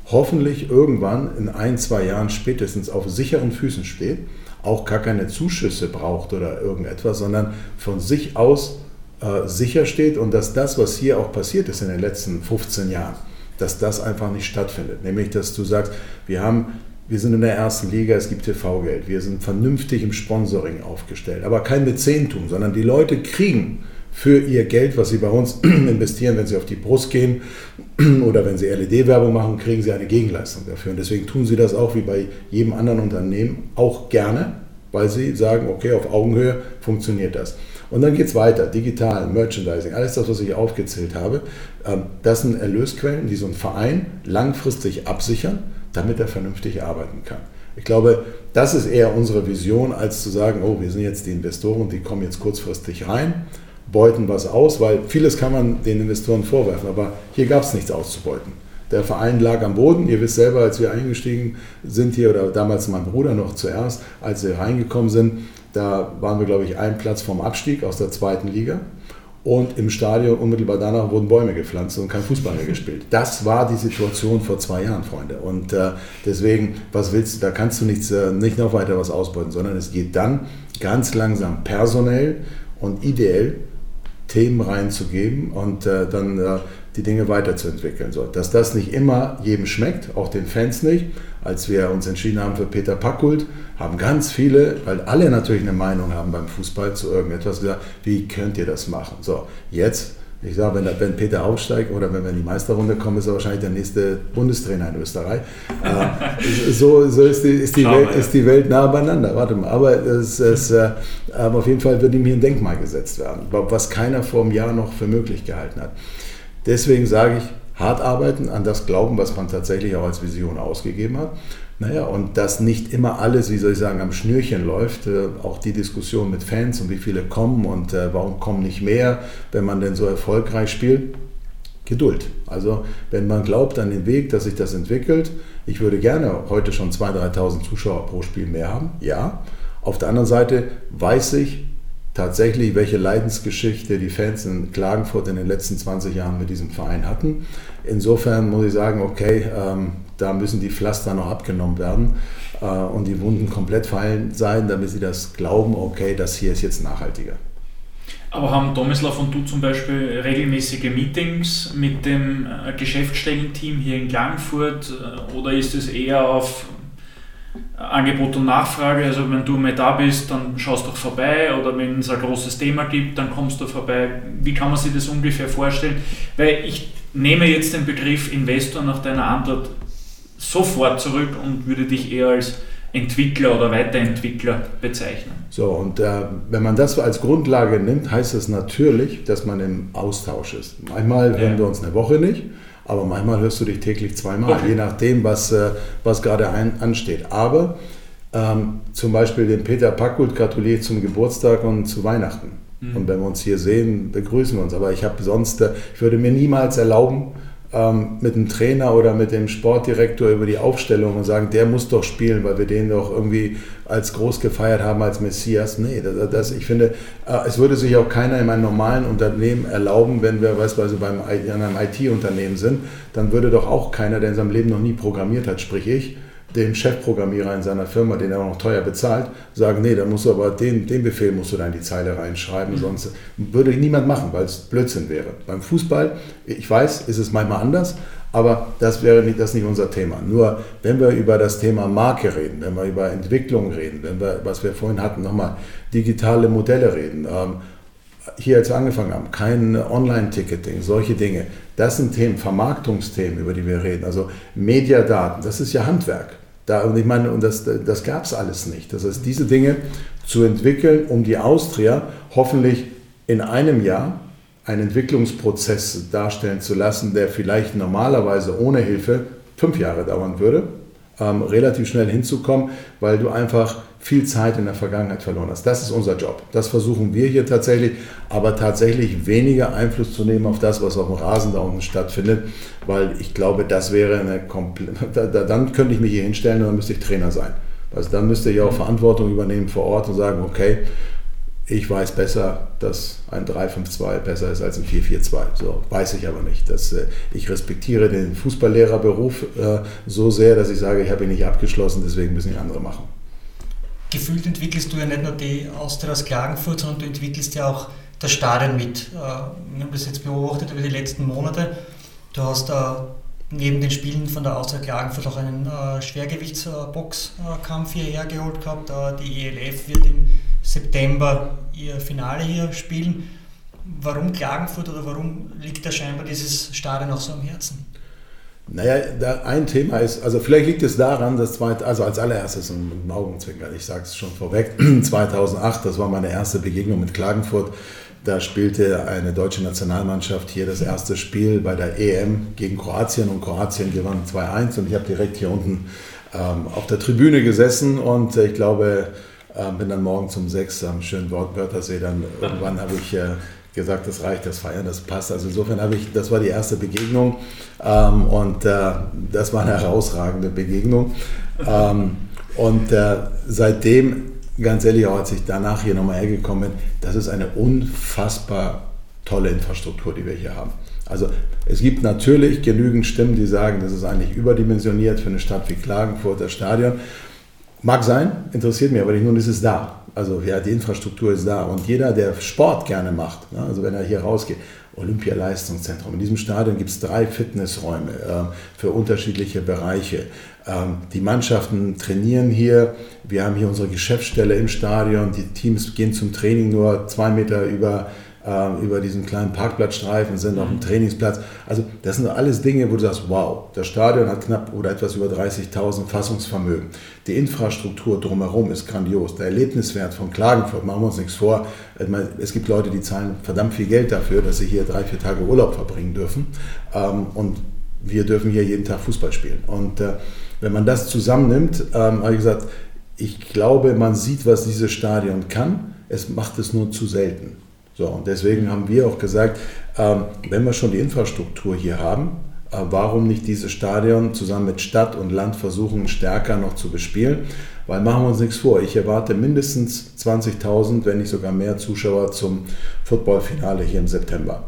hoffentlich irgendwann in ein, zwei Jahren spätestens auf sicheren Füßen steht auch gar keine Zuschüsse braucht oder irgendetwas, sondern von sich aus äh, sicher steht und dass das, was hier auch passiert ist in den letzten 15 Jahren, dass das einfach nicht stattfindet. Nämlich, dass du sagst, wir haben wir sind in der ersten Liga, es gibt TV-Geld, wir sind vernünftig im Sponsoring aufgestellt, aber kein Mäzentum, sondern die Leute kriegen für ihr Geld, was sie bei uns *clears throat* investieren, wenn sie auf die Brust gehen *clears throat* oder wenn sie LED-Werbung machen, kriegen sie eine Gegenleistung dafür. Und deswegen tun sie das auch wie bei jedem anderen Unternehmen auch gerne, weil sie sagen, okay, auf Augenhöhe funktioniert das. Und dann geht es weiter, digital, Merchandising, alles das, was ich aufgezählt habe. Ähm, das sind Erlösquellen, die so ein Verein langfristig absichern, damit er vernünftig arbeiten kann. Ich glaube, das ist eher unsere Vision, als zu sagen, oh, wir sind jetzt die Investoren, die kommen jetzt kurzfristig rein beuten was aus, weil vieles kann man den Investoren vorwerfen, aber hier gab es nichts auszubeuten. Der Verein lag am Boden. Ihr wisst selber, als wir eingestiegen sind hier, oder damals mein Bruder noch zuerst, als wir reingekommen sind, Da waren wir, glaube ich, einen Platz vom Abstieg aus der zweiten Liga. Und im Stadion unmittelbar danach wurden Bäume gepflanzt und kein Fußball mehr gespielt. Das war die Situation vor zwei Jahren, Freunde. Und äh, deswegen, was willst du, da kannst du nichts, äh, nicht noch weiter was ausbeuten, sondern es geht dann ganz langsam personell und ideell Themen reinzugeben und äh, dann äh, die Dinge weiterzuentwickeln. So, dass das nicht immer jedem schmeckt, auch den Fans nicht. Als wir uns entschieden haben für Peter Packult, haben ganz viele, weil alle natürlich eine Meinung haben beim Fußball zu irgendetwas gesagt, wie könnt ihr das machen? So, jetzt ich sage, wenn, wenn, Peter aufsteigt oder wenn wir in die Meisterrunde kommen, ist er wahrscheinlich der nächste Bundestrainer in Österreich. Äh, so so ist, die, ist, die Welt, ist, die, Welt, nah beieinander. Warte mal. Aber, es, es, äh, auf jeden Fall wird ihm hier ein Denkmal gesetzt werden, was keiner vor einem Jahr noch für möglich gehalten hat. Deswegen sage ich, hart arbeiten, an das glauben, was man tatsächlich auch als Vision ausgegeben hat. Naja, und dass nicht immer alles, wie soll ich sagen, am Schnürchen läuft, äh, auch die Diskussion mit Fans und wie viele kommen und äh, warum kommen nicht mehr, wenn man denn so erfolgreich spielt. Geduld. Also wenn man glaubt an den Weg, dass sich das entwickelt, ich würde gerne heute schon 2.000, 3.000 Zuschauer pro Spiel mehr haben, ja. Auf der anderen Seite weiß ich, tatsächlich, welche Leidensgeschichte die Fans in Klagenfurt in den letzten 20 Jahren mit diesem Verein hatten. Insofern muss ich sagen, okay, ähm, da müssen die Pflaster noch abgenommen werden äh, und die Wunden komplett fallen sein, damit sie das glauben, okay, das hier ist jetzt nachhaltiger. Aber haben Tomislav und du zum Beispiel regelmäßige Meetings mit dem äh, Geschäftsstellenteam hier in Klagenfurt äh, oder ist es eher auf Angebot und Nachfrage. Also wenn du mal da bist, dann schaust du vorbei oder wenn es ein großes Thema gibt, dann kommst du vorbei. Wie kann man sich das ungefähr vorstellen? Weil ich nehme jetzt den Begriff Investor nach deiner Antwort sofort zurück und würde dich eher als Entwickler oder Weiterentwickler bezeichnen. So, und äh, wenn man das als Grundlage nimmt, heißt das natürlich, dass man im Austausch ist. Manchmal ja. hören wir uns eine Woche nicht, aber manchmal hörst du dich täglich zweimal, okay. je nachdem, was, äh, was gerade ansteht. Aber ähm, zum Beispiel den Peter Packult gratuliere ich zum Geburtstag und zu Weihnachten. Mhm. Und wenn wir uns hier sehen, begrüßen wir uns. Aber ich habe sonst, äh, ich würde mir niemals erlauben, ähm, mit dem Trainer oder mit dem Sportdirektor über die Aufstellung und sagen, der muss doch spielen, weil wir den doch irgendwie als groß gefeiert haben, als Messias. Nee, das, das ich finde, äh, es würde sich auch keiner in einem normalen Unternehmen erlauben, wenn wir beispielsweise beim, in einem IT-Unternehmen sind, dann würde doch auch keiner, der in seinem Leben noch nie programmiert hat, sprich ich, den Chefprogrammierer in seiner Firma, den er auch noch teuer bezahlt, sagen, nee, dann musst du aber den, den Befehl musst du da in die Zeile reinschreiben, mhm. sonst würde niemand machen, weil es Blödsinn wäre. Beim Fußball, ich weiß, ist es manchmal anders, aber das wäre nicht, das nicht unser Thema. Nur wenn wir über das Thema Marke reden, wenn wir über Entwicklung reden, wenn wir, was wir vorhin hatten, nochmal digitale Modelle reden, ähm, hier als wir angefangen haben, kein Online-Ticketing, solche Dinge. Das sind Themen, Vermarktungsthemen, über die wir reden. Also Mediadaten, das ist ja Handwerk. Da, und ich meine, und das, das gab es alles nicht. Das heißt, diese Dinge zu entwickeln, um die Austria hoffentlich in einem Jahr einen Entwicklungsprozess darstellen zu lassen, der vielleicht normalerweise ohne Hilfe fünf Jahre dauern würde, ähm, relativ schnell hinzukommen, weil du einfach viel Zeit in der Vergangenheit verloren hast. Das ist unser Job. Das versuchen wir hier tatsächlich, aber tatsächlich weniger Einfluss zu nehmen auf das, was auf dem Rasen da unten stattfindet, weil ich glaube, das wäre eine komplett. *laughs* Dann könnte ich mich hier hinstellen und dann müsste ich Trainer sein. Also dann müsste ich auch Verantwortung übernehmen vor Ort und sagen, okay, ich weiß besser, dass ein 3-5-2 besser ist als ein 4-4-2. So weiß ich aber nicht. Das, äh, ich respektiere den Fußballlehrerberuf äh, so sehr, dass ich sage, ich habe ihn nicht abgeschlossen, deswegen müssen die andere machen gefühlt entwickelst du ja nicht nur die Austria aus Klagenfurt, sondern du entwickelst ja auch das Stadion mit. Äh, wir haben das jetzt beobachtet über die letzten Monate. Du hast da neben den Spielen von der Austria Klagenfurt auch einen äh, Schwergewichtsboxkampf hierher geholt gehabt. Die ELF wird im September ihr Finale hier spielen. Warum Klagenfurt oder warum liegt da scheinbar dieses Stadion auch so am Herzen? Naja, da ein Thema ist, also vielleicht liegt es daran, dass, zweit, also als allererstes ein Augenzwinkern, ich sage es schon vorweg, *clears throat* 2008, das war meine erste Begegnung mit Klagenfurt. Da spielte eine deutsche Nationalmannschaft hier das erste Spiel bei der EM gegen Kroatien und Kroatien gewann 2-1 und ich habe direkt hier unten ähm, auf der Tribüne gesessen und ich glaube, äh, bin dann morgen um 6 am schönen Wörthersee, dann irgendwann habe ich äh, gesagt, das reicht, das Feiern, das passt. Also insofern habe ich, das war die erste Begegnung ähm, und äh, das war eine herausragende Begegnung. Ähm, und äh, seitdem ganz ehrlich, auch als ich danach hier nochmal hergekommen bin, das ist eine unfassbar tolle Infrastruktur, die wir hier haben. Also es gibt natürlich genügend Stimmen, die sagen, das ist eigentlich überdimensioniert für eine Stadt wie Klagenfurt, das Stadion. Mag sein, interessiert mich aber nicht, nun ist es da. Also ja, die Infrastruktur ist da. Und jeder, der Sport gerne macht, ne, also wenn er hier rausgeht, Olympialeistungszentrum. In diesem Stadion gibt es drei Fitnessräume äh, für unterschiedliche Bereiche. Ähm, die Mannschaften trainieren hier. Wir haben hier unsere Geschäftsstelle im Stadion. Die Teams gehen zum Training nur zwei Meter über ähm, über diesen kleinen Parkplatzstreifen, sind auf dem mhm. Trainingsplatz. Also das sind alles Dinge, wo du sagst, wow, das Stadion hat knapp oder etwas über 30.000 Fassungsvermögen. Die Infrastruktur drumherum ist grandios. Der Erlebniswert von Klagenfurt, machen wir uns nichts vor. Es gibt Leute, die zahlen verdammt viel Geld dafür, dass sie hier drei, vier Tage Urlaub verbringen dürfen. Ähm, und wir dürfen hier jeden Tag Fußball spielen. Und äh, wenn man das zusammennimmt, ähm, habe ich gesagt, ich glaube, man sieht, was dieses Stadion kann. Es macht es nur zu selten. So, und deswegen haben wir auch gesagt, ähm, wenn wir schon die Infrastruktur hier haben, äh, warum nicht dieses Stadion zusammen mit Stadt und Land versuchen, stärker noch zu bespielen? Weil machen wir uns nichts vor, ich erwarte mindestens 20.000, wenn nicht sogar mehr Zuschauer zum Footballfinale hier im September.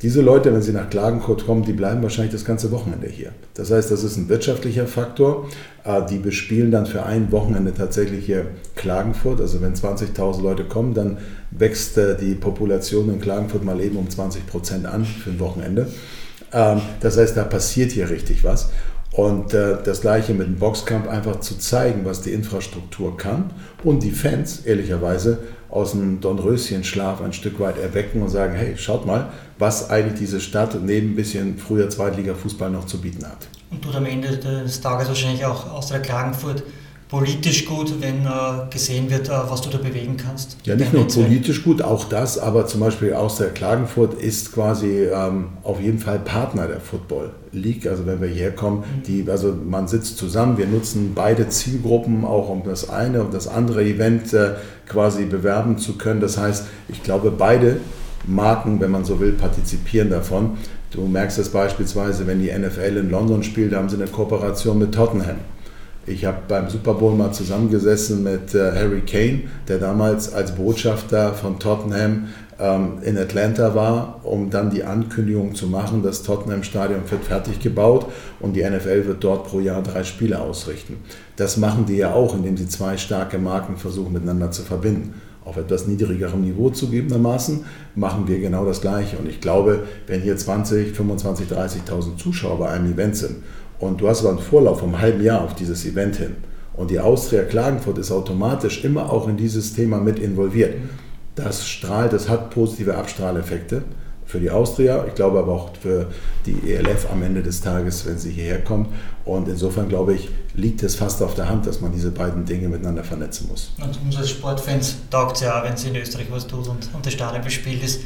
Diese Leute, wenn sie nach Klagenfurt kommen, die bleiben wahrscheinlich das ganze Wochenende hier. Das heißt, das ist ein wirtschaftlicher Faktor. Äh, die bespielen dann für ein Wochenende tatsächlich hier Klagenfurt. Also wenn 20.000 Leute kommen, dann wächst äh, die Population in Klagenfurt mal eben um 20 Prozent an für ein Wochenende. Ähm, das heißt, da passiert hier richtig was. Und äh, das gleiche mit dem Boxkampf, einfach zu zeigen, was die Infrastruktur kann und die Fans, ehrlicherweise, aus dem Dornröschenschlaf ein Stück weit erwecken und sagen, hey, schaut mal, was eigentlich diese Stadt neben ein bisschen früher Zweitliga-Fußball noch zu bieten hat. Und tut am Ende des Tages wahrscheinlich auch Austria Klagenfurt politisch gut, wenn äh, gesehen wird, äh, was du da bewegen kannst. Ja, nicht nur politisch gut, auch das, aber zum Beispiel Austria Klagenfurt ist quasi ähm, auf jeden Fall Partner der Football League. Also wenn wir hierher kommen, mhm. die, also man sitzt zusammen, wir nutzen beide Zielgruppen auch um das eine und das andere Event äh, quasi bewerben zu können. Das heißt, ich glaube, beide Marken, wenn man so will, partizipieren davon. Du merkst es beispielsweise, wenn die NFL in London spielt, da haben sie eine Kooperation mit Tottenham. Ich habe beim Super Bowl mal zusammengesessen mit äh, Harry Kane, der damals als Botschafter von Tottenham ähm, in Atlanta war, um dann die Ankündigung zu machen, das Tottenham Stadion wird fertig gebaut und die NFL wird dort pro Jahr drei Spiele ausrichten. Das machen die ja auch, indem sie zwei starke Marken versuchen miteinander zu verbinden auf etwas niedrigerem Niveau zugegebenermaßen, machen wir genau das Gleiche. Und ich glaube, wenn hier 20, 25, 30.000 Zuschauer bei einem Event sind und du hast aber einen Vorlauf vom halben Jahr auf dieses Event hin und die Austria Klagenfurt ist automatisch immer auch in dieses Thema mit involviert, das strahlt, das hat positive Abstrahleffekte für die Austria, ich glaube aber auch für die ELF am Ende des Tages, wenn sie hierher kommt. Und insofern glaube ich, liegt es fast auf der Hand, dass man diese beiden Dinge miteinander vernetzen muss. Und uns als Sportfans taugt es ja auch, wenn sie in Österreich was tut und, und das Stadion bespielt ist.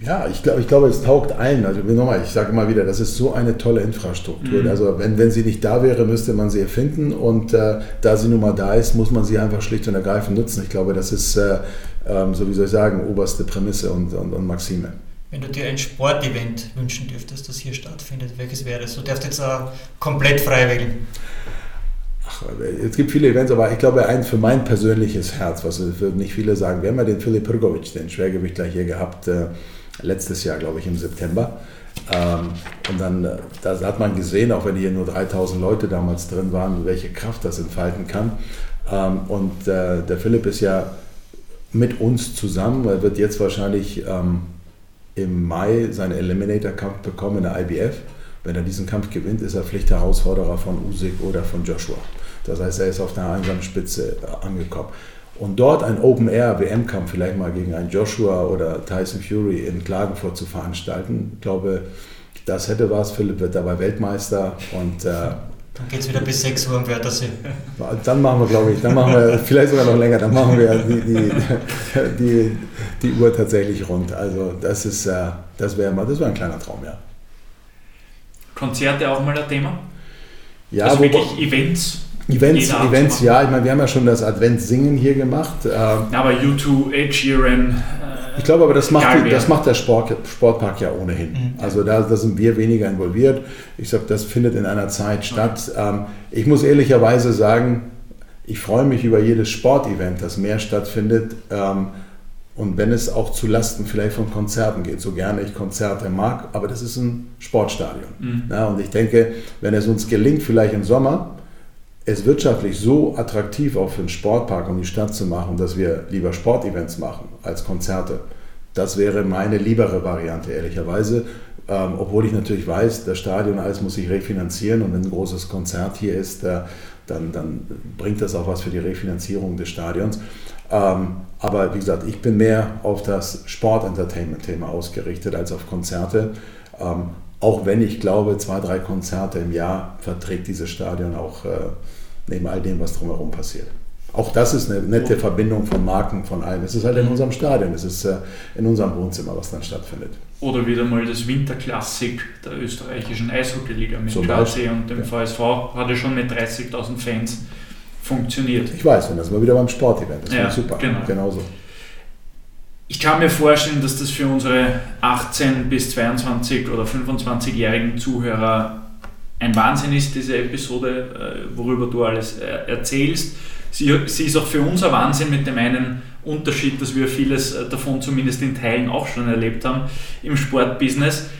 Ja, ich glaube, ich glaube, es taugt allen. Also nochmal, ich sage immer wieder, das ist so eine tolle Infrastruktur. Mhm. Also wenn, wenn sie nicht da wäre, müsste man sie erfinden. Und äh, da sie nun mal da ist, muss man sie einfach schlicht und ergreifend nutzen. Ich glaube, das ist, äh, äh, so wie soll ich sagen, oberste Prämisse und, und, und Maxime. Wenn du dir ein Sportevent wünschen dürftest, das hier stattfindet, welches wäre das? Du darfst jetzt auch komplett frei wählen. Es gibt viele Events, aber ich glaube, eins für mein persönliches Herz, was würden nicht viele sagen. Wir haben ja den Philipp Prgovic, den Schwergewichtler, hier gehabt, äh, letztes Jahr, glaube ich, im September. Ähm, und dann äh, da hat man gesehen, auch wenn hier nur 3000 Leute damals drin waren, welche Kraft das entfalten kann. Ähm, und äh, der Philipp ist ja mit uns zusammen, er wird jetzt wahrscheinlich ähm, im Mai seinen Eliminator-Kampf bekommen in der IBF. Wenn er diesen Kampf gewinnt, ist er Pflichtherausforderer von Usyk oder von Joshua. Das heißt, er ist auf der einsamen Spitze äh, angekommen. Und dort ein Open-Air-WM-Kampf vielleicht mal gegen einen Joshua oder Tyson Fury in Klagenfurt zu veranstalten, ich glaube, das hätte was. Philipp wird dabei Weltmeister und äh, dann geht es wieder bis 6 Uhr am Wörthersee. *laughs* Dann machen wir, glaube ich, dann machen wir, vielleicht sogar noch länger, dann machen wir die, die, *laughs* die, die Uhr tatsächlich rund. Also das ist, äh, das wäre mal, das wäre ein kleiner Traum, ja. Konzerte auch mal ein Thema? Ja, also wirklich Events? Events, Events ja. Ich meine, wir haben ja schon das Adventssingen hier gemacht. Ähm, aber U2, Ed Sheeran, ich glaube aber, das macht, die, das macht der Sport, Sportpark ja ohnehin. Mhm. Also da, da, sind wir weniger involviert. Ich sage, das findet in einer Zeit statt. Ähm, ich muss ehrlicherweise sagen, ich freue mich über jedes Sportevent, das mehr stattfindet. Ähm, und wenn es auch zu Lasten vielleicht von Konzerten geht, so gerne ich Konzerte mag, aber das ist ein Sportstadion. Mhm. Ja, und ich denke, wenn es uns gelingt, vielleicht im Sommer, es wirtschaftlich so attraktiv auch für den Sportpark und die Stadt zu machen, dass wir lieber Sportevents machen als Konzerte, das wäre meine liebere Variante, ehrlicherweise. Ähm, obwohl ich natürlich weiß, das Stadion alles muss sich refinanzieren und wenn ein großes Konzert hier ist, äh, dann, dann bringt das auch was für die Refinanzierung des Stadions. Ähm, aber wie gesagt, ich bin mehr auf das Sport-Entertainment-Thema ausgerichtet als auf Konzerte. Ähm, auch wenn ich glaube, zwei, drei Konzerte im Jahr verträgt dieses Stadion auch äh, neben all dem, was drumherum passiert. Auch das ist eine nette Verbindung von Marken, von allem. Es ist halt in unserem Stadion, es ist äh, in unserem Wohnzimmer, was dann stattfindet. Oder wieder mal das Winterklassik der österreichischen Eishockeyliga mit KC und dem ja. VSV hat ja schon mit 30.000 Fans funktioniert. Ich weiß, und das war wieder beim Sportevent. Das ja, war super. Genau. Genauso. Ich kann mir vorstellen, dass das für unsere 18 bis 22 oder 25-jährigen Zuhörer ein Wahnsinn ist, diese Episode, äh, worüber du alles äh, erzählst. Sie, sie ist auch für uns ein Wahnsinn mit dem einen Unterschied, dass wir vieles äh, davon zumindest in Teilen auch schon erlebt haben im Sportbusiness.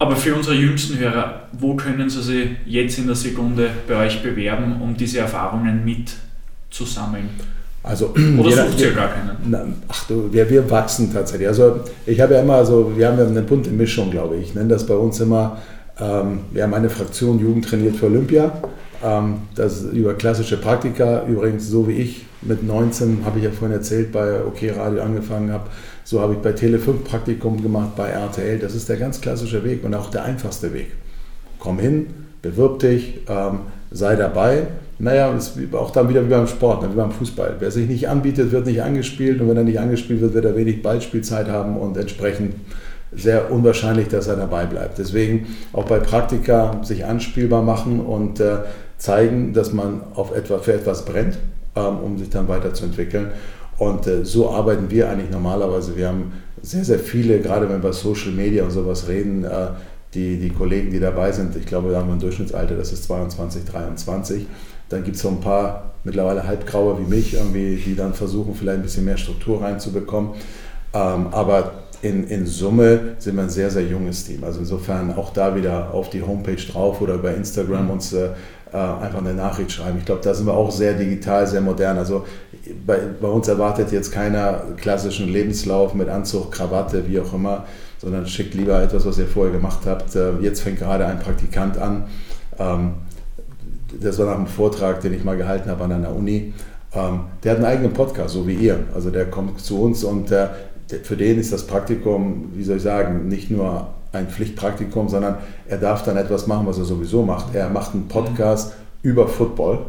Aber für unsere jüngsten Hörer, wo können sie sich jetzt in der Sekunde bei euch bewerben, um diese Erfahrungen mitzusammeln? Also, *clears throat* Oder jeder, sucht ihr gar keinen? Na, ach du, wir, wir wachsen tatsächlich. Also ich habe ja immer so, wir haben ja eine bunte Mischung, glaube ich. Ich nenne das bei uns immer, ähm, wir haben Fraktion Jugend trainiert für Olympia. Ähm, das über klassische Praktika, übrigens so wie ich mit 19, habe ich ja vorhin erzählt, bei OK Radio angefangen habe so habe ich bei Tele5 Praktikum gemacht, bei RTL. Das ist der ganz klassische Weg und auch der einfachste Weg. Komm hin, bewirb dich, ähm, sei dabei. Naja, ist auch dann wieder wie beim Sport, wie beim Fußball. Wer sich nicht anbietet, wird nicht angespielt und wenn er nicht angespielt wird, wird er wenig Ballspielzeit haben und entsprechend sehr unwahrscheinlich, dass er dabei bleibt. Deswegen auch bei Praktika sich anspielbar machen und äh, zeigen, dass man auf etwa, für etwas brennt, ähm, um sich dann weiterzuentwickeln. Und äh, so arbeiten wir eigentlich normalerweise. Wir haben sehr, sehr viele, gerade wenn wir Social Media und sowas reden, äh, die, die Kollegen, die dabei sind, ich glaube, da haben wir ein Durchschnittsalter, das ist 22, 23. Dann gibt es so ein paar mittlerweile halbgraue wie mich, irgendwie, die dann versuchen, vielleicht ein bisschen mehr Struktur reinzubekommen. Ähm, aber in, in Summe sind wir ein sehr, sehr junges Team. Also insofern auch da wieder auf die Homepage drauf oder über Instagram mhm. uns äh, äh, einfach eine Nachricht schreiben. Ich glaube, da sind wir auch sehr digital, sehr modern. Also bei, bei, uns erwartet jetzt keiner klassischen Lebenslauf mit Anzug, Krawatte, wie auch immer, sondern schickt lieber etwas, was ihr vorher gemacht habt. Äh, jetzt fängt gerade ein Praktikant an. Ähm, das war nach einem Vortrag, den ich mal gehalten habe an einer Uni. Ähm, der hat einen eigenen Podcast, so wie ihr. Also der kommt zu uns und äh, für den ist das Praktikum, wie soll ich sagen, nicht nur ein Pflichtpraktikum, sondern er darf dann etwas machen, was er sowieso macht. Er macht einen Podcast mhm. über Football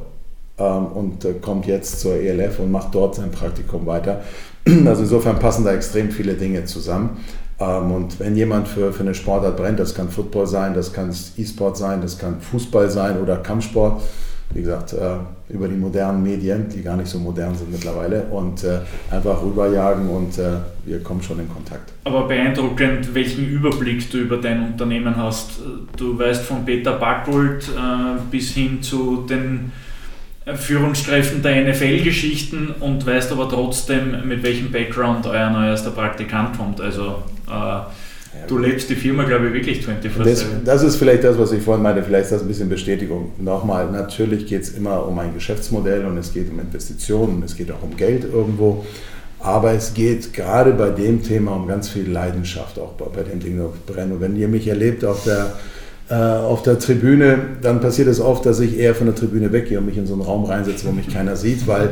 ähm, und äh, kommt jetzt zur ELF und macht dort sein Praktikum weiter. *clears throat* Also insofern passen da extrem viele Dinge zusammen. Ähm, und wenn jemand für, für eine Sportart brennt, das kann Football sein, das kann E-Sport sein, das kann Fußball sein oder Kampfsport, wie gesagt, äh, über die modernen Medien, die gar nicht so modern sind mittlerweile, und äh, einfach rüberjagen und äh, wir kommen schon in Kontakt. Aber beeindruckend, welchen Überblick du über dein Unternehmen hast. Du weißt von Peter Backold bis hin zu den Führungskräften der NFL-Geschichten und weißt aber trotzdem, mit welchem Background euer neuester Praktikant kommt. Also Du lebst die Firma, glaube ich, wirklich 24 das, das ist vielleicht das, was ich vorhin meinte, vielleicht ist das ein bisschen Bestätigung. Nochmal, natürlich geht es immer um ein Geschäftsmodell und es geht um Investitionen und es geht auch um Geld irgendwo. Aber es geht gerade bei dem Thema um ganz viel Leidenschaft, auch bei, bei dem Ding brennen. Und wenn ihr mich erlebt auf der, äh, auf der Tribüne, dann passiert es oft, dass ich eher von der Tribüne weggehe und mich in so einen Raum reinsetze, wo mich keiner sieht, weil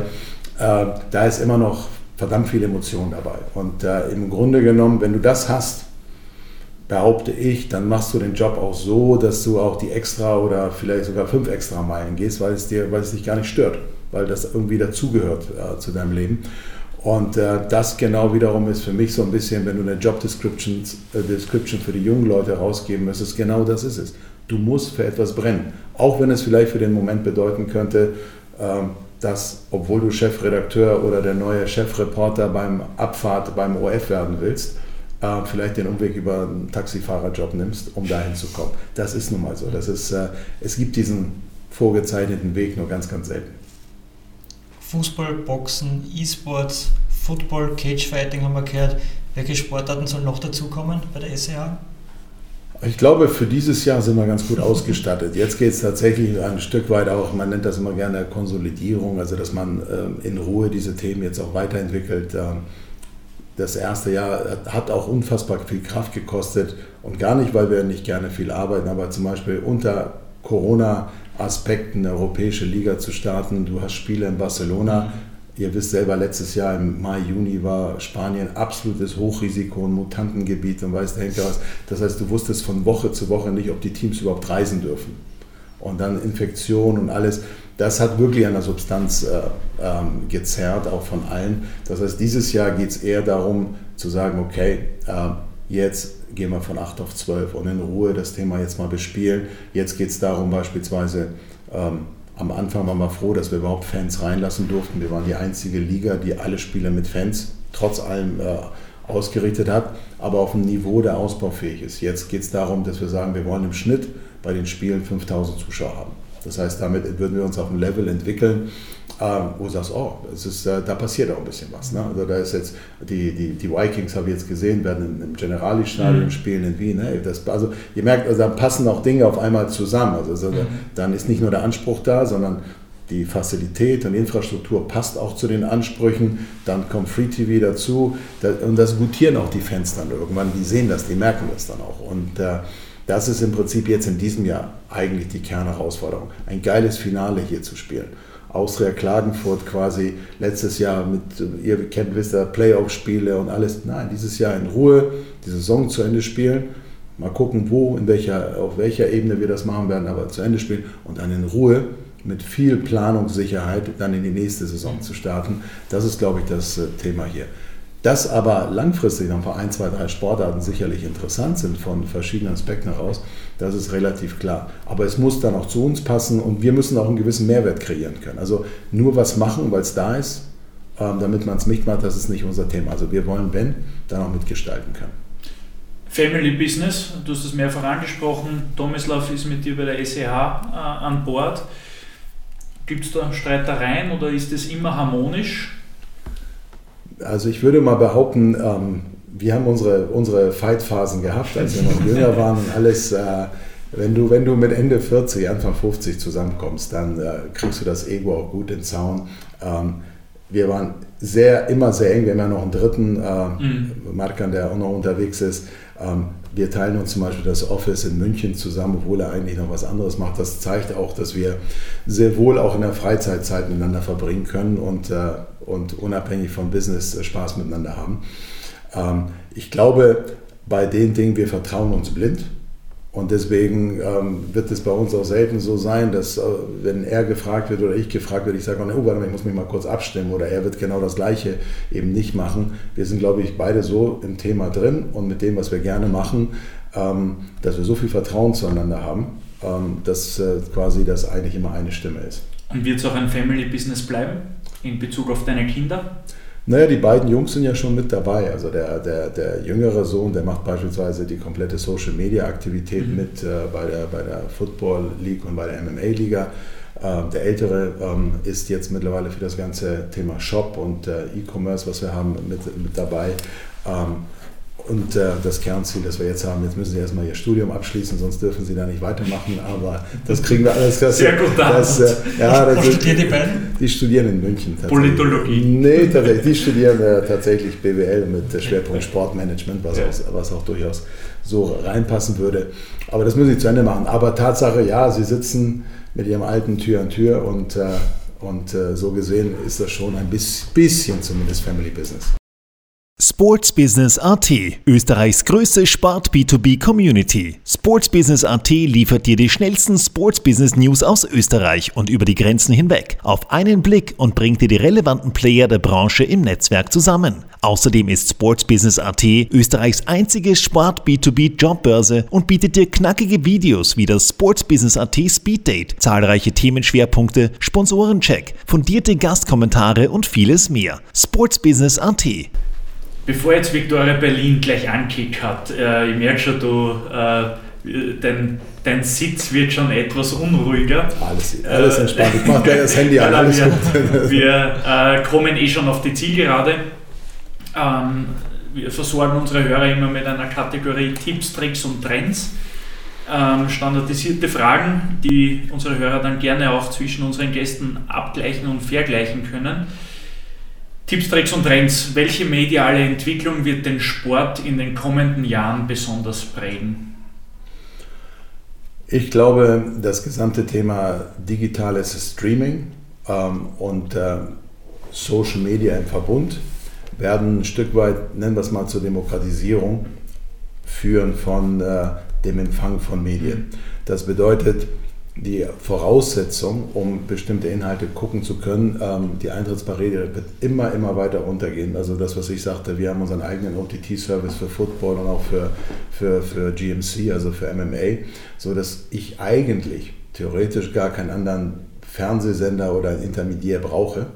äh, da ist immer noch verdammt viel Emotion dabei. Und äh, im Grunde genommen, wenn du das hast, behaupte ich, dann machst du den Job auch so, dass du auch die extra oder vielleicht sogar fünf extra Meilen gehst, weil es, dir, weil es dich gar nicht stört, weil das irgendwie dazugehört äh, zu deinem Leben. Und äh, das genau wiederum ist für mich so ein bisschen, wenn du eine Job Description, äh, Description für die jungen Leute rausgeben müsstest, genau das ist es. Du musst für etwas brennen. Auch wenn es vielleicht für den Moment bedeuten könnte, ähm, dass, obwohl du Chefredakteur oder der neue Chefreporter beim Abfahrt beim OF werden willst, äh, vielleicht den Umweg über einen Taxifahrerjob nimmst, um dahin zu kommen. Das ist nun mal so. Das ist, äh, es gibt diesen vorgezeichneten Weg nur ganz, ganz selten. Fußball, Boxen, E-Sports, Football, Cagefighting haben wir gehört. Welche Sportarten sollen noch dazukommen bei der SEA? Ich glaube, für dieses Jahr sind wir ganz gut ausgestattet. Jetzt geht es tatsächlich ein Stück weit auch, man nennt das immer gerne Konsolidierung, also dass man ähm, in Ruhe diese Themen jetzt auch weiterentwickelt. Ähm, das erste Jahr hat auch unfassbar viel Kraft gekostet und gar nicht, weil wir nicht gerne viel arbeiten, aber zum Beispiel unter Corona-Aspekten eine europäische Liga zu starten. Du hast Spiele in Barcelona. Ihr wisst selber, letztes Jahr im Mai, Juni war Spanien absolutes Hochrisiko, ein Mutantengebiet und weiß der Henker was. Das heißt, du wusstest von Woche zu Woche nicht, ob die Teams überhaupt reisen dürfen. Und dann Infektion und alles. Das hat wirklich an der Substanz äh, ähm, gezerrt, auch von allen. Das heißt, dieses Jahr geht es eher darum zu sagen, okay, äh, jetzt gehen wir von 8 auf 12 und in Ruhe das Thema jetzt mal bespielen. Jetzt geht es darum beispielsweise, ähm, am Anfang waren wir froh, dass wir überhaupt Fans reinlassen durften. Wir waren die einzige Liga, die alle Spiele mit Fans trotz allem äh, ausgerichtet hat, aber auf einem Niveau, der ausbaufähig ist. Jetzt geht es darum, dass wir sagen, wir wollen im Schnitt bei den Spielen 5000 Zuschauer haben. Das heißt, damit würden wir uns auf ein Level entwickeln, ähm, wo du sagst, oh, es ist, äh, da passiert auch ein bisschen was. Ne? Also da ist jetzt, die, die, die Vikings habe ich jetzt gesehen, werden im Generali-Stadion mhm. spielen in Wien. Ne? Das, also ihr merkt, also da passen auch Dinge auf einmal zusammen. Also, also mhm. dann ist nicht nur der Anspruch da, sondern die Fazilität und Infrastruktur passt auch zu den Ansprüchen. Dann kommt Free TV dazu und das gutieren auch die Fans dann irgendwann. Die sehen das, die merken das dann auch. Und äh, das ist im Prinzip jetzt in diesem Jahr eigentlich die Kernherausforderung. Ein geiles Finale hier zu spielen. Austria Klagenfurt quasi letztes Jahr mit, ihr kennt, wisst ihr, Playoff-Spiele und alles. Nein, dieses Jahr in Ruhe die Saison zu Ende spielen. Mal gucken, wo, in welcher, auf welcher Ebene wir das machen werden, aber zu Ende spielen und dann in Ruhe mit viel Planungssicherheit dann in die nächste Saison zu starten. Das ist, glaube ich, das äh, Thema hier. Dass aber langfristig für ein, zwei, drei Sportarten sicherlich interessant sind von verschiedenen Aspekten heraus, das ist relativ klar. Aber es muss dann auch zu uns passen und wir müssen auch einen gewissen Mehrwert kreieren können. Also nur was machen, weil es da ist, ähm, damit man es mitmacht, das ist nicht unser Thema. Also wir wollen, wenn, dann auch mitgestalten können. Family Business, du hast es mehrfach angesprochen, Tomislav ist mit dir bei der SEH äh, an Bord. Gibt es da Streitereien oder ist es immer harmonisch? Also ich würde mal behaupten, ähm, wir haben unsere, unsere Fight-Phasen gehabt, als wir noch jünger waren und alles. Äh, wenn du, wenn du mit Ende 40, Anfang 50 zusammenkommst, dann äh, kriegst du das Ego auch gut in den Zaun. Ähm, wir waren sehr, immer sehr eng. Wir haben ja noch einen dritten, äh, mhm. Markan, der auch noch unterwegs ist. Ähm, wir teilen uns zum Beispiel das Office in München zusammen, obwohl er eigentlich noch was anderes macht. Das zeigt auch, dass wir sehr wohl auch in der Freizeit Zeit miteinander verbringen können und, äh, und unabhängig vom Business äh, Spaß miteinander haben. Ähm, ich glaube, bei den Dingen, wir vertrauen uns blind. Und deswegen ähm, wird es bei uns auch selten so sein, dass äh, wenn er gefragt wird oder ich gefragt werde, ich sage, oh, warte mal, ich muss mich mal kurz abstimmen oder er wird genau das Gleiche eben nicht machen. Wir sind, glaube ich, beide so im Thema drin und mit dem, was wir gerne machen, ähm, dass wir so viel Vertrauen zueinander haben, ähm, dass äh, quasi das eigentlich immer eine Stimme ist. Und wird es auch ein Family Business bleiben in Bezug auf deine Kinder? Naja, die beiden Jungs sind ja schon mit dabei. Also der, der, der jüngere Sohn, der macht beispielsweise die komplette Social Media Aktivität mhm. mit äh, bei, der, bei der Football League und bei der MMA Liga. Ähm, der ältere ähm, ist jetzt mittlerweile für das ganze Thema Shop und äh, E-Commerce, was wir haben, mit, mit dabei. Ähm, und äh, das Kernziel, das wir jetzt haben, jetzt müssen Sie erstmal Ihr Studium abschließen, sonst dürfen Sie da nicht weitermachen. Aber das kriegen wir alles. Das, Sehr gut, das, äh, ja, das, Wo studieren die beiden? Die studieren in München. Politologie. Nee, tatsächlich. Die studieren äh, tatsächlich BWL mit Schwerpunkt Sportmanagement, was, ja. auch, was auch durchaus so reinpassen würde. Aber das müssen Sie zu Ende machen. Aber Tatsache, ja, Sie sitzen mit Ihrem alten Tür an Tür und, äh, und äh, so gesehen ist das schon ein bisschen zumindest Family Business. Sports Business AT, Österreichs größte Sport B2B Community. Sports Business AT liefert dir die schnellsten Sports Business News aus Österreich und über die Grenzen hinweg auf einen Blick und bringt dir die relevanten Player der Branche im Netzwerk zusammen. Außerdem ist Sports Business AT Österreichs einzige Sport B2B Jobbörse und bietet dir knackige Videos wie das Sports Business AT Speed Date, zahlreiche Themenschwerpunkte, Sponsorencheck, fundierte Gastkommentare und vieles mehr. Sports Business AT Bevor jetzt Victoria Berlin gleich ankick hat, äh, ich merke schon, du äh, dein, dein Sitz wird schon etwas unruhiger. Alles, alles entspannt. Ich mache *laughs* gleich das Handy an. Alles wir, gut. *laughs* wir äh, kommen eh schon auf die Zielgerade. Ähm, wir versorgen unsere Hörer immer mit einer Kategorie Tipps, Tricks und Trends. Ähm, standardisierte Fragen, die unsere Hörer dann gerne auch zwischen unseren Gästen abgleichen und vergleichen können. Tipps, Tricks und Trends. Welche mediale Entwicklung wird den Sport in den kommenden Jahren besonders prägen? Ich glaube, das gesamte Thema digitales Streaming ähm, und äh, Social Media im Verbund werden ein Stück weit, nennen wir es mal, zur Demokratisierung führen von äh, dem Empfang von Medien. Das bedeutet, die Voraussetzung, um bestimmte Inhalte gucken zu können, ähm, die Eintrittsbarriere wird immer, immer weiter runtergehen. Also das, was ich sagte, wir haben unseren eigenen OTT-Service für Football und auch für, für, für GMC, also für MMA, sodass ich eigentlich theoretisch gar keinen anderen Fernsehsender oder Intermediär brauche,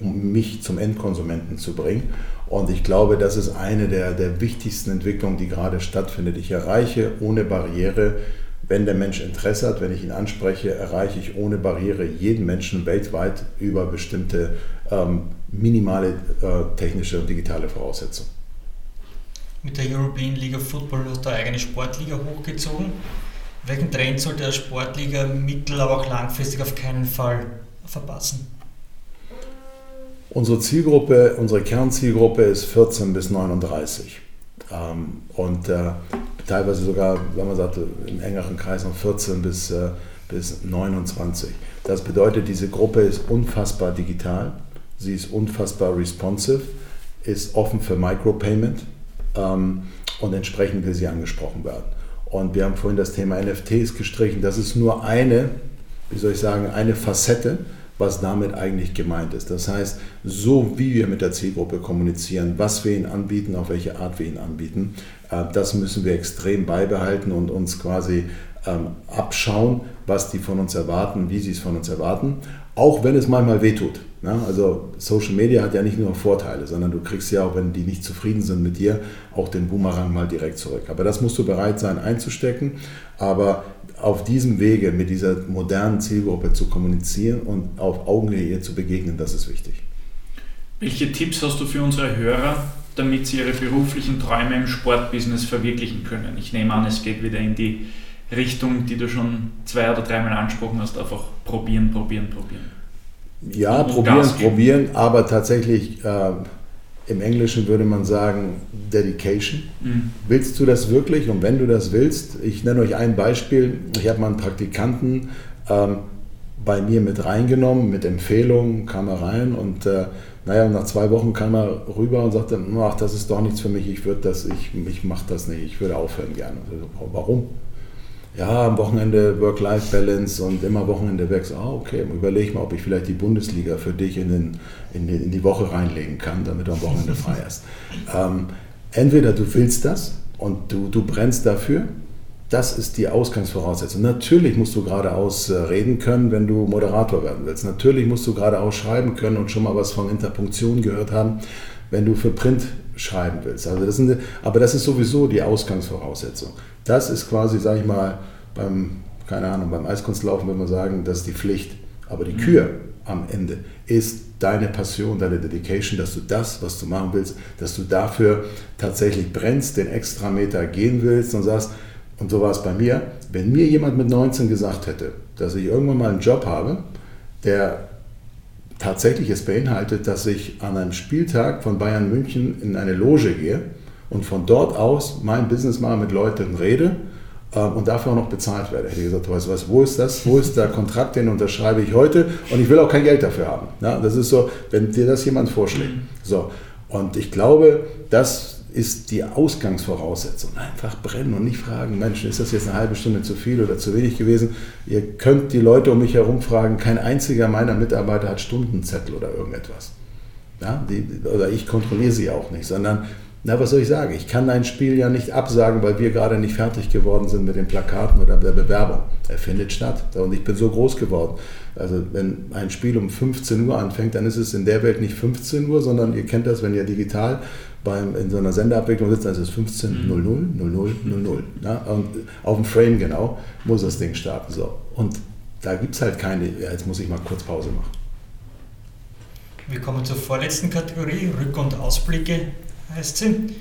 um mich zum Endkonsumenten zu bringen. Und ich glaube, das ist eine der, der wichtigsten Entwicklungen, die gerade stattfindet. Ich erreiche ohne Barriere, wenn der Mensch Interesse hat, wenn ich ihn anspreche, erreiche ich ohne Barriere jeden Menschen weltweit über bestimmte ähm, minimale äh, technische und digitale Voraussetzungen. Mit der European League of Football hat der eigene Sportliga hochgezogen. Welchen Trend soll der Sportliga mittel-, aber auch langfristig auf keinen Fall verpassen? Unsere Zielgruppe, unsere Kernzielgruppe ist 14 bis 39. Ähm, und äh, teilweise sogar, wenn man sagt, im engeren Kreis noch 14 bis, äh, bis 29. Das bedeutet, diese Gruppe ist unfassbar digital, sie ist unfassbar responsive, ist offen für Micropayment ähm, und entsprechend will sie angesprochen werden. Und wir haben vorhin das Thema NFTs gestrichen. Das ist nur eine, wie soll ich sagen, eine Facette was damit eigentlich gemeint ist. Das heißt, so wie wir mit der Zielgruppe kommunizieren, was wir ihnen anbieten, auf welche Art wir ihnen anbieten, das müssen wir extrem beibehalten und uns quasi ähm, abschauen, was die von uns erwarten, wie sie es von uns erwarten, auch wenn es manchmal wehtut. Also Social Media hat ja nicht nur Vorteile, sondern du kriegst ja auch, wenn die nicht zufrieden sind mit dir, auch den Boomerang mal direkt zurück. Aber das musst du bereit sein einzustecken. Aber auf diesem Wege mit dieser modernen Zielgruppe zu kommunizieren und auf Augenhöhe zu begegnen, das ist wichtig. Welche Tipps hast du für unsere Hörer, damit sie ihre beruflichen Träume im Sportbusiness verwirklichen können? Ich nehme an, es geht wieder in die Richtung, die du schon zwei oder dreimal angesprochen hast, einfach probieren, probieren, probieren. Ja, und probieren, probieren, aber tatsächlich äh, im Englischen würde man sagen Dedication. Mhm. Willst du das wirklich? Und wenn du das willst, ich nenne euch ein Beispiel. Ich habe mal einen Praktikanten ähm, bei mir mit reingenommen, mit Empfehlungen, kam er rein und äh, naja, nach zwei Wochen kam er rüber und sagte, ach, das ist doch nichts für mich, ich würde das, ich, ich mache das nicht, ich würde aufhören gerne. So, warum? ja, am Wochenende Work-Life-Balance und immer Wochenende. So, ah, okay, überleg mal, ob ich vielleicht die Bundesliga für dich in, den, in, die, in die Woche reinlegen kann, damit du am Wochenende frei hast. Ähm, entweder du willst das und du, du brennst dafür, das ist die Ausgangsvoraussetzung. Natürlich musst du geradeaus äh, reden können, wenn du Moderator werden willst. Natürlich musst du geradeaus schreiben können und schon mal was von Interpunktion gehört haben, wenn du für Print schreiben willst. Also das sind, aber das ist sowieso die Ausgangsvoraussetzung. Das ist quasi, sage ich mal, beim, keine Ahnung, beim Eiskunstlaufen würde man sagen, das ist die Pflicht. Aber die Kür am Ende ist deine Passion, deine Dedication, dass du das, was du machen willst, dass du dafür tatsächlich brennst, den Extrameter gehen willst und sagst, und so war es bei mir, wenn mir jemand mit 19 gesagt hätte, dass ich irgendwann mal einen Job habe, der tatsächlich es beinhaltet, dass ich an einem Spieltag von Bayern München in eine Loge gehe und von dort aus mein Business mal mit Leuten rede ähm, und dafür auch noch bezahlt werde. Hätte ich gesagt, weißt du was, wo ist das? Wo ist der Kontrakt, den unterschreibe ich heute? Und ich will auch kein Geld dafür haben. Ja, das ist so, wenn dir das jemand vorschlägt. So. Und ich glaube, das ist die Ausgangsvoraussetzung. Einfach brennen und nicht fragen, Mensch, ist das jetzt eine halbe Stunde zu viel oder zu wenig gewesen? Ihr könnt die Leute um mich herum fragen, kein einziger meiner Mitarbeiter hat Stundenzettel oder irgendetwas. Ja, die, oder ich kontrolliere sie auch nicht, sondern Na, was soll ich sagen? Ich kann ein Spiel ja nicht absagen, weil wir gerade nicht fertig geworden sind mit den Plakaten oder der Bewerbung. Er findet statt. Und ich bin so groß geworden. Also wenn ein Spiel um 15 Uhr anfängt, dann ist es in der Welt nicht 15 Uhr, sondern ihr kennt das, wenn ihr digital beim, in so einer Senderabwicklung sitzt, dann ist es 15 00 00 00. Ja? Und auf dem Frame genau muss das Ding starten. So. Und da gibt es halt keine, ja, jetzt muss ich mal kurz Pause machen. Wir kommen zur vorletzten Kategorie, Rück- und Ausblicke heißt sie.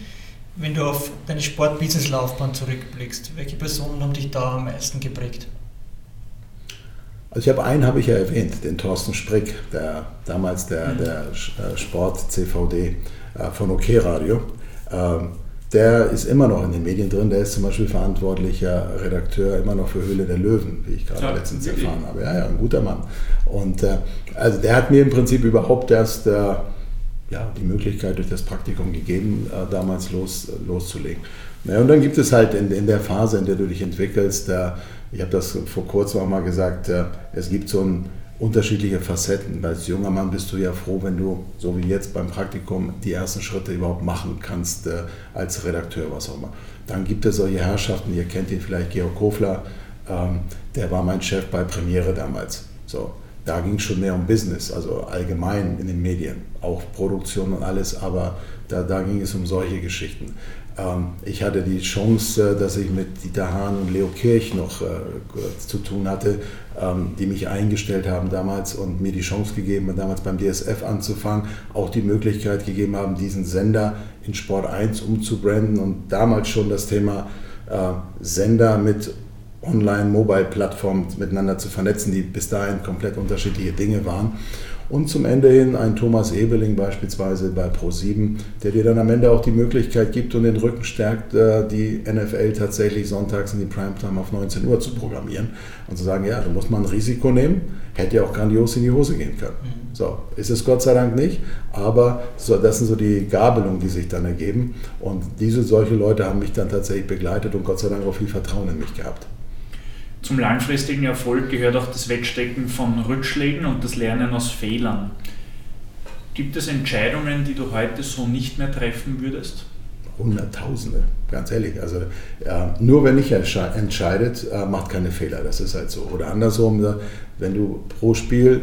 Wenn du auf deine Sport-Business-Laufbahn zurückblickst, welche Personen haben dich da am meisten geprägt? Also ich habe einen habe ich ja erwähnt, den Thorsten Sprick, der damals der, mhm. der äh, Sport CVD von OK Radio. Ähm, der ist immer noch in den Medien drin. Der ist zum Beispiel verantwortlicher Redakteur immer noch für Höhle der Löwen, wie ich gerade ja, letztens wirklich? erfahren habe. Ja, ja, ein guter Mann. Und äh, also der hat mir im Prinzip überhaupt erst äh, ja, die Möglichkeit durch das Praktikum gegeben, äh, damals los, loszulegen. Und dann gibt es halt in, in, der Phase, in der du dich entwickelst, äh, ich habe das vor kurzem auch mal gesagt, äh, es gibt so ein, unterschiedliche Facetten. Als junger Mann bist du ja froh, wenn du, so wie jetzt beim Praktikum, die ersten Schritte überhaupt machen kannst äh, als Redakteur, was auch immer. Dann gibt es solche Herrschaften, ihr kennt ihn vielleicht, Georg Kofler, ähm, der war mein Chef bei Premiere damals. So, da ging es schon mehr um Business, also allgemein in den Medien, auch Produktion und alles, aber da, da ging es um solche Geschichten. Ähm, ich hatte die Chance, dass ich mit Dieter Hahn und Leo Kirch noch äh, zu tun hatte, ähm, die mich eingestellt haben damals und mir die Chance gegeben haben, damals beim DSF anzufangen, auch die Möglichkeit gegeben haben, diesen Sender in Sport 1 umzubranden und damals schon das Thema äh, Sender mit Online-Mobile-Plattformen miteinander zu vernetzen, die bis dahin komplett unterschiedliche Dinge waren. Und zum Ende hin ein Thomas Ebeling beispielsweise bei Pro7, der dir dann am Ende auch die Möglichkeit gibt und den Rücken stärkt, äh, die NFL tatsächlich sonntags in die Primetime auf 19 Uhr zu programmieren und zu sagen, ja, da muss man ein Risiko nehmen, hätte ja auch grandios in die Hose gehen können. Mhm. So, ist es Gott sei Dank nicht, aber so, das sind so die Gabelungen, die sich dann ergeben. Und diese solche Leute haben mich dann tatsächlich begleitet und Gott sei Dank auch viel Vertrauen in mich gehabt. Zum langfristigen Erfolg gehört auch das Wegstecken von Rückschlägen und das Lernen aus Fehlern. Gibt es Entscheidungen, die du heute so nicht mehr treffen würdest? Hunderttausende, ganz ehrlich. Also ja, nur wenn ich entscheidet, äh, macht keine Fehler. Das ist halt so. Oder andersrum, wenn du pro Spiel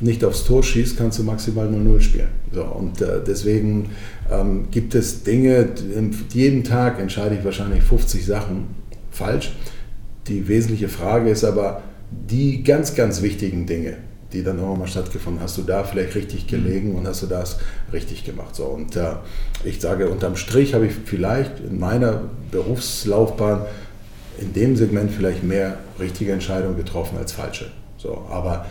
nicht aufs Tor schießt, kannst du maximal 0-0 spielen. So, und äh, deswegen ähm, gibt es Dinge, jeden Tag entscheide ich wahrscheinlich 50 Sachen falsch. Die wesentliche Frage ist aber, die ganz, ganz wichtigen Dinge, die dann auch mal stattgefunden, hast du da vielleicht richtig mhm. gelegen und hast du das richtig gemacht. So, und äh, ich sage, unterm Strich habe ich vielleicht in meiner Berufslaufbahn in dem Segment vielleicht mehr richtige Entscheidungen getroffen als falsche. So, aber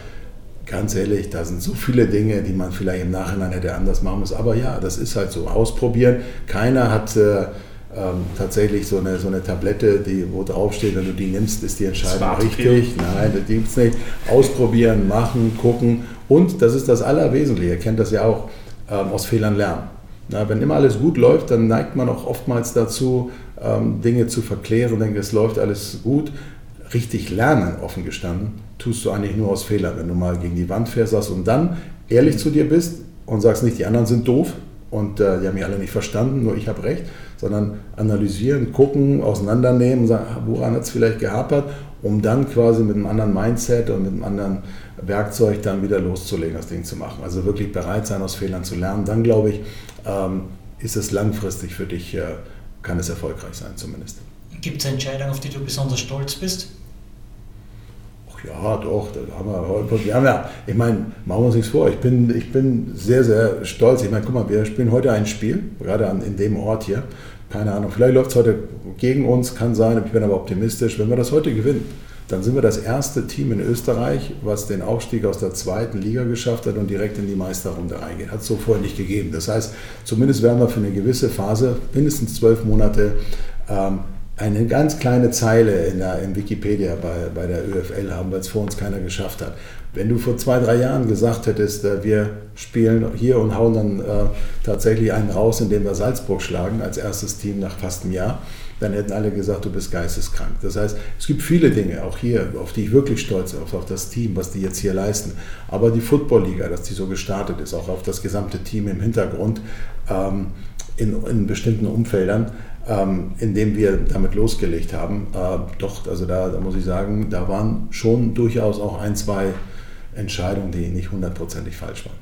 ganz ehrlich, da sind so viele Dinge, die man vielleicht im Nachhinein hätte anders machen muss. Aber ja, das ist halt so. Ausprobieren. Keiner hat. Äh, ähm, tatsächlich so eine, so eine Tablette, die, wo draufsteht, wenn du die nimmst, ist die Entscheidung richtig. Nein, das gibt es nicht. Ausprobieren, machen, gucken. Und das ist das Allerwesentliche, ihr kennt das ja auch, ähm, aus Fehlern lernen. Na, wenn immer alles gut läuft, dann neigt man auch oftmals dazu, ähm, Dinge zu verklären, denkt, es läuft alles gut. Richtig lernen, offen gestanden, tust du eigentlich nur aus Fehlern. Wenn du mal gegen die Wand fährst und dann ehrlich zu dir bist und sagst nicht, die anderen sind doof und äh, die haben mich alle nicht verstanden, nur ich habe recht, sondern analysieren, gucken, auseinandernehmen, sagen, woran hat es vielleicht gehapert, um dann quasi mit einem anderen Mindset und mit einem anderen Werkzeug dann wieder loszulegen, das Ding zu machen. Also wirklich bereit sein, aus Fehlern zu lernen. Dann glaube ich, ähm, ist es langfristig für dich, äh, kann es erfolgreich sein zumindest. Gibt es Entscheidungen, auf die du besonders stolz bist? Ja, doch, das haben wir, wir haben ja, ich meine, machen wir uns nichts vor, ich bin, ich bin sehr, sehr stolz. Ich meine, guck mal, wir spielen heute ein Spiel, gerade an, in dem Ort hier. Keine Ahnung, vielleicht läuft es heute gegen uns, kann sein, ich bin aber optimistisch. Wenn wir das heute gewinnen, dann sind wir das erste Team in Österreich, was den Aufstieg aus der zweiten Liga geschafft hat und direkt in die Meisterrunde reingeht. Hat es so vorher nicht gegeben. Das heißt, zumindest werden wir für eine gewisse Phase, mindestens zwölf Monate, ähm, eine ganz kleine Zeile in der, in Wikipedia bei, bei der ÖFL haben, weil es vor uns keiner geschafft hat. Wenn du vor zwei, drei Jahren gesagt hättest, äh, wir spielen hier und hauen dann äh, tatsächlich einen raus, indem wir Salzburg schlagen als erstes Team nach fast einem Jahr, dann hätten alle gesagt, du bist geisteskrank. Das heißt, es gibt viele Dinge, auch hier, auf die ich wirklich stolz bin, auf das Team, was die jetzt hier leisten. Aber die Football-Liga, dass die so gestartet ist, auch auf das gesamte Team im Hintergrund. Ähm, in, in bestimmten Umfeldern, ähm, in denen wir damit losgelegt haben. Äh, doch, also da, da muss ich sagen, da waren schon durchaus auch ein, zwei Entscheidungen, die nicht hundertprozentig falsch waren.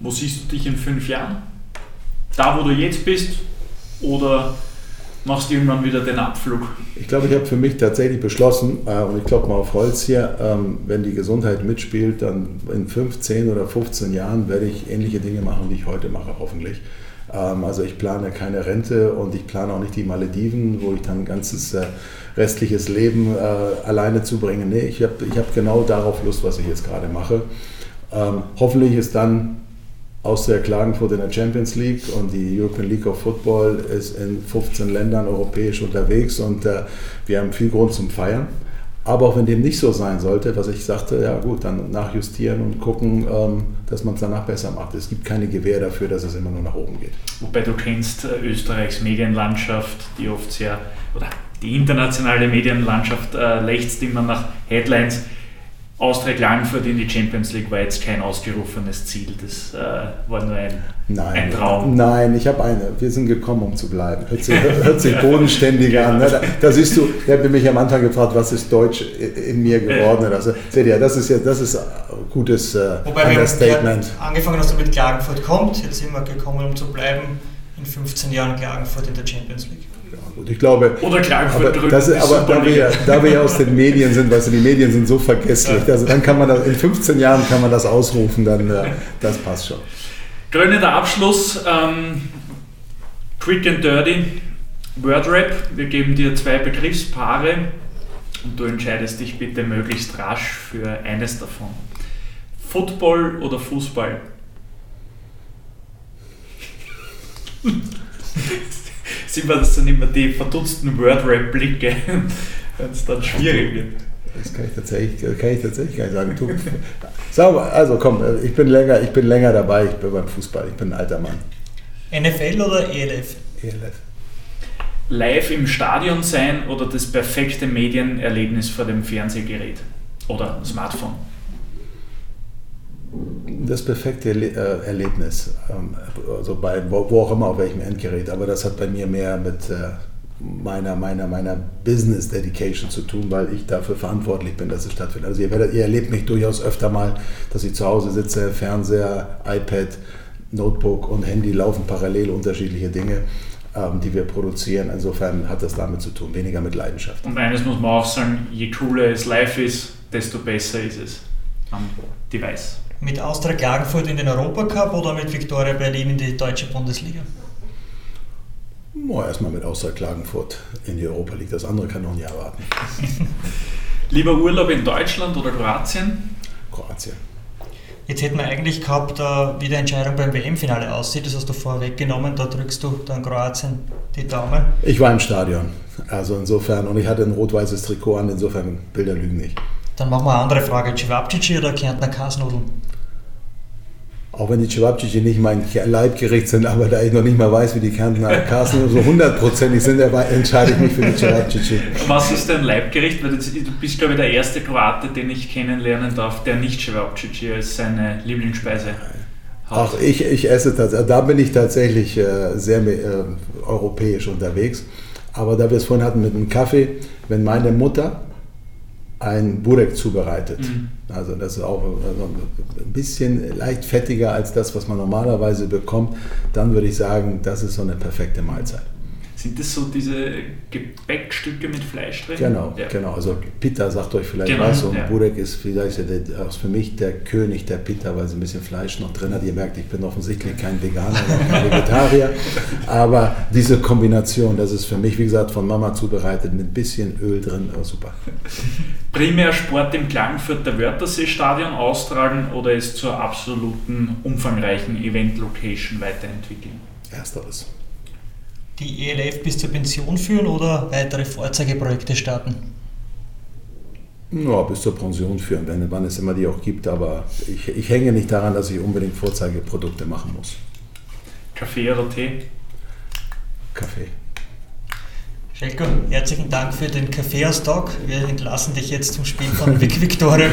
Wo siehst du dich in fünf Jahren? Da, wo du jetzt bist? Oder machst du irgendwann wieder den Abflug? Ich glaube, ich habe für mich tatsächlich beschlossen, äh, und ich glaube mal auf Holz hier, ähm, wenn die Gesundheit mitspielt, dann in 15 oder 15 Jahren werde ich ähnliche Dinge machen, die ich heute mache, hoffentlich. Ähm, also ich plane keine Rente und ich plane auch nicht die Malediven, wo ich dann ein ganzes äh, restliches Leben äh, alleine zubringe. Nee, ich habe ich hab genau darauf Lust, was ich jetzt gerade mache. Ähm, hoffentlich ist dann aus der Klagenfurt in der Champions League und die European League of Football ist in 15 Ländern europäisch unterwegs und äh, wir haben viel Grund zum Feiern. Aber auch wenn dem nicht so sein sollte, was ich sagte, ja gut, dann nachjustieren und gucken, ähm, dass man es danach besser macht. Es gibt keine Gewähr dafür, dass es immer nur nach oben geht. Wobei du kennst äh, Österreichs Medienlandschaft, die oft sehr, oder die internationale Medienlandschaft äh, lechzt immer nach Headlines Austria Klagenfurt in die Champions League war jetzt kein ausgerufenes Ziel. Das äh, war nur ein, nein, ein Traum. Nein, ich habe eine. Wir sind gekommen, um zu bleiben. Hört sich, hört sich bodenständig an. Ne? Da, da, siehst du, ich habe mich am Anfang gefragt, was ist Deutsch in mir geworden? Also, seht ihr, das ist ja das ist ein gutes äh, Wobei Understatement. angefangen hast du mit Klagenfurt kommt, jetzt sind wir gekommen, um zu bleiben. In 15 Jahren Klagenfurt in der Champions League. Und ich glaube, Oder aber, das, aber da, wir, da wir ja aus den *laughs* Medien sind, weißt du, die Medien sind so vergesslich, also dann kann man das, in 15 Jahren kann man das ausrufen, dann äh, das passt schon. Krönender Abschluss, ähm, Quick and Dirty, Wordrap. Wir geben dir zwei Begriffspaare und du entscheidest dich bitte möglichst rasch für eines davon. Football oder Fußball? *laughs* sind wir das dann immer die verdutzten Word-Rap-Blicke, *laughs* wenn es dann schwierig wird. Das kann ich tatsächlich, kann ich tatsächlich gar nicht sagen. Du, sag also komm, ich bin, länger, ich bin länger dabei, ich bin beim Fußball, ich bin ein alter Mann. NFL oder ELF? ELF. Live im Stadion sein oder das perfekte Medienerlebnis vor dem Fernsehgerät oder Smartphone? Das perfekte äh, Erlebnis, ähm, also bei, wo, auch immer, auf welchem Endgerät, aber das hat bei mir mehr mit äh, meiner, meiner, meiner Business Dedication zu tun, weil ich dafür verantwortlich bin, dass es stattfindet. Also ihr, werdet, ihr erlebt mich durchaus öfter mal, dass ich zu Hause sitze, Fernseher, iPad, Notebook und Handy laufen parallel unterschiedliche Dinge, ähm, die wir produzieren. Insofern hat das damit zu tun, weniger mit Leidenschaft. Und eines muss man auch sagen, je cooler es live ist, desto besser ist es am Device. Mit Austria Klagenfurt in den Europacup oder mit Viktoria Berlin in die deutsche Bundesliga? Erstmal mit Austria Klagenfurt in die Europa League. Das andere kann noch ein Jahr warten. *laughs* Lieber Urlaub in Deutschland oder Kroatien? Kroatien. Jetzt hätten wir eigentlich gehabt, wie die Entscheidung beim WM-Finale aussieht. Das hast du vorweggenommen. Da drückst du dann Kroatien die Daumen. Ich war im Stadion. Also insofern, und ich hatte ein rot-weißes Trikot an. Insofern, Bilder lügen nicht. Dann machen wir eine andere Frage. Cevapcici oder Kärntner Kasnudeln? Auch wenn die Cevapcici nicht mein Leibgericht sind, aber da ich noch nicht mal weiß, wie die Kärntner Kasnudeln so hundertprozentig sind, entscheide ich mich für die Cevapcici. Was ist dein Leibgericht? Weil du bist, glaube ich, der erste Kroate, den ich kennenlernen darf, der nicht Cevapcici als seine Lieblingsspeise hat. Ach, ich, ich esse tatsächlich, da bin ich tatsächlich äh, sehr äh, europäisch unterwegs. Aber da wir es vorhin hatten mit dem Kaffee, wenn meine Mutter ein Burek zubereitet. Mhm. Also das ist auch also ein bisschen leicht fettiger als das, was man normalerweise bekommt. Dann würde ich sagen, das ist so eine perfekte Mahlzeit. Sind das so diese Gebäckstücke mit Fleisch drin? Genau, ja. genau. Also Pita sagt euch vielleicht genau, was und ja. Burek ist vielleicht auch für mich der König der Pita, weil sie ein bisschen Fleisch noch drin hat. Ihr merkt, ich bin offensichtlich kein Veganer oder kein Vegetarier. *laughs* Aber diese Kombination, das ist für mich, wie gesagt, von Mama zubereitet mit ein bisschen Öl drin, oh, super. Primär Sport im Klagenfurter Wörthersee-Stadion austragen oder es zur absoluten umfangreichen Event-Location weiterentwickeln? Ersteres die ELF bis zur Pension führen oder weitere Vorzeigeprojekte starten? Ja, bis zur Pension führen, wenn, wann es immer die auch gibt. Aber ich, ich hänge nicht daran, dass ich unbedingt Vorzeigeprodukte machen muss. Kaffee oder Tee? Kaffee. Schelko, herzlichen Dank für den Kaffeeaustausch. Wir entlassen dich jetzt zum Spiel von *laughs* Victoria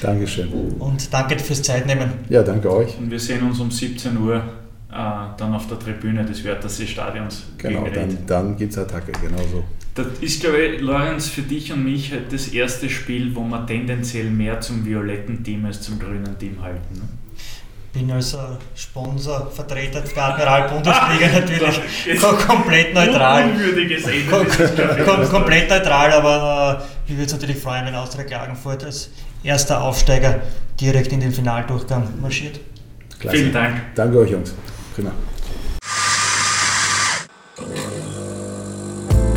Dankeschön. Und danke fürs Zeitnehmen. Ja, danke euch. Und wir sehen uns um 17 Uhr dann auf der Tribüne des Wörthersee-Stadions Genau, dann, dann gibt es Attacke, genau so. Das ist, glaube ich, Lorenz, für dich und mich halt das erste Spiel, wo wir tendenziell mehr zum violetten Team als zum grünen Team halten. Ne? bin als Sponsor, Vertreter der Admiral-Bundesliga *laughs* natürlich komplett neutral. Unwürdiges Ende. Kom komplett neutral, aber äh, ich würde es natürlich freuen, wenn Austria Klagenfurt als erster Aufsteiger direkt in den Finaldurchgang marschiert. Klasse. Vielen Dank. Danke euch, Jungs. Prima.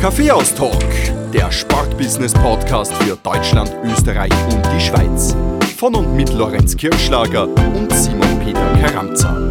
Kaffeeaustalk, der Sportbusiness-Podcast für Deutschland, Österreich und die Schweiz. Von und mit Lorenz Kirschlager und Simon Peter Karamza.